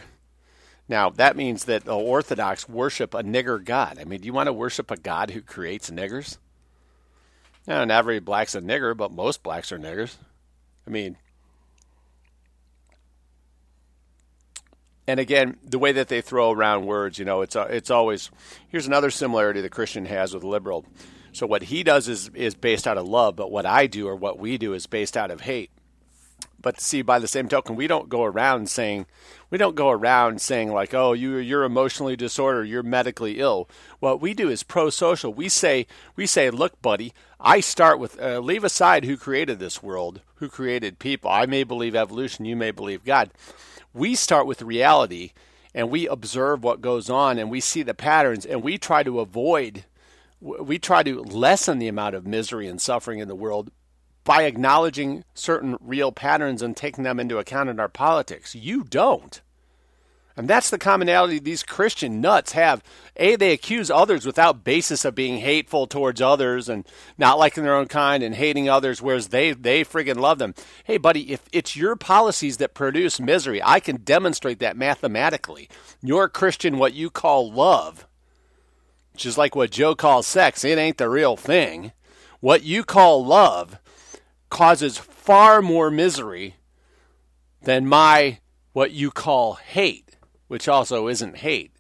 Now that means that the Orthodox worship a nigger God. I mean, do you want to worship a God who creates niggers? Now, not every black's a nigger, but most blacks are niggers. I mean, and again, the way that they throw around words, you know, it's uh, it's always here's another similarity the Christian has with liberal. So what he does is is based out of love, but what I do or what we do is based out of hate. But see, by the same token, we don't go around saying we don't go around saying like, "Oh, you you're emotionally disordered, you're medically ill." What we do is pro-social. We say we say, "Look, buddy, I start with uh, leave aside who created this world, who created people. I may believe evolution, you may believe God." we start with reality and we observe what goes on and we see the patterns and we try to avoid we try to lessen the amount of misery and suffering in the world by acknowledging certain real patterns and taking them into account in our politics. You don't. And that's the commonality these Christian nuts have. A, they accuse others without basis of being hateful towards others and not liking their own kind and hating others, whereas they, they friggin' love them. Hey, buddy, if it's your policies that produce misery, I can demonstrate that mathematically. Your Christian, what you call love, which is like what Joe calls sex, it ain't the real thing. What you call love causes far more misery than my what you call hate which also isn't hate,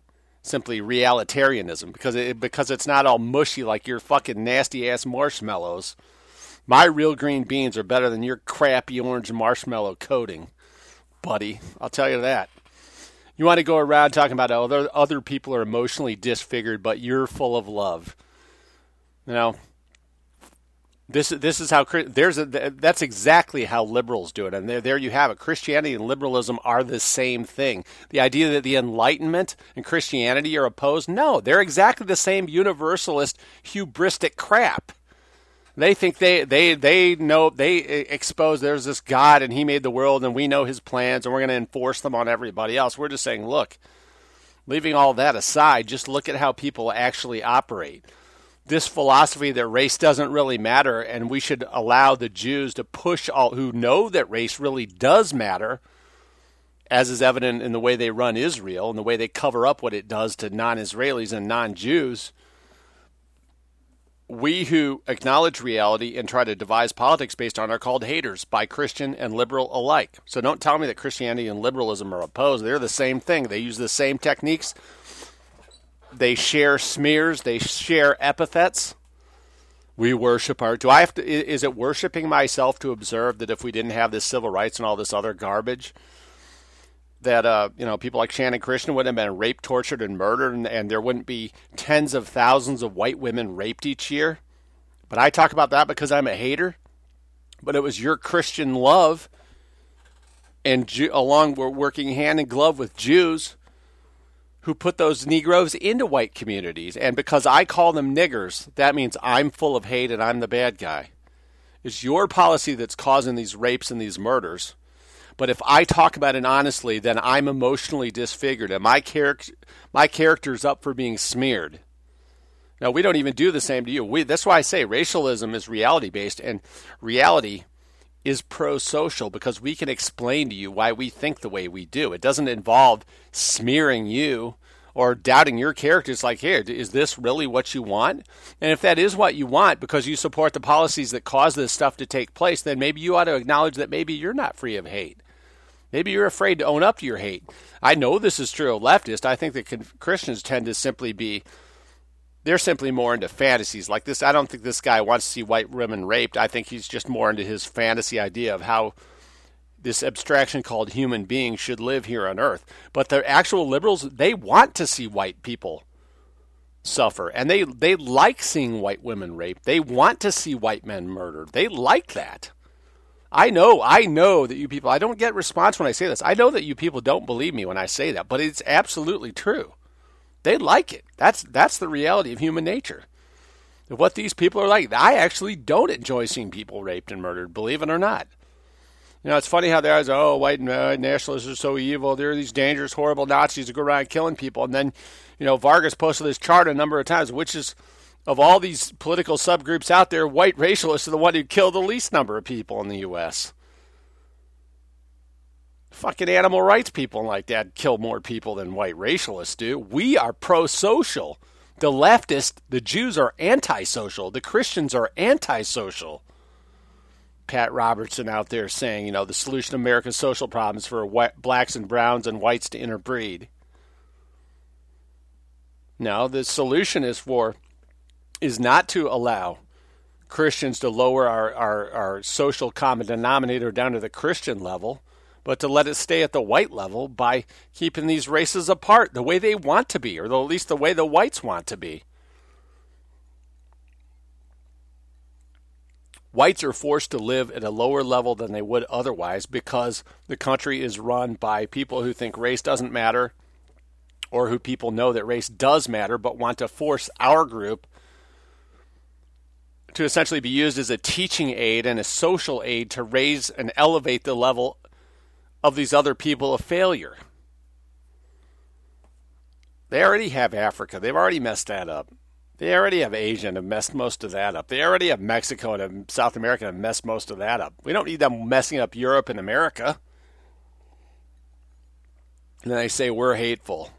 simply realitarianism because it, because it's not all mushy like your fucking nasty ass marshmallows. My real green beans are better than your crappy orange marshmallow coating, buddy. I'll tell you that. You want to go around talking about other other people are emotionally disfigured, but you're full of love. You know, this this is how there's a that's exactly how liberals do it, and there there you have it. Christianity and liberalism are the same thing. The idea that the Enlightenment and Christianity are opposed, no, they're exactly the same universalist hubristic crap. They think they they they know they expose there's this God and He made the world and we know His plans and we're going to enforce them on everybody else. We're just saying, look, leaving all that aside, just look at how people actually operate this philosophy that race doesn't really matter and we should allow the Jews to push all who know that race really does matter, as is evident in the way they run Israel and the way they cover up what it does to non Israelis and non Jews. We who acknowledge reality and try to devise politics based on are called haters by Christian and liberal alike. So don't tell me that Christianity and liberalism are opposed. They're the same thing. They use the same techniques they share smears, they share epithets. We worship our. Do I have to? Is it worshiping myself to observe that if we didn't have this civil rights and all this other garbage, that uh, you know people like Channon Christian wouldn't have been raped, tortured, and murdered, and, and there wouldn't be tens of thousands of white women raped each year. But I talk about that because I'm a hater. But it was your Christian love, and Jew, along we're working hand in glove with Jews, who put those Negroes into white communities. And because I call them niggers, that means I'm full of hate and I'm the bad guy. It's your policy that's causing these rapes and these murders. But if I talk about it honestly, then I'm emotionally disfigured and my character my character's up for being smeared. Now we don't even do the same to you. We, that's why I say racialism is reality based and reality is pro-social because we can explain to you why we think the way we do. It doesn't involve smearing you or doubting your character. It's like, here, is this really what you want? And if that is what you want because you support the policies that cause this stuff to take place, then maybe you ought to acknowledge that maybe you're not free of hate. Maybe you're afraid to own up to your hate. I know this is true of leftists. I think that Christians tend to simply be they're simply more into fantasies like this. I don't think this guy wants to see white women raped. I think he's just more into his fantasy idea of how this abstraction called human beings should live here on earth. But the actual liberals, they want to see white people suffer and they they like seeing white women raped. They want to see white men murdered. They like that. I know, I know that you people, I don't get response when I say this. I know that you people don't believe me when I say that, but it's absolutely true. They like it. That's that's the reality of human nature. What these people are like. I actually don't enjoy seeing people raped and murdered, believe it or not. You know, it's funny how they're always, oh, white uh, nationalists are so evil. They're these dangerous, horrible Nazis who go around killing people. And then, you know, Vargas posted this chart a number of times, which is of all these political subgroups out there, white racialists are the one who kill the least number of people in the U.S. Fucking animal rights people like that kill more people than white racialists do. We are pro social. The leftists, the Jews are antisocial. The Christians are antisocial. Pat Robertson out there saying, you know, the solution to America's social problems for white, blacks and browns and whites to interbreed. No, the solution is for is not to allow Christians to lower our, our, our social common denominator down to the Christian level, but to let it stay at the white level by keeping these races apart the way they want to be, or at least the way the whites want to be. Whites are forced to live at a lower level than they would otherwise because the country is run by people who think race doesn't matter or who people know that race does matter but want to force our group to essentially be used as a teaching aid and a social aid to raise and elevate the level of these other people of failure. They already have Africa. They've already messed that up. They already have Asia and have messed most of that up. They already have Mexico and South America and have messed most of that up. We don't need them messing up Europe and America. And then they say we're hateful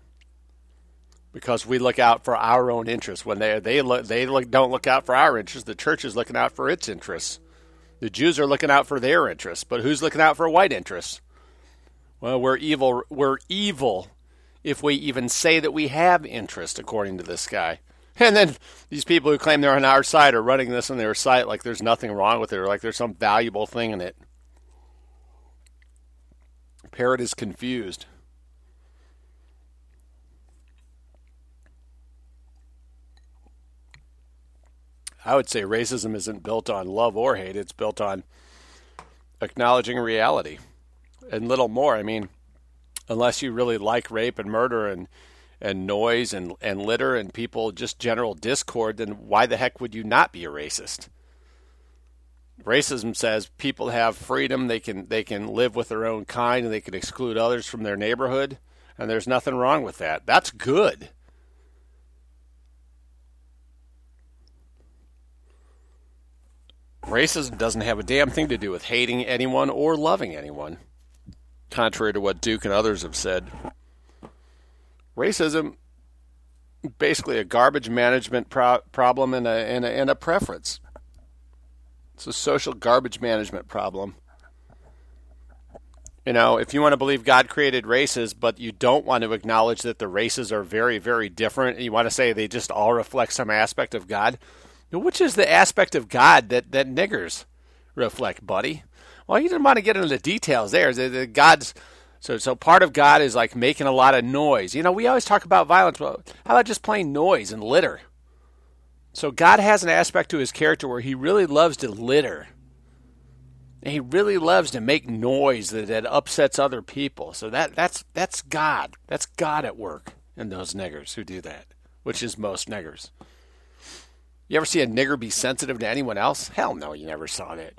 because we look out for our own interests. When they they look, they look, don't look out for our interests. The church is looking out for its interests. The Jews are looking out for their interests, but who's looking out for white interests? Well, we're evil. We're evil if we even say that we have interest, according to this guy. And then these people who claim they're on our side are running this on their site like there's nothing wrong with it, or like there's some valuable thing in it. Parrott is confused. I would say racism isn't built on love or hate, it's built on acknowledging reality and little more. I mean, unless you really like rape and murder and and noise and, and litter and people just general discord, then why the heck would you not be a racist? Racism says people have freedom, they can they can live with their own kind and they can exclude others from their neighborhood, and there's nothing wrong with that. That's good. Racism doesn't have a damn thing to do with hating anyone or loving anyone, contrary to what Duke and others have said. Racism basically a garbage management pro- problem and a, and, a, and a preference. It's a social garbage management problem. You know, if you want to believe God created races, but you don't want to acknowledge that the races are very, very different, and you want to say they just all reflect some aspect of God, which is the aspect of God that, that niggers reflect, buddy? Well, you didn't want to get into the details there. The, the God's So, so part of God is like making a lot of noise. You know, we always talk about violence. but how about just plain noise and litter? So God has an aspect to his character where he really loves to litter. And he really loves to make noise that, that upsets other people. So that that's that's God. That's God at work in those niggers who do that, which is most niggers. You ever see a nigger be sensitive to anyone else? Hell no, you never saw that.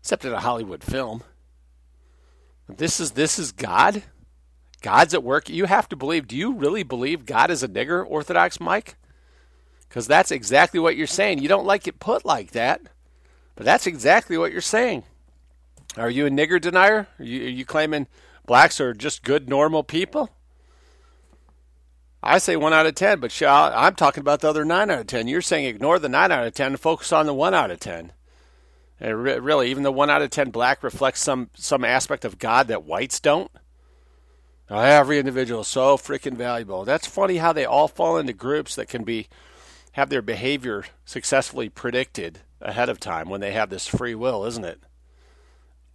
Except in a Hollywood film. This is this is God? God's at work. You have to believe. Do you really believe God is a nigger, Orthodox Mike? Because that's exactly what you're saying. You don't like it put like that, but that's exactly what you're saying. Are you a nigger denier? Are you, are you claiming blacks are just good, normal people? I say one out of ten, but I'm talking about the other nine out of ten. You're saying ignore the nine out of ten and focus on the one out of ten. And really, even the one out of ten black reflects some some aspect of God that whites don't. Every individual is so freaking valuable. That's funny how they all fall into groups that can be have their behavior successfully predicted ahead of time when they have this free will, isn't it?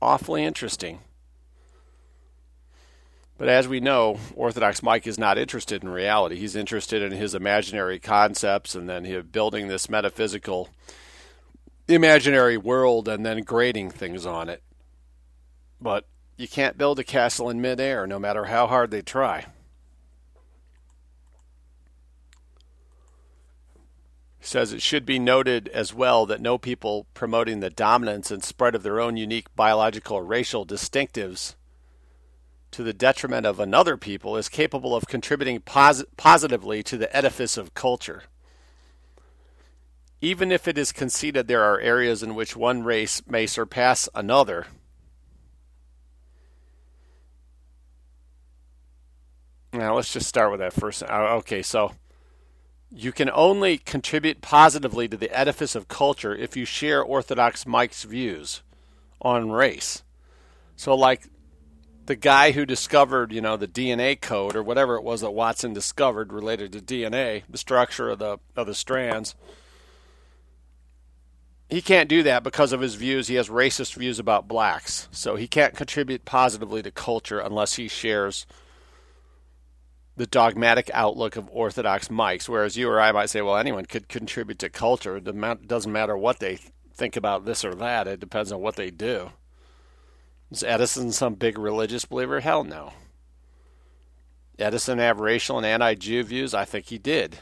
Awfully interesting. But as we know, Orthodox Mike is not interested in reality. He's interested in his imaginary concepts and then he building this metaphysical imaginary world and then grading things on it. But you can't build a castle in midair no matter how hard they try. Says it should be noted as well that no people promoting the dominance and spread of their own unique biological or racial distinctives to the detriment of another people is capable of contributing pos- positively to the edifice of culture even if it is conceded there are areas in which one race may surpass another, now let's just start with that first. Uh, okay, so you can only contribute positively to the edifice of culture if you share Orthodox Mike's views on race. So, like the guy who discovered, you know, the DNA code or whatever it was that Watson discovered related to DNA, the structure of the of the strands he can't do that because of his views. He has racist views about blacks. So he can't contribute positively to culture unless he shares the dogmatic outlook of Orthodox Mike's. Whereas you or I might say, well, anyone could contribute to culture. It doesn't matter what they think about this or that, it depends on what they do. Is Edison some big religious believer? Hell no. Edison have racial and anti Jew views? I think he did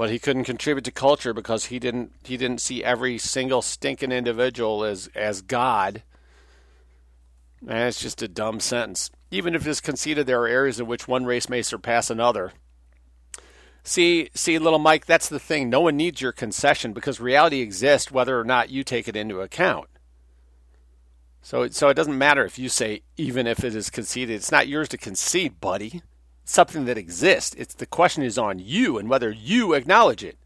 but he couldn't contribute to culture because he didn't he didn't see every single stinking individual as as God. And it's just a dumb sentence. Even if it's conceded there are areas in which one race may surpass another. See, see, little Mike, that's the thing. No one needs your concession because reality exists whether or not you take it into account. So, so it doesn't matter if you say even if it is conceded. It's not yours to concede, buddy something that exists. It's the question is on you and whether you acknowledge it.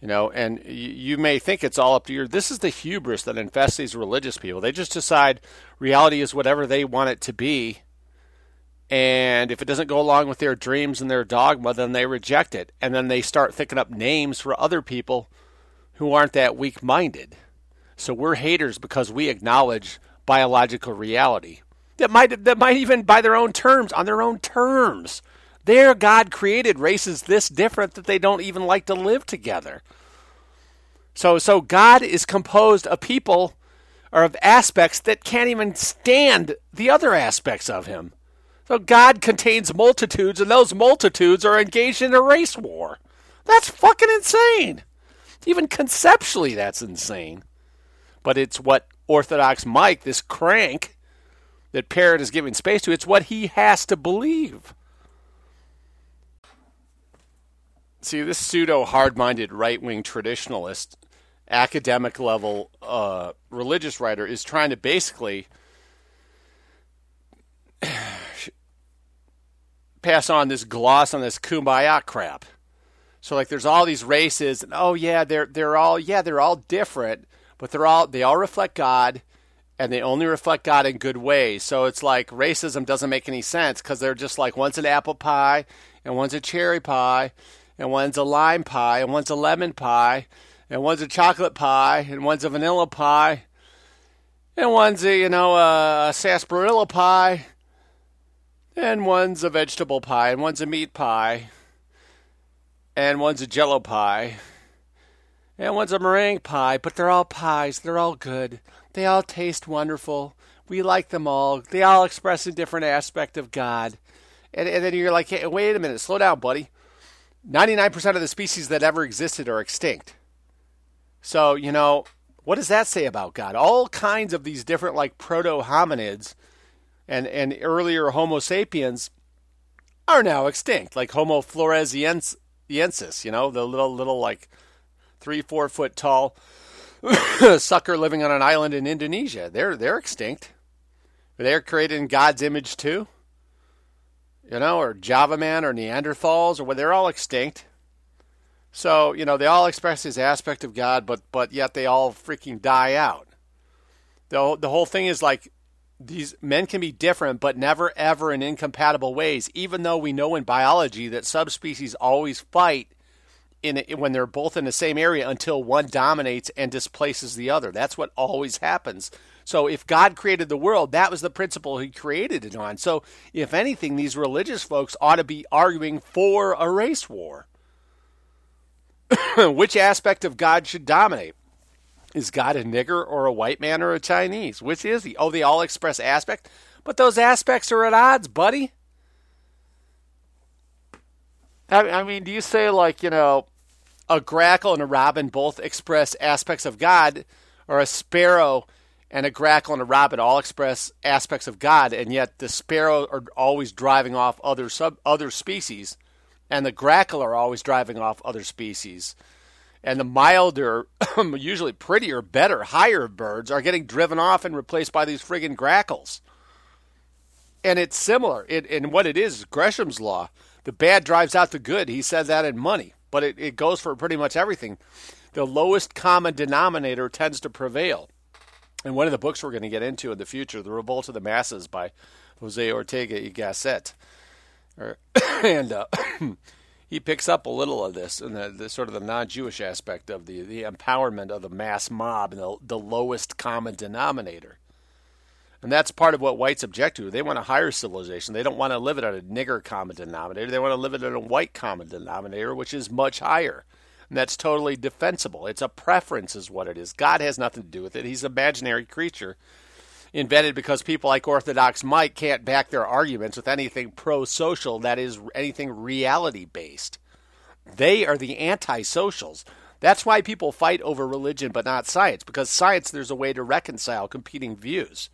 You know, and you, you may think it's all up to you. This is the hubris that infests these religious people. They just decide reality is whatever they want it to be. And if it doesn't go along with their dreams and their dogma, then they reject it. And then they start thinking up names for other people who aren't that weak minded. So we're haters because we acknowledge biological reality. That might that might even by their own terms on their own terms. Their god created races this different that they don't even like to live together. So so god is composed of people or of aspects that can't even stand the other aspects of him. So god contains multitudes and those multitudes are engaged in a race war. That's fucking insane. Even conceptually that's insane but it's what orthodox mike this crank that Parrott is giving space to. It's what he has to believe. See, this pseudo hard minded right wing traditionalist, academic level uh, religious writer is trying to basically pass on this gloss on this kumbaya crap. So like there's all these races and oh yeah, they're they're all yeah, they're all different, but they're all they all reflect God and they only reflect God in good ways. So it's like racism doesn't make any sense because they're just like one's an apple pie and one's a cherry pie and one's a lime pie and one's a lemon pie and one's a chocolate pie and one's a vanilla pie and one's a you know a sarsaparilla pie, and one's a vegetable pie, and one's a meat pie, and one's a jello pie, and one's a meringue pie. But they're all pies. They're all good. They all taste wonderful. We like them all. They all express a different aspect of God. And, and then you're like, hey, wait a minute, slow down, buddy. 99% of the species that ever existed are extinct. So, you know, what does that say about God? All kinds of these different, like, proto hominids and, and earlier Homo sapiens are now extinct, like Homo floresiensis, you know, the little, little, like, three, four foot tall sucker living on an island in Indonesia. They're, they're extinct. They're created in God's image, too you know, or Java Man or Neanderthals, or where they're all extinct. So, you know, they all express this aspect of God, but but yet they all freaking die out. The the whole thing is like these men can be different, but never ever in incompatible ways. Even though we know in biology that subspecies always fight in when they're both in the same area until one dominates and displaces the other. That's what always happens. So if God created the world, that was the principle he created it on. So if anything, these religious folks ought to be arguing for a race war. Which aspect of God should dominate? Is God a nigger or a white man or a Chinese? Which is he? Oh, they all express aspect, but those aspects are at odds, buddy. I mean, do you say like you know, a grackle and a robin both express aspects of God, or a sparrow and a grackle and a robin all express aspects of God, and yet the sparrow are always driving off other sub other species, and the grackle are always driving off other species. And the milder, usually prettier, better, higher birds are getting driven off and replaced by these friggin' grackles. And it's similar. It, and what it is, Gresham's law. The bad drives out the good. He said that in money, but it, it goes for pretty much everything. The lowest common denominator tends to prevail. And one of the books we're going to get into in the future, The Revolt of the Masses by Jose Ortega y Gasset. and uh, he picks up a little of this and the, the, sort of the non-Jewish aspect of the, the empowerment of the mass mob and the, the lowest common denominator. And that's part of what whites object to. They want a higher civilization. They don't want to live it at a nigger common denominator. They want to live it at a white common denominator, which is much higher. And that's totally defensible. It's a preference, is what it is. God has nothing to do with it. He's an imaginary creature invented because people like Orthodox Mike can't back their arguments with anything pro social, that is, anything reality based. They are the anti socials. That's why people fight over religion but not science, because science, there's a way to reconcile competing views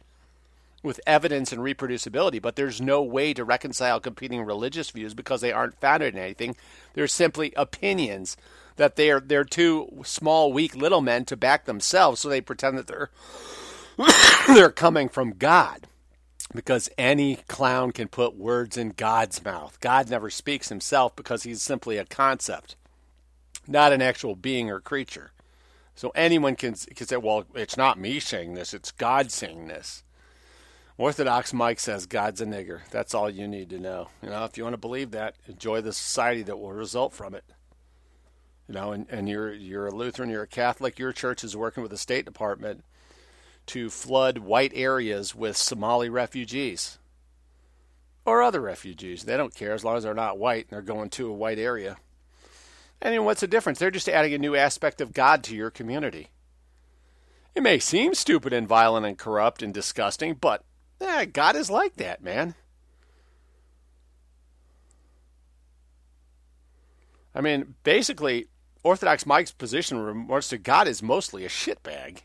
with evidence and reproducibility, but there's no way to reconcile competing religious views because they aren't founded in anything. They're simply opinions that they're they're too small, weak little men to back themselves, so they pretend that they're they're coming from God. Because any clown can put words in God's mouth. God never speaks himself because he's simply a concept, not an actual being or creature. So anyone can, can say, well, it's not me saying this, it's God saying this. Orthodox Mike says God's a nigger. That's all you need to know. You know, if you want to believe that, enjoy the society that will result from it. You know, and, and you're you're a Lutheran, you're a Catholic, your church is working with the State Department to flood white areas with Somali refugees or other refugees. They don't care as long as they're not white and they're going to a white area. And what's the difference? They're just adding a new aspect of God to your community. It may seem stupid and violent and corrupt and disgusting, but eh, God is like that, man. I mean, basically, Orthodox Mike's position in regards to God is mostly a shitbag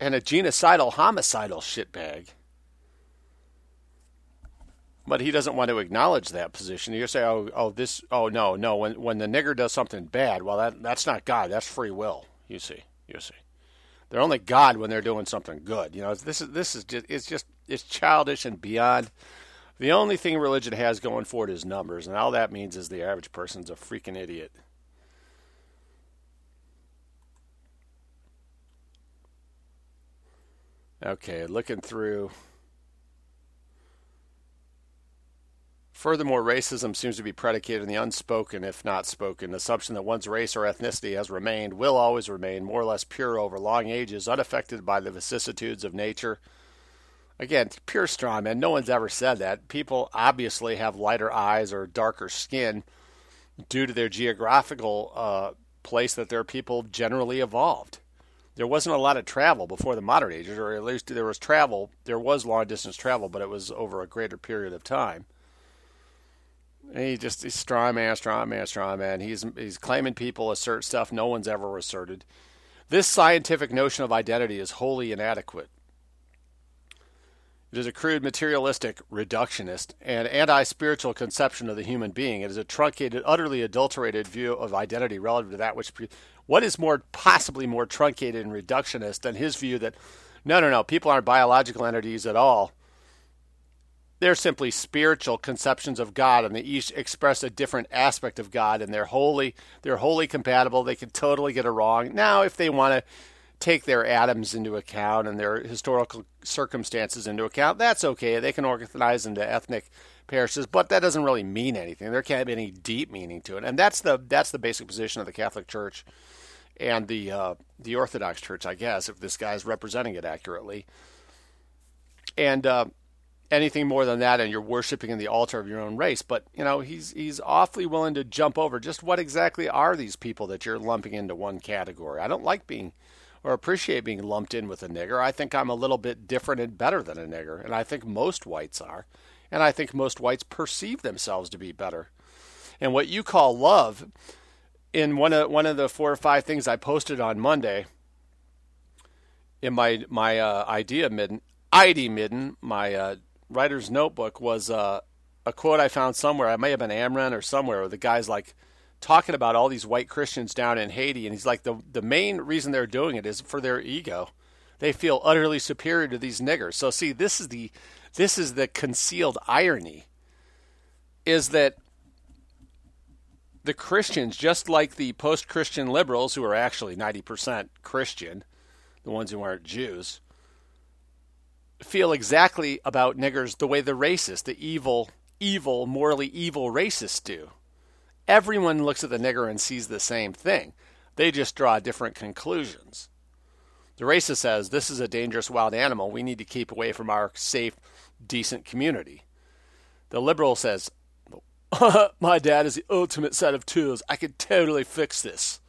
and a genocidal, homicidal shitbag. But he doesn't want to acknowledge that position. You say, "Oh, oh, this, oh, no, no." When when the nigger does something bad, well, that that's not God. That's free will. You see, you see. They're only God when they're doing something good. You know, this is this is just it's just it's childish and beyond the only thing religion has going for it is numbers, and all that means is the average person's a freaking idiot. Okay, looking through. Furthermore, racism seems to be predicated on the unspoken, if not spoken, assumption that one's race or ethnicity has remained, will always remain, more or less pure over long ages, unaffected by the vicissitudes of nature. Again, pure straw man. No one's ever said that. People obviously have lighter eyes or darker skin due to their geographical uh, place that their people generally evolved. There wasn't a lot of travel before the modern ages, or at least there was travel. There was long distance travel, but it was over a greater period of time. He just he's straw man, straw man, straw man. He's he's claiming people assert stuff no one's ever asserted. This scientific notion of identity is wholly inadequate. It is a crude, materialistic, reductionist, and anti spiritual conception of the human being. It is a truncated, utterly adulterated view of identity relative to that which. What is more, possibly more truncated and reductionist than his view that no, no, no, people aren't biological entities at all they're simply spiritual conceptions of God, and they each express a different aspect of God, and they're wholly they're wholly compatible. They can totally get it wrong. Now, if they want to take their atoms into account and their historical circumstances into account, that's okay. They can organize into ethnic parishes, but that doesn't really mean anything. There can't be any deep meaning to it, and that's the that's the basic position of the Catholic Church and the uh, the Orthodox Church, I guess, if this guy's representing it accurately. And uh, anything more than that and you're worshiping in the altar of your own race. But you know he's he's awfully willing to jump over just what exactly are these people that you're lumping into one category. I don't like being or appreciate being lumped in with a nigger. I think i'm a little bit different and better than a nigger. And i think most whites are. And i think most whites perceive themselves to be better. And what you call love in one of one of the four or five things i posted on monday in my my uh, Idee midden Idee midden, my uh, writer's notebook was uh, a quote I found somewhere. I may have been Amren or somewhere. Where the guy's like talking about all these white Christians down in Haiti, and he's like, the the main reason they're doing it is for their ego. They feel utterly superior to these niggers. So see, this is the this is the concealed irony. Is that the Christians, just like the post-Christian liberals, who are actually ninety percent Christian, the ones who aren't Jews, feel exactly about niggers the way the racist, the evil, evil, morally evil racists do. Everyone looks at the nigger and sees the same thing. They just draw different conclusions. The racist says, This is a dangerous wild animal. We need to keep away from our safe, decent community. The liberal says, My dad is the ultimate set of tools. I could totally fix this.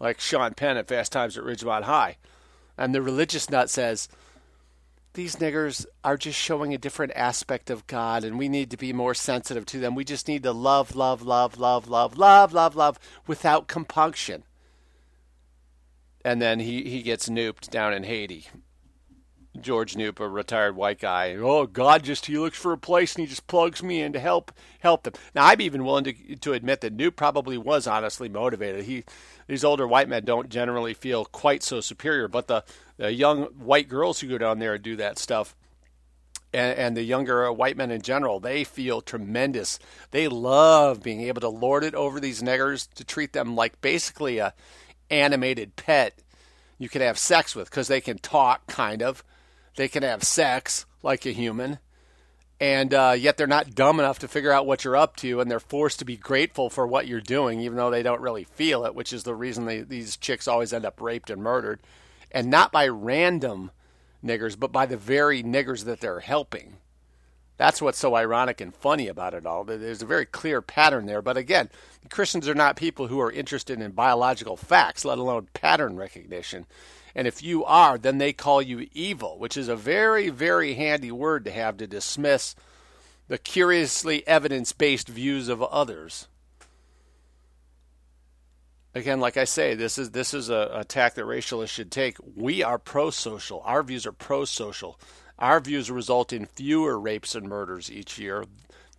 Like Sean Penn at Fast Times at Ridgemont High. And the religious nut says, these niggers are just showing a different aspect of God, and we need to be more sensitive to them. We just need to love, love, love, love, love, love, love, love without compunction. And then he, he gets nooped down in Haiti. George Knoop, a retired white guy. Oh, God just he looks for a place and he just plugs me in to help help them. Now, I'm even willing to to admit that Knoop probably was honestly motivated. He these older white men don't generally feel quite so superior, but the, the young white girls who go down there and do that stuff, and, and the younger white men in general, they feel tremendous. They love being able to lord it over these niggers to treat them like basically a animated pet you can have sex with because they can talk kind of. They can have sex like a human, and uh, yet they're not dumb enough to figure out what you're up to, and they're forced to be grateful for what you're doing, even though they don't really feel it, which is the reason they, these chicks always end up raped and murdered, and not by random niggers, but by the very niggers that they're helping. That's what's so ironic and funny about it all. There's a very clear pattern there. But again, Christians are not people who are interested in biological facts, let alone pattern recognition. And if you are, then they call you evil, which is a very, very handy word to have to dismiss the curiously evidence based views of others. Again, like I say, this is this is a attack that racialists should take. We are pro social. Our views are pro social. Our views result in fewer rapes and murders each year.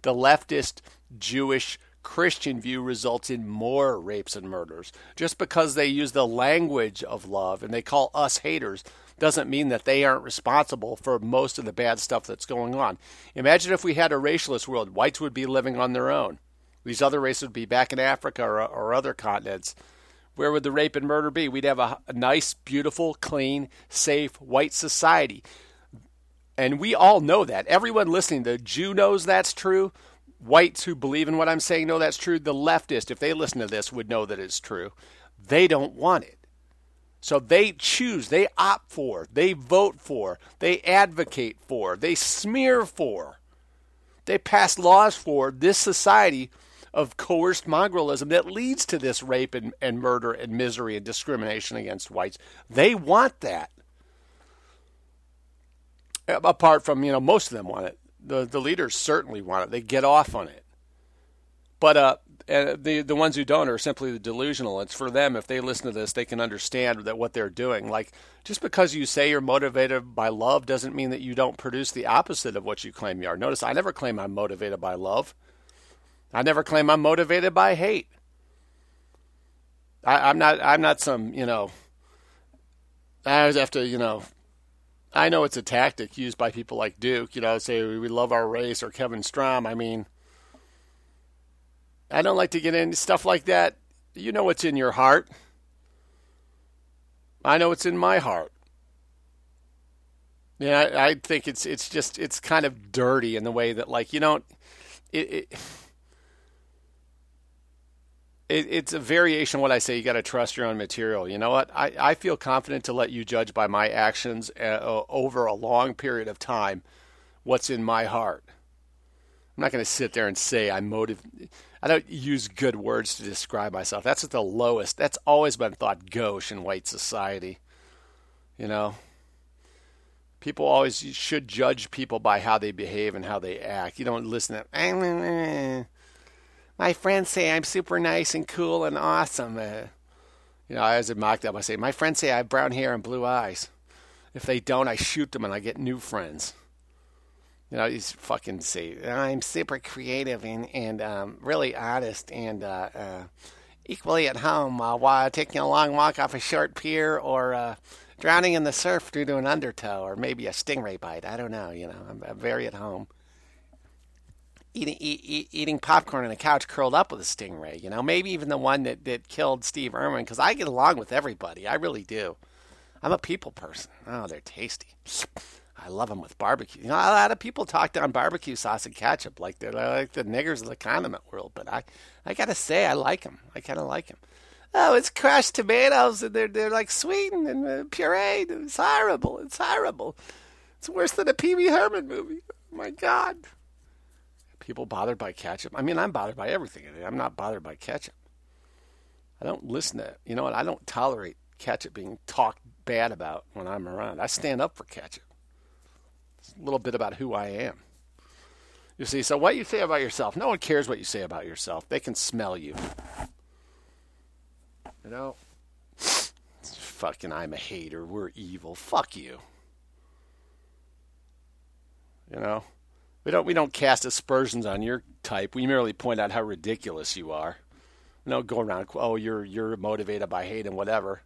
The leftist Jewish Christian view results in more rapes and murders. Just because they use the language of love and they call us haters doesn't mean that they aren't responsible for most of the bad stuff that's going on. Imagine if we had a racialist world, whites would be living on their own. These other races would be back in Africa or, or other continents. Where would the rape and murder be? We'd have a, a nice, beautiful, clean, safe white society. And we all know that. Everyone listening, the Jew knows that's true. Whites who believe in what I'm saying know that's true. The leftist, if they listen to this, would know that it's true. They don't want it. So they choose, they opt for, they vote for, they advocate for, they smear for, they pass laws for this society of coerced mongralism that leads to this rape and, and murder and misery and discrimination against whites. They want that. Apart from, you know, most of them want it. The, the leaders certainly want it. They get off on it. But uh, and the the ones who don't are simply the delusional. It's for them. If they listen to this, they can understand that what they're doing. Like just because you say you're motivated by love doesn't mean that you don't produce the opposite of what you claim you are. Notice I never claim I'm motivated by love. I never claim I'm motivated by hate. I, I'm not. I'm not some. You know. I always have to. You know. I know it's a tactic used by people like Duke. You know, say we love our race or Kevin Strom. I mean I don't like to get into stuff like that. You know what's in your heart. I know what's in my heart. Yeah, I, I think it's it's just it's kind of dirty in the way that like you don't it, it it, it's a variation what I say. You got to trust your own material. You know what? I, I feel confident to let you judge by my actions uh, over a long period of time what's in my heart. I'm not going to sit there and say I'm motive. I don't use good words to describe myself. That's at the lowest. That's always been thought gauche in white society. You know, people always should judge people by how they behave and how they act. You don't listen to my friends say I'm super nice and cool and awesome. Uh, you know, as a mocked up, I say my friends say I have brown hair and blue eyes. If they don't, I shoot them and I get new friends. You know, he's fucking say, I'm super creative and, and um, really honest and uh, uh, equally at home uh, while taking a long walk off a short pier or uh, drowning in the surf due to an undertow or maybe a stingray bite. I don't know. You know, I'm, I'm very at home. Eating, eat, eating popcorn on a couch curled up with a stingray, you know, maybe even the one that, that killed Steve Irwin, because I get along with everybody. I really do. I'm a people person. Oh, they're tasty. I love them with barbecue. You know, a lot of people talk down barbecue sauce and ketchup like they're like the niggers of the condiment world, but I, I gotta say I like them. I kind of like them. Oh, it's crushed tomatoes and they're they're like sweetened and uh, pureed. It's horrible. It's horrible. It's worse than a Pee Wee Herman movie. Oh my God. People bothered by ketchup. I mean, I'm bothered by everything. I'm not bothered by ketchup. I don't listen to. You know what? I don't tolerate ketchup being talked bad about when I'm around. I stand up for ketchup It's a little bit about who I am. You see, so what you say about yourself, no one cares what you say about yourself. They can smell you. You know? Fucking, I'm a hater. We're evil. Fuck you. You know? We don't we don't cast aspersions on your type. We merely point out how ridiculous you are. We don't go around, oh, you're you're motivated by hate and whatever.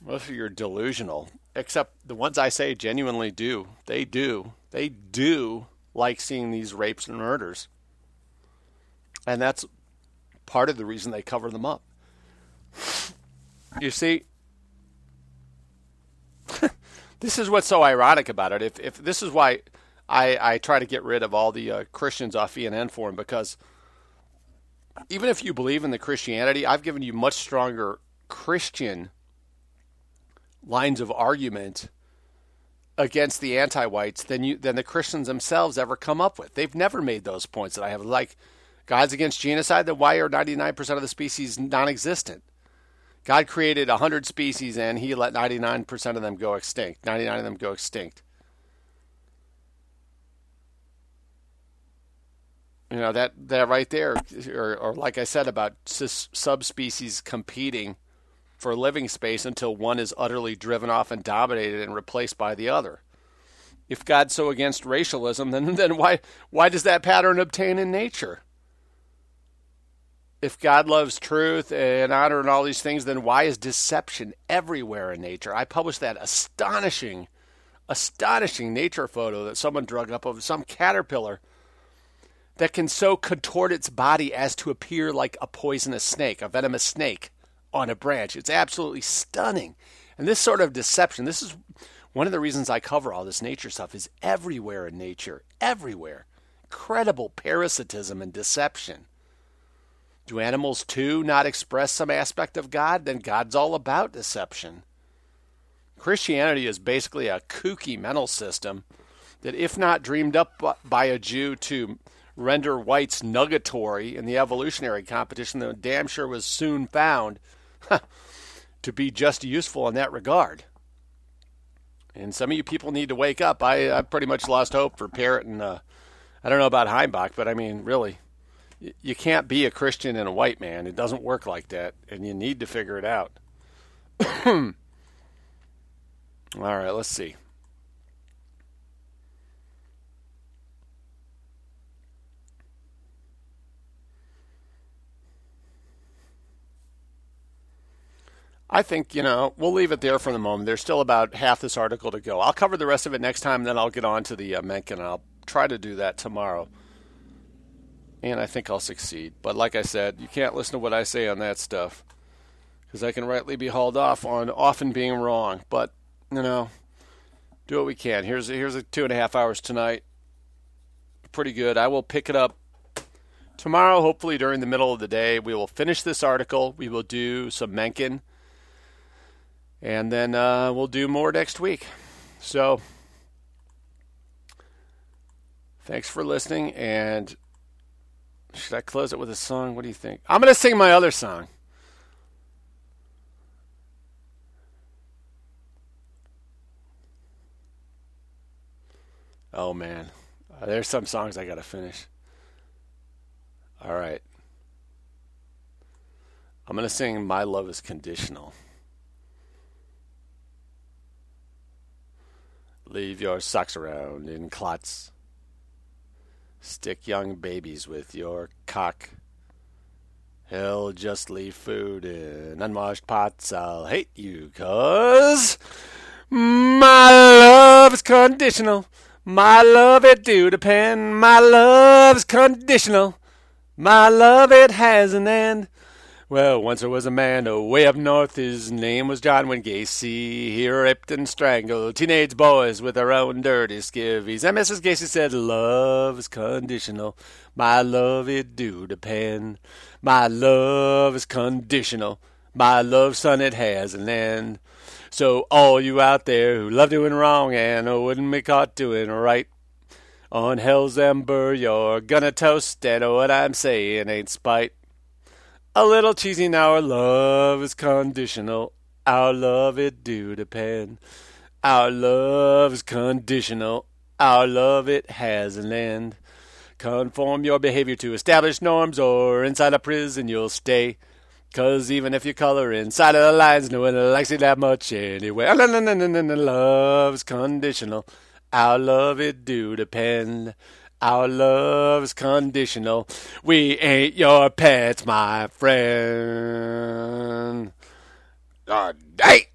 Most of you're delusional except the ones I say genuinely do. They do. They do like seeing these rapes and murders. And that's part of the reason they cover them up. You see, this is what's so ironic about it. If, if this is why I, I try to get rid of all the uh, Christians off VNN for him because even if you believe in the Christianity, I've given you much stronger Christian lines of argument against the anti-whites than you than the Christians themselves ever come up with. They've never made those points that I have. Like God's against genocide. Then why are 99% of the species non-existent? God created 100 species and He let 99% of them go extinct. 99 of them go extinct. You know that that right there, or, or like I said about subspecies competing for living space until one is utterly driven off and dominated and replaced by the other. If God's so against racialism, then, then why, why does that pattern obtain in nature? If God loves truth and honor and all these things, then why is deception everywhere in nature? I published that astonishing, astonishing nature photo that someone drug up of some caterpillar that can so contort its body as to appear like a poisonous snake, a venomous snake on a branch. It's absolutely stunning. And this sort of deception, this is one of the reasons I cover all this nature stuff, is everywhere in nature, everywhere. incredible parasitism and deception. Do animals too not express some aspect of God? Then God's all about deception. Christianity is basically a kooky mental system that, if not dreamed up by a Jew to render whites nugatory in the evolutionary competition, then damn sure was soon found to be just useful in that regard. And some of you people need to wake up. I, I pretty much lost hope for Parrott and uh, I don't know about Heimbach, but I mean, really, you can't be a Christian and a white man. It doesn't work like that, and you need to figure it out. All right, let's see. I think, you know, we'll leave it there for the moment. There's still about half this article to go. I'll cover the rest of it next time, then I'll get on to the uh, and I'll try to do that tomorrow. And I think I'll succeed. But like I said, you can't listen to what I say on that stuff because I can rightly be hauled off on often being wrong. But, you know, do what we can. Here's, here's a two and a half hours tonight. Pretty good. I will pick it up tomorrow, hopefully during the middle of the day. We will finish this article. We will do some Mencken and then uh, we'll do more next week. So, thanks for listening. And should I close it with a song? What do you think? I'm going to sing my other song. Oh man, uh, there's some songs I got to finish. All right. I'm going to sing My Love is Conditional. Leave your socks around in clots. Stick young babies with your cock. He'll just leave food in unwashed pots. I'll hate you, cause my love is conditional. My love, it do depend. My love is conditional. My love, it has an end. Well, once there was a man away up north, his name was John Wayne Gacy. He raped and strangled teenage boys with their own dirty skivvies. And Mrs. Gacy said, Love is conditional. My love, it do depend. My love is conditional. My love, son, it has an end. So, all you out there who love doing wrong and wouldn't be caught doing right, on hell's ember, you're gonna toast, and what I'm saying ain't spite. A little cheesy now, our love is conditional. Our love, it do depend. Our love is conditional. Our love, it has an end. Conform your behavior to established norms, or inside a prison you'll stay. Cause even if you color inside of the lines, no one likes it that much anyway. Oh, no, no, no, no, no, no, love is conditional. Our love, it do depend. Our love's conditional. We ain't your pets, my friend. Good day.